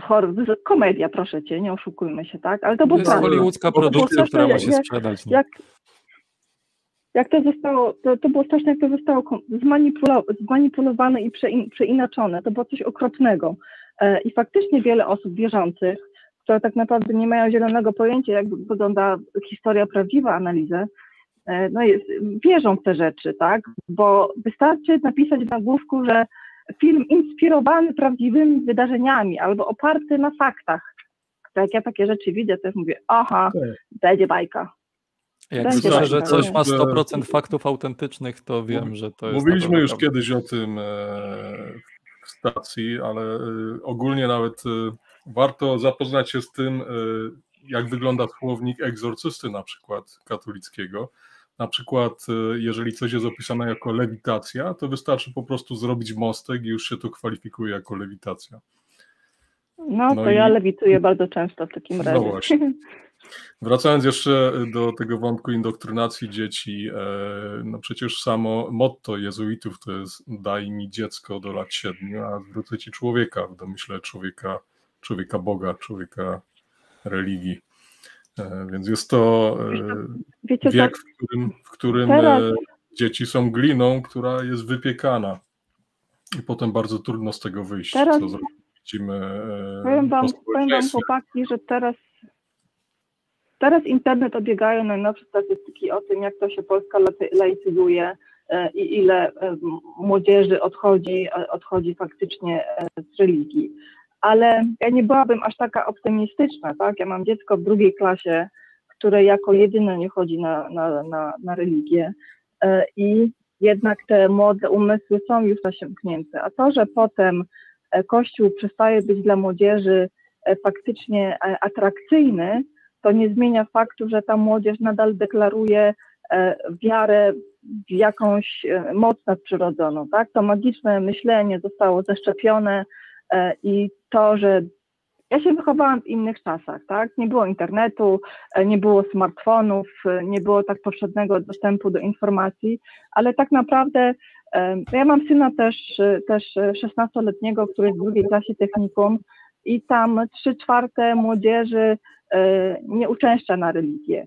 Horror, komedia, proszę cię, nie oszukujmy się, tak? Ale to było
To jest hollywoodzka produkcja, która ma się sprzedać.
Jak, jak to zostało, to, to było straszne, jak to zostało zmanipulowane i przein, przeinaczone. To było coś okropnego. E, I faktycznie wiele osób wierzących, które tak naprawdę nie mają zielonego pojęcia, jak wygląda historia prawdziwa, analizę, E, no jest, wierzą w te rzeczy, tak? Bo wystarczy napisać w nagłówku, że film inspirowany prawdziwymi wydarzeniami albo oparty na faktach. To jak ja takie rzeczy widzę, to mówię, aha, będzie bajka.
Jak będzie słyszę, że coś ma 100% faktów autentycznych, to wiem, że to jest.
Mówiliśmy już kiedyś o tym e, w stacji, ale e, ogólnie nawet warto zapoznać się z tym, jak wygląda słownik egzorcysty na przykład katolickiego na przykład, y, jeżeli coś jest opisane jako lewitacja, to wystarczy po prostu zrobić mostek i już się to kwalifikuje jako lewitacja.
No, no to i... ja lewituję bardzo często w takim no razie.
No właśnie. Wracając jeszcze do tego wątku indoktrynacji dzieci, e, no przecież samo motto jezuitów to jest daj mi dziecko do lat siedmiu, a zwrócę ci człowieka, w domyśle człowieka, człowieka Boga, człowieka religii. E, więc jest to e, Wiecie, wiek, w którym, w którym teraz... dzieci są gliną, która jest wypiekana i potem bardzo trudno z tego wyjść.
Teraz... Co widzimy powiem wam, powiem wam chłopaki, że teraz Teraz internet obiegają najnowsze statystyki o tym, jak to się Polska laicyzuje e, i ile e, młodzieży odchodzi, e, odchodzi faktycznie z religii. Ale ja nie byłabym aż taka optymistyczna, tak? Ja mam dziecko w drugiej klasie, które jako jedyne nie chodzi na, na, na, na religię i jednak te młode umysły są już zasiąknięte. A to, że potem Kościół przestaje być dla młodzieży faktycznie atrakcyjny, to nie zmienia faktu, że ta młodzież nadal deklaruje e, wiarę w jakąś e, moc nadprzyrodzoną, tak? To magiczne myślenie zostało zaszczepione e, i to, że ja się wychowałam w innych czasach, tak? Nie było internetu, nie było smartfonów, nie było tak powszechnego dostępu do informacji, ale tak naprawdę ja mam syna też, też 16-letniego, który jest w drugiej klasie technikum i tam trzy czwarte młodzieży E, nie uczęszcza na religię,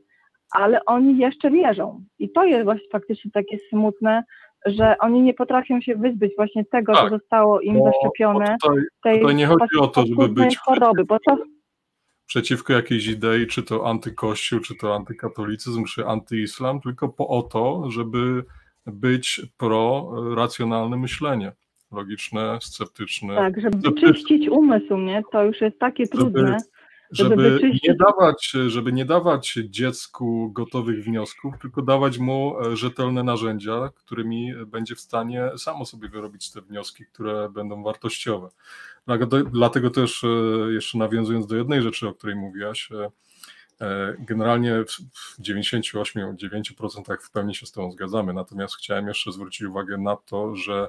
ale oni jeszcze wierzą. I to jest właśnie faktycznie takie smutne, że oni nie potrafią się wyzbyć właśnie tego, tak, co zostało im zaszczepione.
Tutaj, tej tutaj nie chodzi o to, żeby być choroby, bo to... przeciwko jakiejś idei, czy to antykościół, czy to antykatolicyzm, czy antyislam, tylko po o to, żeby być pro racjonalne myślenie logiczne, sceptyczne.
Tak, żeby sceptyczne. czyścić umysł, nie? To już jest takie trudne. Żeby
żeby, nie dawać, żeby nie dawać dziecku gotowych wniosków, tylko dawać mu e, rzetelne narzędzia, którymi będzie w stanie samo sobie wyrobić te wnioski, które będą wartościowe. Dlatego też, e, jeszcze nawiązując do jednej rzeczy, o której mówiłaś, e, Generalnie w 98-9% w pełni się z Tobą zgadzamy, natomiast chciałem jeszcze zwrócić uwagę na to, że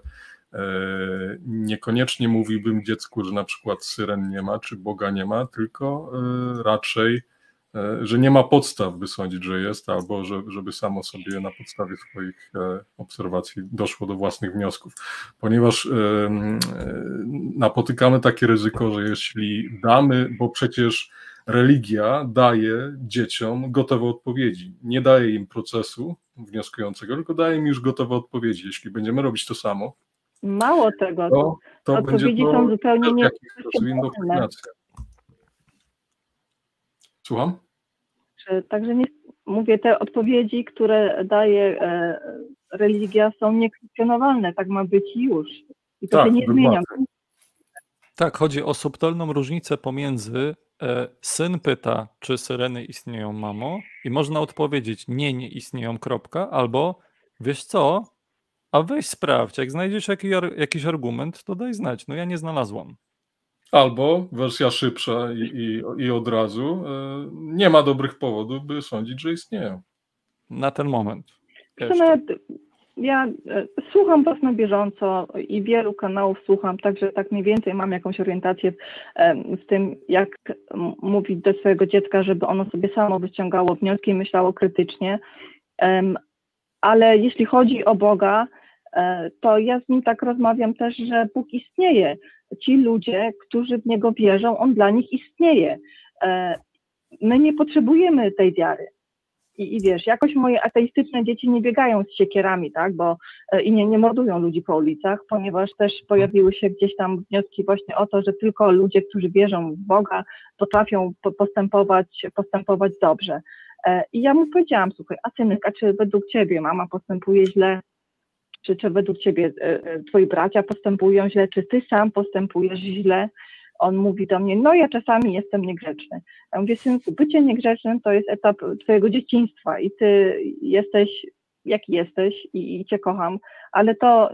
niekoniecznie mówiłbym dziecku, że na przykład syren nie ma, czy Boga nie ma, tylko e, raczej, e, że nie ma podstaw, by sądzić, że jest, albo że, żeby samo sobie na podstawie swoich obserwacji doszło do własnych wniosków. Ponieważ napotykamy takie ryzyko, że jeśli damy, bo przecież religia daje dzieciom gotowe odpowiedzi, nie daje im procesu wnioskującego, tylko daje im już gotowe odpowiedzi. Jeśli będziemy robić to samo,
Mało tego, to, to odpowiedzi to są zupełnie nie.
Słucham?
Także nie, mówię, te odpowiedzi, które daje e, religia są niekwestionowalne, tak ma być już. I to tak, się nie zmienia.
Tak, chodzi o subtelną różnicę pomiędzy e, syn pyta, czy syreny istnieją, mamo, i można odpowiedzieć nie, nie istnieją, kropka, albo wiesz co, a weź sprawdź, jak znajdziesz jaki, jakiś argument, to daj znać. No ja nie znalazłam.
Albo wersja szybsza i, i, i od razu y, nie ma dobrych powodów, by sądzić, że istnieją.
Na ten moment.
ja e, słucham Was na bieżąco i wielu kanałów słucham, także tak mniej więcej mam jakąś orientację w, w tym, jak mówić do swojego dziecka, żeby ono sobie samo wyciągało wnioski i myślało krytycznie. Ale jeśli chodzi o Boga, E, to ja z nim tak rozmawiam też, że Bóg istnieje. Ci ludzie, którzy w Niego wierzą, On dla nich istnieje. E, my nie potrzebujemy tej wiary. I, I, wiesz, jakoś moje ateistyczne dzieci nie biegają z siekierami, tak, bo e, i nie, nie mordują ludzi po ulicach, ponieważ też pojawiły się gdzieś tam wnioski właśnie o to, że tylko ludzie, którzy wierzą w Boga, potrafią postępować, postępować dobrze. I ja mu powiedziałam, słuchaj, a synek, a czy według ciebie mama postępuje źle, czy, czy według ciebie e, e, twoi bracia postępują źle, czy ty sam postępujesz źle. On mówi do mnie, no ja czasami jestem niegrzeczny. Ja mówię, synku, bycie niegrzecznym to jest etap twojego dzieciństwa i ty jesteś jaki jesteś i, i cię kocham, ale to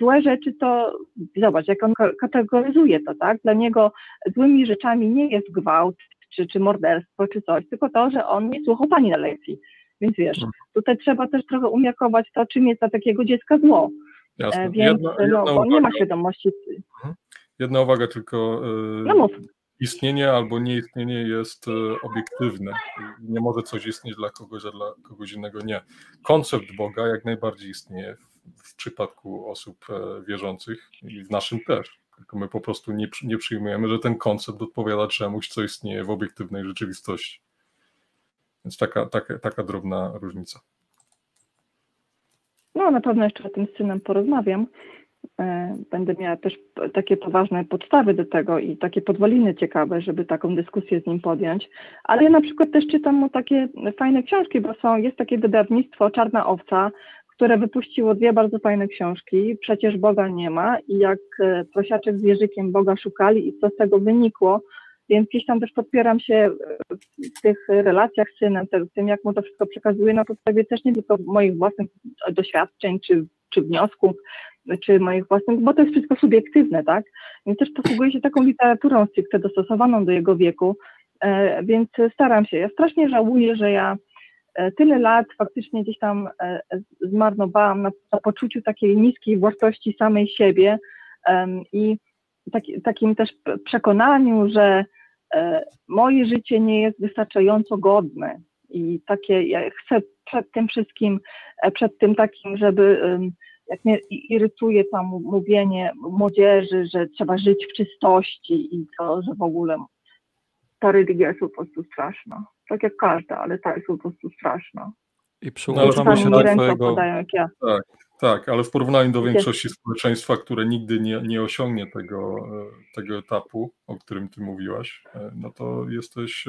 złe rzeczy to, zobacz, jak on kategoryzuje to, tak? Dla niego złymi rzeczami nie jest gwałt, czy, czy morderstwo, czy coś, tylko to, że on nie słuchał pani na lekcji. Więc wiesz, mhm. tutaj trzeba też trochę umiarkować to, czym jest dla takiego dziecka zło. Jasne. E, więc jedna, no, jedna no, bo nie ma świadomości.
Mhm. Jedna uwaga tylko.
No mów.
istnienie albo nieistnienie jest e, obiektywne. Nie może coś istnieć dla kogoś, a dla kogoś innego nie. Koncept Boga jak najbardziej istnieje w przypadku osób e, wierzących i w naszym też. Tylko my po prostu nie, nie przyjmujemy, że ten koncept odpowiada czemuś, co istnieje w obiektywnej rzeczywistości. Więc taka, taka, taka drobna różnica.
No, na pewno jeszcze o tym z synem porozmawiam. E, będę miała też takie poważne podstawy do tego i takie podwaliny ciekawe, żeby taką dyskusję z nim podjąć. Ale ja na przykład też czytam mu takie fajne książki, bo są, jest takie wydawnictwo Czarna Owca, które wypuściło dwie bardzo fajne książki. Przecież Boga nie ma i jak e, prosiaczek z Jerzykiem Boga szukali i co z tego wynikło, więc gdzieś tam też podpieram się w tych relacjach z synem, tym jak mu to wszystko przekazuje na podstawie też nie tylko moich własnych doświadczeń czy, czy wniosków, czy moich własnych, bo to jest wszystko subiektywne, tak? Więc też posługuję się taką literaturą stricte dostosowaną do jego wieku, e, więc staram się. Ja strasznie żałuję, że ja e, tyle lat faktycznie gdzieś tam e, zmarnowałam na, na poczuciu takiej niskiej wartości samej siebie i taki, takim też przekonaniu, że moje życie nie jest wystarczająco godne i takie, ja chcę przed tym wszystkim, przed tym takim, żeby jak mnie irytuje tam mówienie młodzieży, że trzeba żyć w czystości i to, że w ogóle ta religia jest po prostu straszna. Tak jak każda, ale ta jest po prostu straszna.
I przyłączamy się do twojego...
jak ja.
Tak, tak, ale w porównaniu do większości społeczeństwa, które nigdy nie, nie osiągnie tego, tego etapu, o którym ty mówiłaś, no to jesteś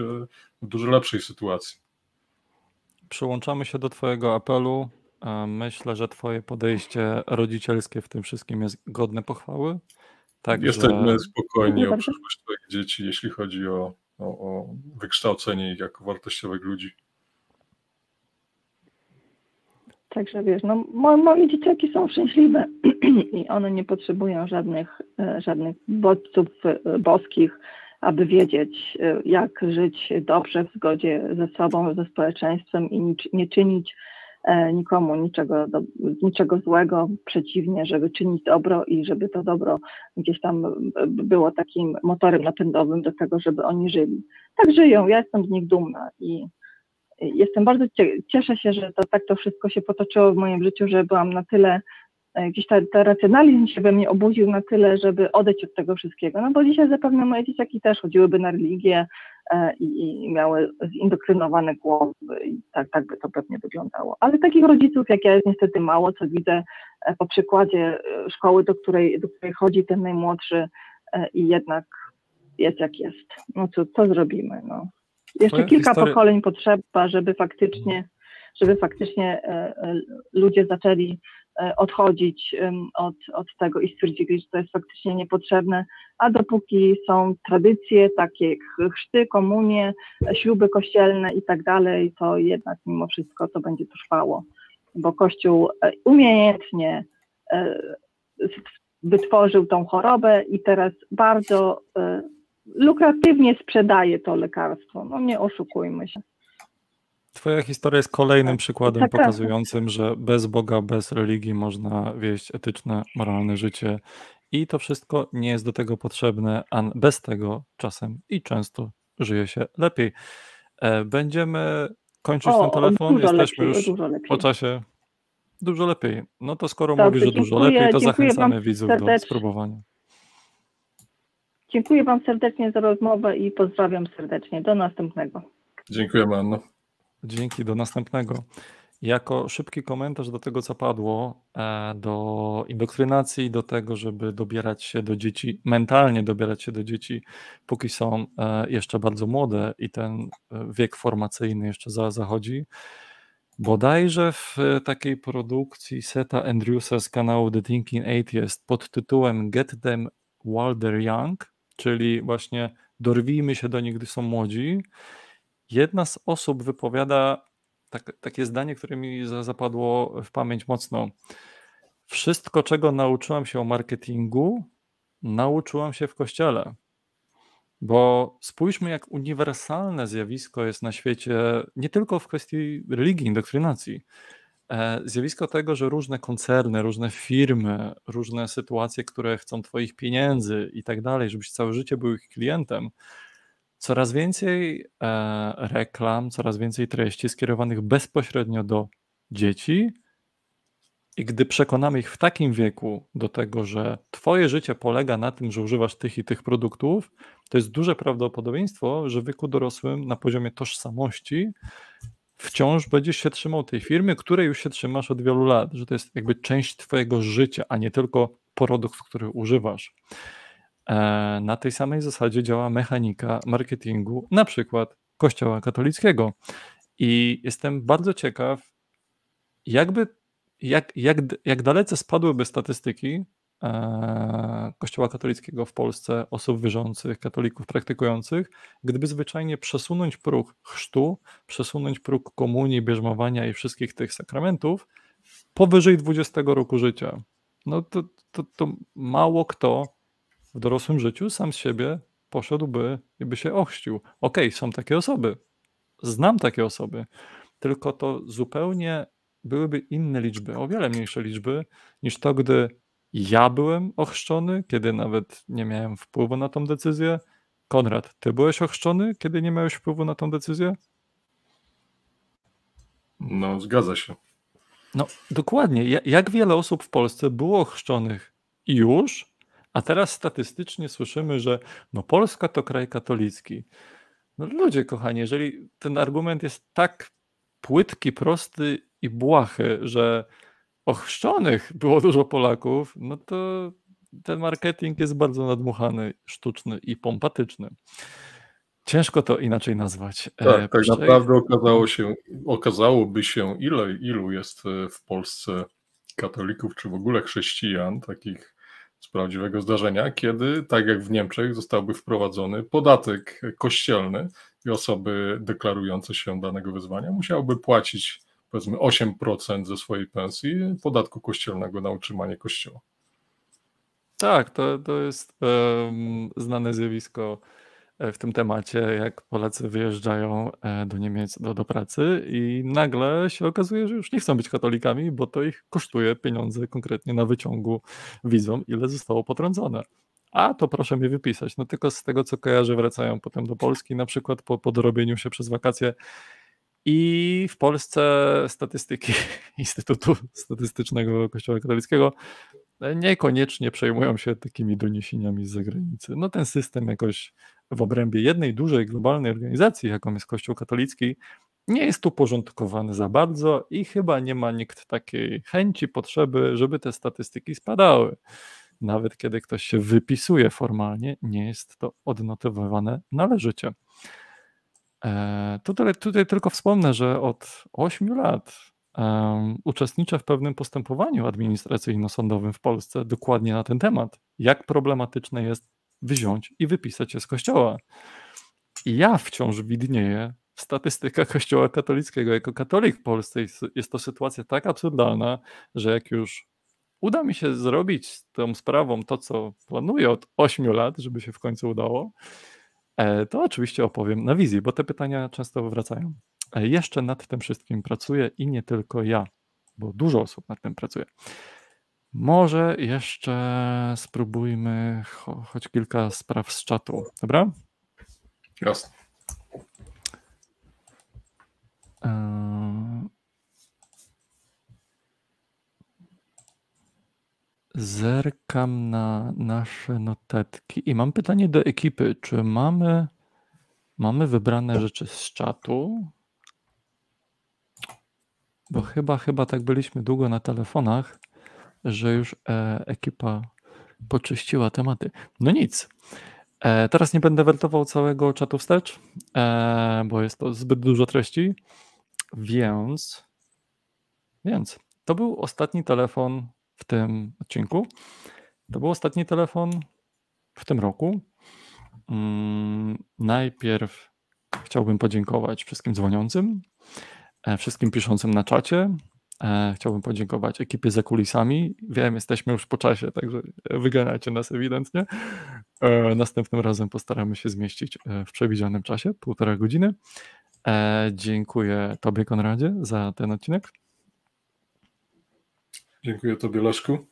w dużo lepszej sytuacji.
Przyłączamy się do twojego apelu Myślę, że Twoje podejście rodzicielskie w tym wszystkim jest godne pochwały.
Tak, Jesteśmy spokojni o przyszłość Twoich dzieci, jeśli chodzi o, o, o wykształcenie ich jako wartościowych ludzi.
Także wiesz, no, moje dzieciaki są szczęśliwe (clears throat) i one nie potrzebują żadnych, e, żadnych bodźców e, boskich, aby wiedzieć, e, jak żyć dobrze w zgodzie ze sobą, ze społeczeństwem i nie czynić nikomu niczego, do, niczego złego, przeciwnie, żeby czynić dobro i żeby to dobro gdzieś tam było takim motorem napędowym do tego, żeby oni żyli. Tak żyją, ja jestem z nich dumna i jestem bardzo, cieszę się, że to, tak to wszystko się potoczyło w moim życiu, że byłam na tyle E, gdzieś ten racjonalizm się we mnie obudził na tyle, żeby odejść od tego wszystkiego. No bo dzisiaj zapewne moje dzieciaki też chodziłyby na religię e, i, i miały zindoktrynowane głowy i tak, tak by to pewnie wyglądało. Ale takich rodziców jak ja jest niestety mało, co widzę e, po przykładzie szkoły, do której, do której chodzi ten najmłodszy i jednak jest jak jest. No co, co zrobimy? No. Jeszcze kilka pokoleń potrzeba, żeby faktycznie, żeby faktycznie ludzie zaczęli E, odchodzić od, od tego i stwierdzili, że to jest faktycznie niepotrzebne, a dopóki są tradycje takie jak chrzty, komunie, śluby kościelne i tak dalej, to jednak mimo wszystko to będzie trwało, bo Kościół e, umiejętnie e, wytworzył tą chorobę i teraz bardzo lukratywnie sprzedaje to lekarstwo. No nie oszukujmy się.
Twoja historia jest kolejnym przykładem tak, tak. pokazującym, że bez Boga, bez religii można wieść etyczne, moralne życie i to wszystko nie jest do tego potrzebne, a bez tego czasem i często żyje się lepiej. E, będziemy kończyć o, ten telefon, jesteśmy lepiej, już po czasie. Dużo lepiej. No to skoro Dobrze, mówisz, że dużo lepiej, to zachęcamy widzów do spróbowania.
Dziękuję Wam serdecznie za rozmowę i pozdrawiam serdecznie. Do następnego.
Dziękuję Anno.
Dzięki, do następnego. Jako szybki komentarz do tego, co padło, e, do indoktrynacji, do tego, żeby dobierać się do dzieci, mentalnie dobierać się do dzieci, póki są e, jeszcze bardzo młode i ten e, wiek formacyjny jeszcze za, zachodzi. Bodajże w takiej produkcji Seta Andrewsa z kanału The Thinking Atheist pod tytułem Get Them While They're Young, czyli właśnie dorwijmy się do nich, gdy są młodzi, jedna z osób wypowiada tak, takie zdanie, które mi zapadło w pamięć mocno. Wszystko, czego nauczyłam się o marketingu, nauczyłam się w kościele. Bo spójrzmy, jak uniwersalne zjawisko jest na świecie, nie tylko w kwestii religii, indoktrynacji. E, zjawisko tego, że różne koncerny, różne firmy, różne sytuacje, które chcą Twoich pieniędzy i tak dalej, żebyś całe życie był ich klientem, coraz więcej e, reklam, coraz więcej treści skierowanych bezpośrednio do dzieci. I gdy przekonamy ich w takim wieku do tego, że Twoje życie polega na tym, że używasz tych i tych produktów, to jest duże prawdopodobieństwo, że w wieku dorosłym na poziomie tożsamości wciąż będziesz się trzymał tej firmy, której już się trzymasz od wielu lat, że to jest jakby część Twojego życia, a nie tylko produkt, który używasz. E, na tej samej zasadzie działa mechanika marketingu, na przykład Kościoła katolickiego. I jestem bardzo ciekaw, jakby, jak, jak, jak dalece spadłyby statystyki Kościoła katolickiego w Polsce, osób wierzących, katolików praktykujących, gdyby zwyczajnie przesunąć próg chrztu, przesunąć próg komunii, bierzmowania i wszystkich tych sakramentów powyżej 20 roku życia. No to, to, to mało kto w dorosłym życiu sam z siebie poszedłby i by się ochrzcił. Okej, okay, są takie osoby. Znam takie osoby. Tylko to zupełnie byłyby inne liczby, o wiele mniejsze liczby niż to, gdy ja byłem ochrzczony, kiedy nawet nie miałem wpływu na tą decyzję. Konrad, ty byłeś ochrzczony, kiedy nie miałeś wpływu na tą decyzję?
No, zgadza się.
No, dokładnie. Jak wiele osób w Polsce było ochrzczonych już, a teraz statystycznie słyszymy, że no Polska to kraj katolicki. No ludzie kochani, jeżeli ten argument jest tak płytki, prosty i błahy, że ochrzczonych było dużo Polaków, no to ten marketing jest bardzo nadmuchany, sztuczny i pompatyczny. Ciężko to inaczej nazwać.
E, tak, tak naprawdę okazało się, okazałoby się, ile, ilu jest e, w Polsce katolików, czy w ogóle chrześcijan, takich z prawdziwego zdarzenia, kiedy, tak jak w Niemczech, zostałby wprowadzony podatek kościelny i osoby deklarujące się danego wyzwania musiałyby płacić powiedzmy 8% ze swojej pensji podatku kościelnego na utrzymanie kościoła.
Tak, to, to jest um, znane zjawisko E, w tym temacie, jak Polacy wyjeżdżają e, do Niemiec do, do pracy i nagle się okazuje, że już nie chcą być katolikami, bo to ich kosztuje pieniądze konkretnie na wyciągu wizą, ile zostało potrącone. A to proszę mnie wypisać. No tylko z tego, co kojarzę, wracają potem do Polski, na przykład po, po dorobieniu się przez wakacje. I w Polsce statystyki (laughs) Instytutu Statystycznego Kościoła Katolickiego niekoniecznie przejmują się takimi doniesieniami z zagranicy. No ten system jakoś w obrębie jednej dużej globalnej organizacji, jaką jest Kościół katolicki, nie jest uporządkowany za bardzo i chyba nie ma nikt takiej chęci, potrzeby, żeby te statystyki spadały. Nawet kiedy ktoś się wypisuje formalnie, nie jest to odnotowywane należycie. E, tutaj, tutaj tylko wspomnę, że od 8 lat um, uczestniczę w pewnym postępowaniu administracyjno-sądowym w Polsce dokładnie na ten temat. Jak problematyczne jest wziąć i wypisać się z kościoła. I ja wciąż widnieję w (laughs) kościoła katolickiego. Jako katolik w Polsce jest to sytuacja tak absurdalna, że jak już uda mi się zrobić tą sprawą to, co planuję od 8 lat, żeby się w końcu udało, to oczywiście opowiem na wizji, bo te pytania często wracają. E, jeszcze nad tym wszystkim pracuję i nie tylko ja, bo dużo osób nad tym pracuje. Może jeszcze spróbujmy cho choć kilka spraw z czatu, dobra?
Jasne.
Eee, zerkam na nasze notatki i mam pytanie do ekipy. Czy mamy, mamy wybrane rzeczy z czatu? Bo chyba, chyba tak byliśmy długo na telefonach że już e, ekipa poczyściła tematy. No nic. E, teraz nie będę wertował całego czatu wstecz, e, bo jest to zbyt dużo treści, więc, więc to był ostatni telefon w tym odcinku. To był ostatni telefon w tym roku. Mm, najpierw chciałbym podziękować wszystkim dzwoniącym, e, wszystkim piszącym na czacie, E, chciałbym podziękować ekipie za kulisami. Wiem, jesteśmy już po czasie, także wyganiacie nas ewidentnie. E, następnym razem postaramy się zmieścić w przewidzianym czasie, półtora godziny. Dziękuję Tobie, Konradzie, za ten odcinek.
Dziękuję Tobie, Leszku.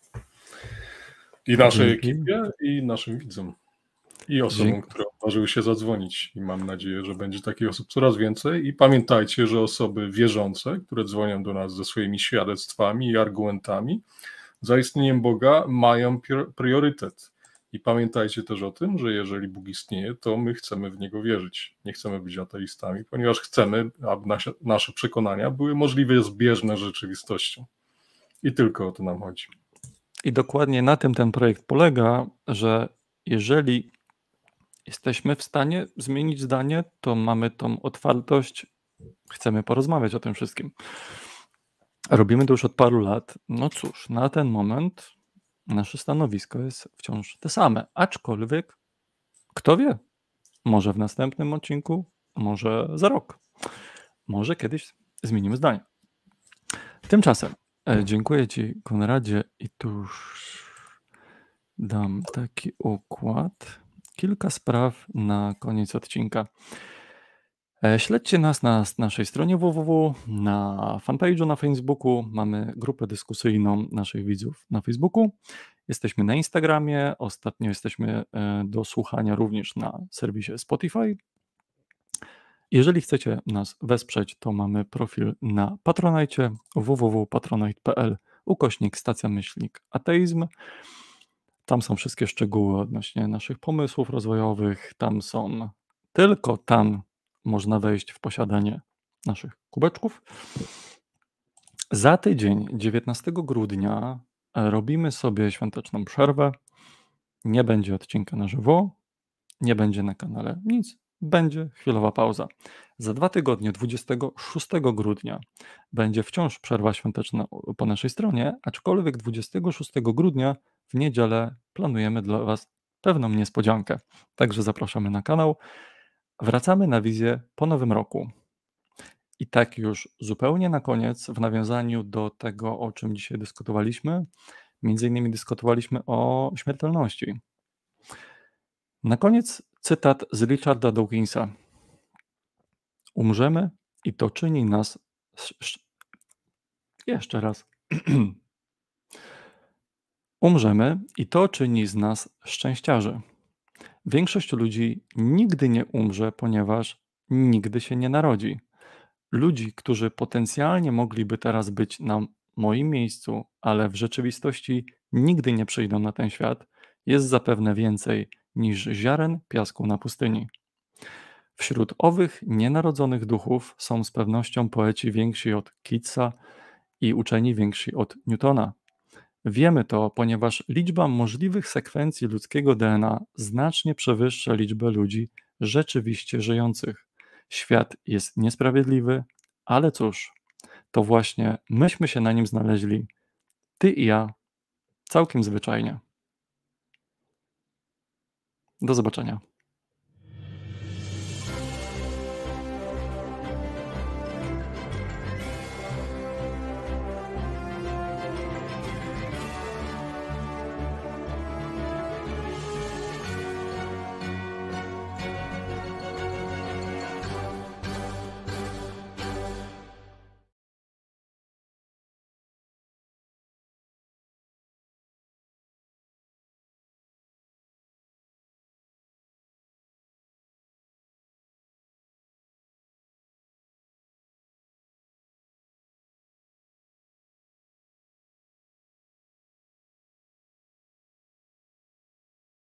I naszej ekipie, i naszym widzom. I osobom,
Dzięki.
które odważyły się zadzwonić. I mam nadzieję, że będzie takich osób coraz więcej. I pamiętajcie, że osoby wierzące, które dzwonią do nas ze swoimi świadectwami i argumentami za istnieniem Boga, mają prior- priorytet. I pamiętajcie też o tym, że jeżeli Bóg istnieje, to my chcemy w Niego wierzyć. Nie chcemy być ateistami, ponieważ chcemy, aby nasze, nasze przekonania były możliwie zbieżne z rzeczywistością. I tylko o to nam chodzi.
I dokładnie na tym ten projekt polega, że jeżeli jesteśmy w stanie zmienić zdanie, to mamy tą otwartość, chcemy porozmawiać o tym wszystkim. Robimy to już od paru lat. No cóż, na ten moment nasze stanowisko jest wciąż te same, aczkolwiek kto wie, może w następnym odcinku, może za rok, może kiedyś zmienimy zdanie. Tymczasem dziękuję Ci, Konradzie, i tu już dam taki układ. Kilka spraw na koniec odcinka. E, Śledźcie nas na naszej stronie www, na fanpage'u na Facebooku. Mamy grupę dyskusyjną naszych widzów na Facebooku. Jesteśmy na Instagramie. Ostatnio jesteśmy e, do słuchania również na serwisie Spotify. Jeżeli chcecie nas wesprzeć, to mamy profil na Patronite www.patronite.pl ukośnik stacja myślnik ateizm. Tam są wszystkie szczegóły odnośnie naszych pomysłów rozwojowych. Tam są, tylko tam można wejść w posiadanie naszych kubeczków. Za tydzień, 19 grudnia, robimy sobie świąteczną przerwę. Nie będzie odcinka na żywo, nie będzie na kanale nic, będzie chwilowa pauza. Za dwa tygodnie, 26 grudnia, będzie wciąż przerwa świąteczna po naszej stronie, aczkolwiek 26 grudnia w niedzielę planujemy dla Was pewną niespodziankę. Także zapraszamy na kanał. Wracamy na wizję po nowym roku. I tak już zupełnie na koniec, w nawiązaniu do tego, o czym dzisiaj dyskutowaliśmy, między innymi dyskutowaliśmy o śmiertelności. Na koniec cytat z Richarda Dawkinsa. Umrzemy i to czyni nas. sz- sz- Jeszcze raz. (clears throat) Umrzemy i to czyni z nas szczęściarzy. Większość ludzi nigdy nie umrze, ponieważ nigdy się nie narodzi. Ludzi, którzy potencjalnie mogliby teraz być na moim miejscu, ale w rzeczywistości nigdy nie przyjdą na ten świat, jest zapewne więcej niż ziaren piasku na pustyni. Wśród owych nienarodzonych duchów są z pewnością poeci więksi od Keatsa i uczeni więksi od Newtona. Wiemy to, ponieważ liczba możliwych sekwencji ludzkiego DNA znacznie przewyższa liczbę ludzi rzeczywiście żyjących. Świat jest niesprawiedliwy, ale cóż, to właśnie myśmy się na nim znaleźli, ty i ja, całkiem zwyczajnie. Do zobaczenia.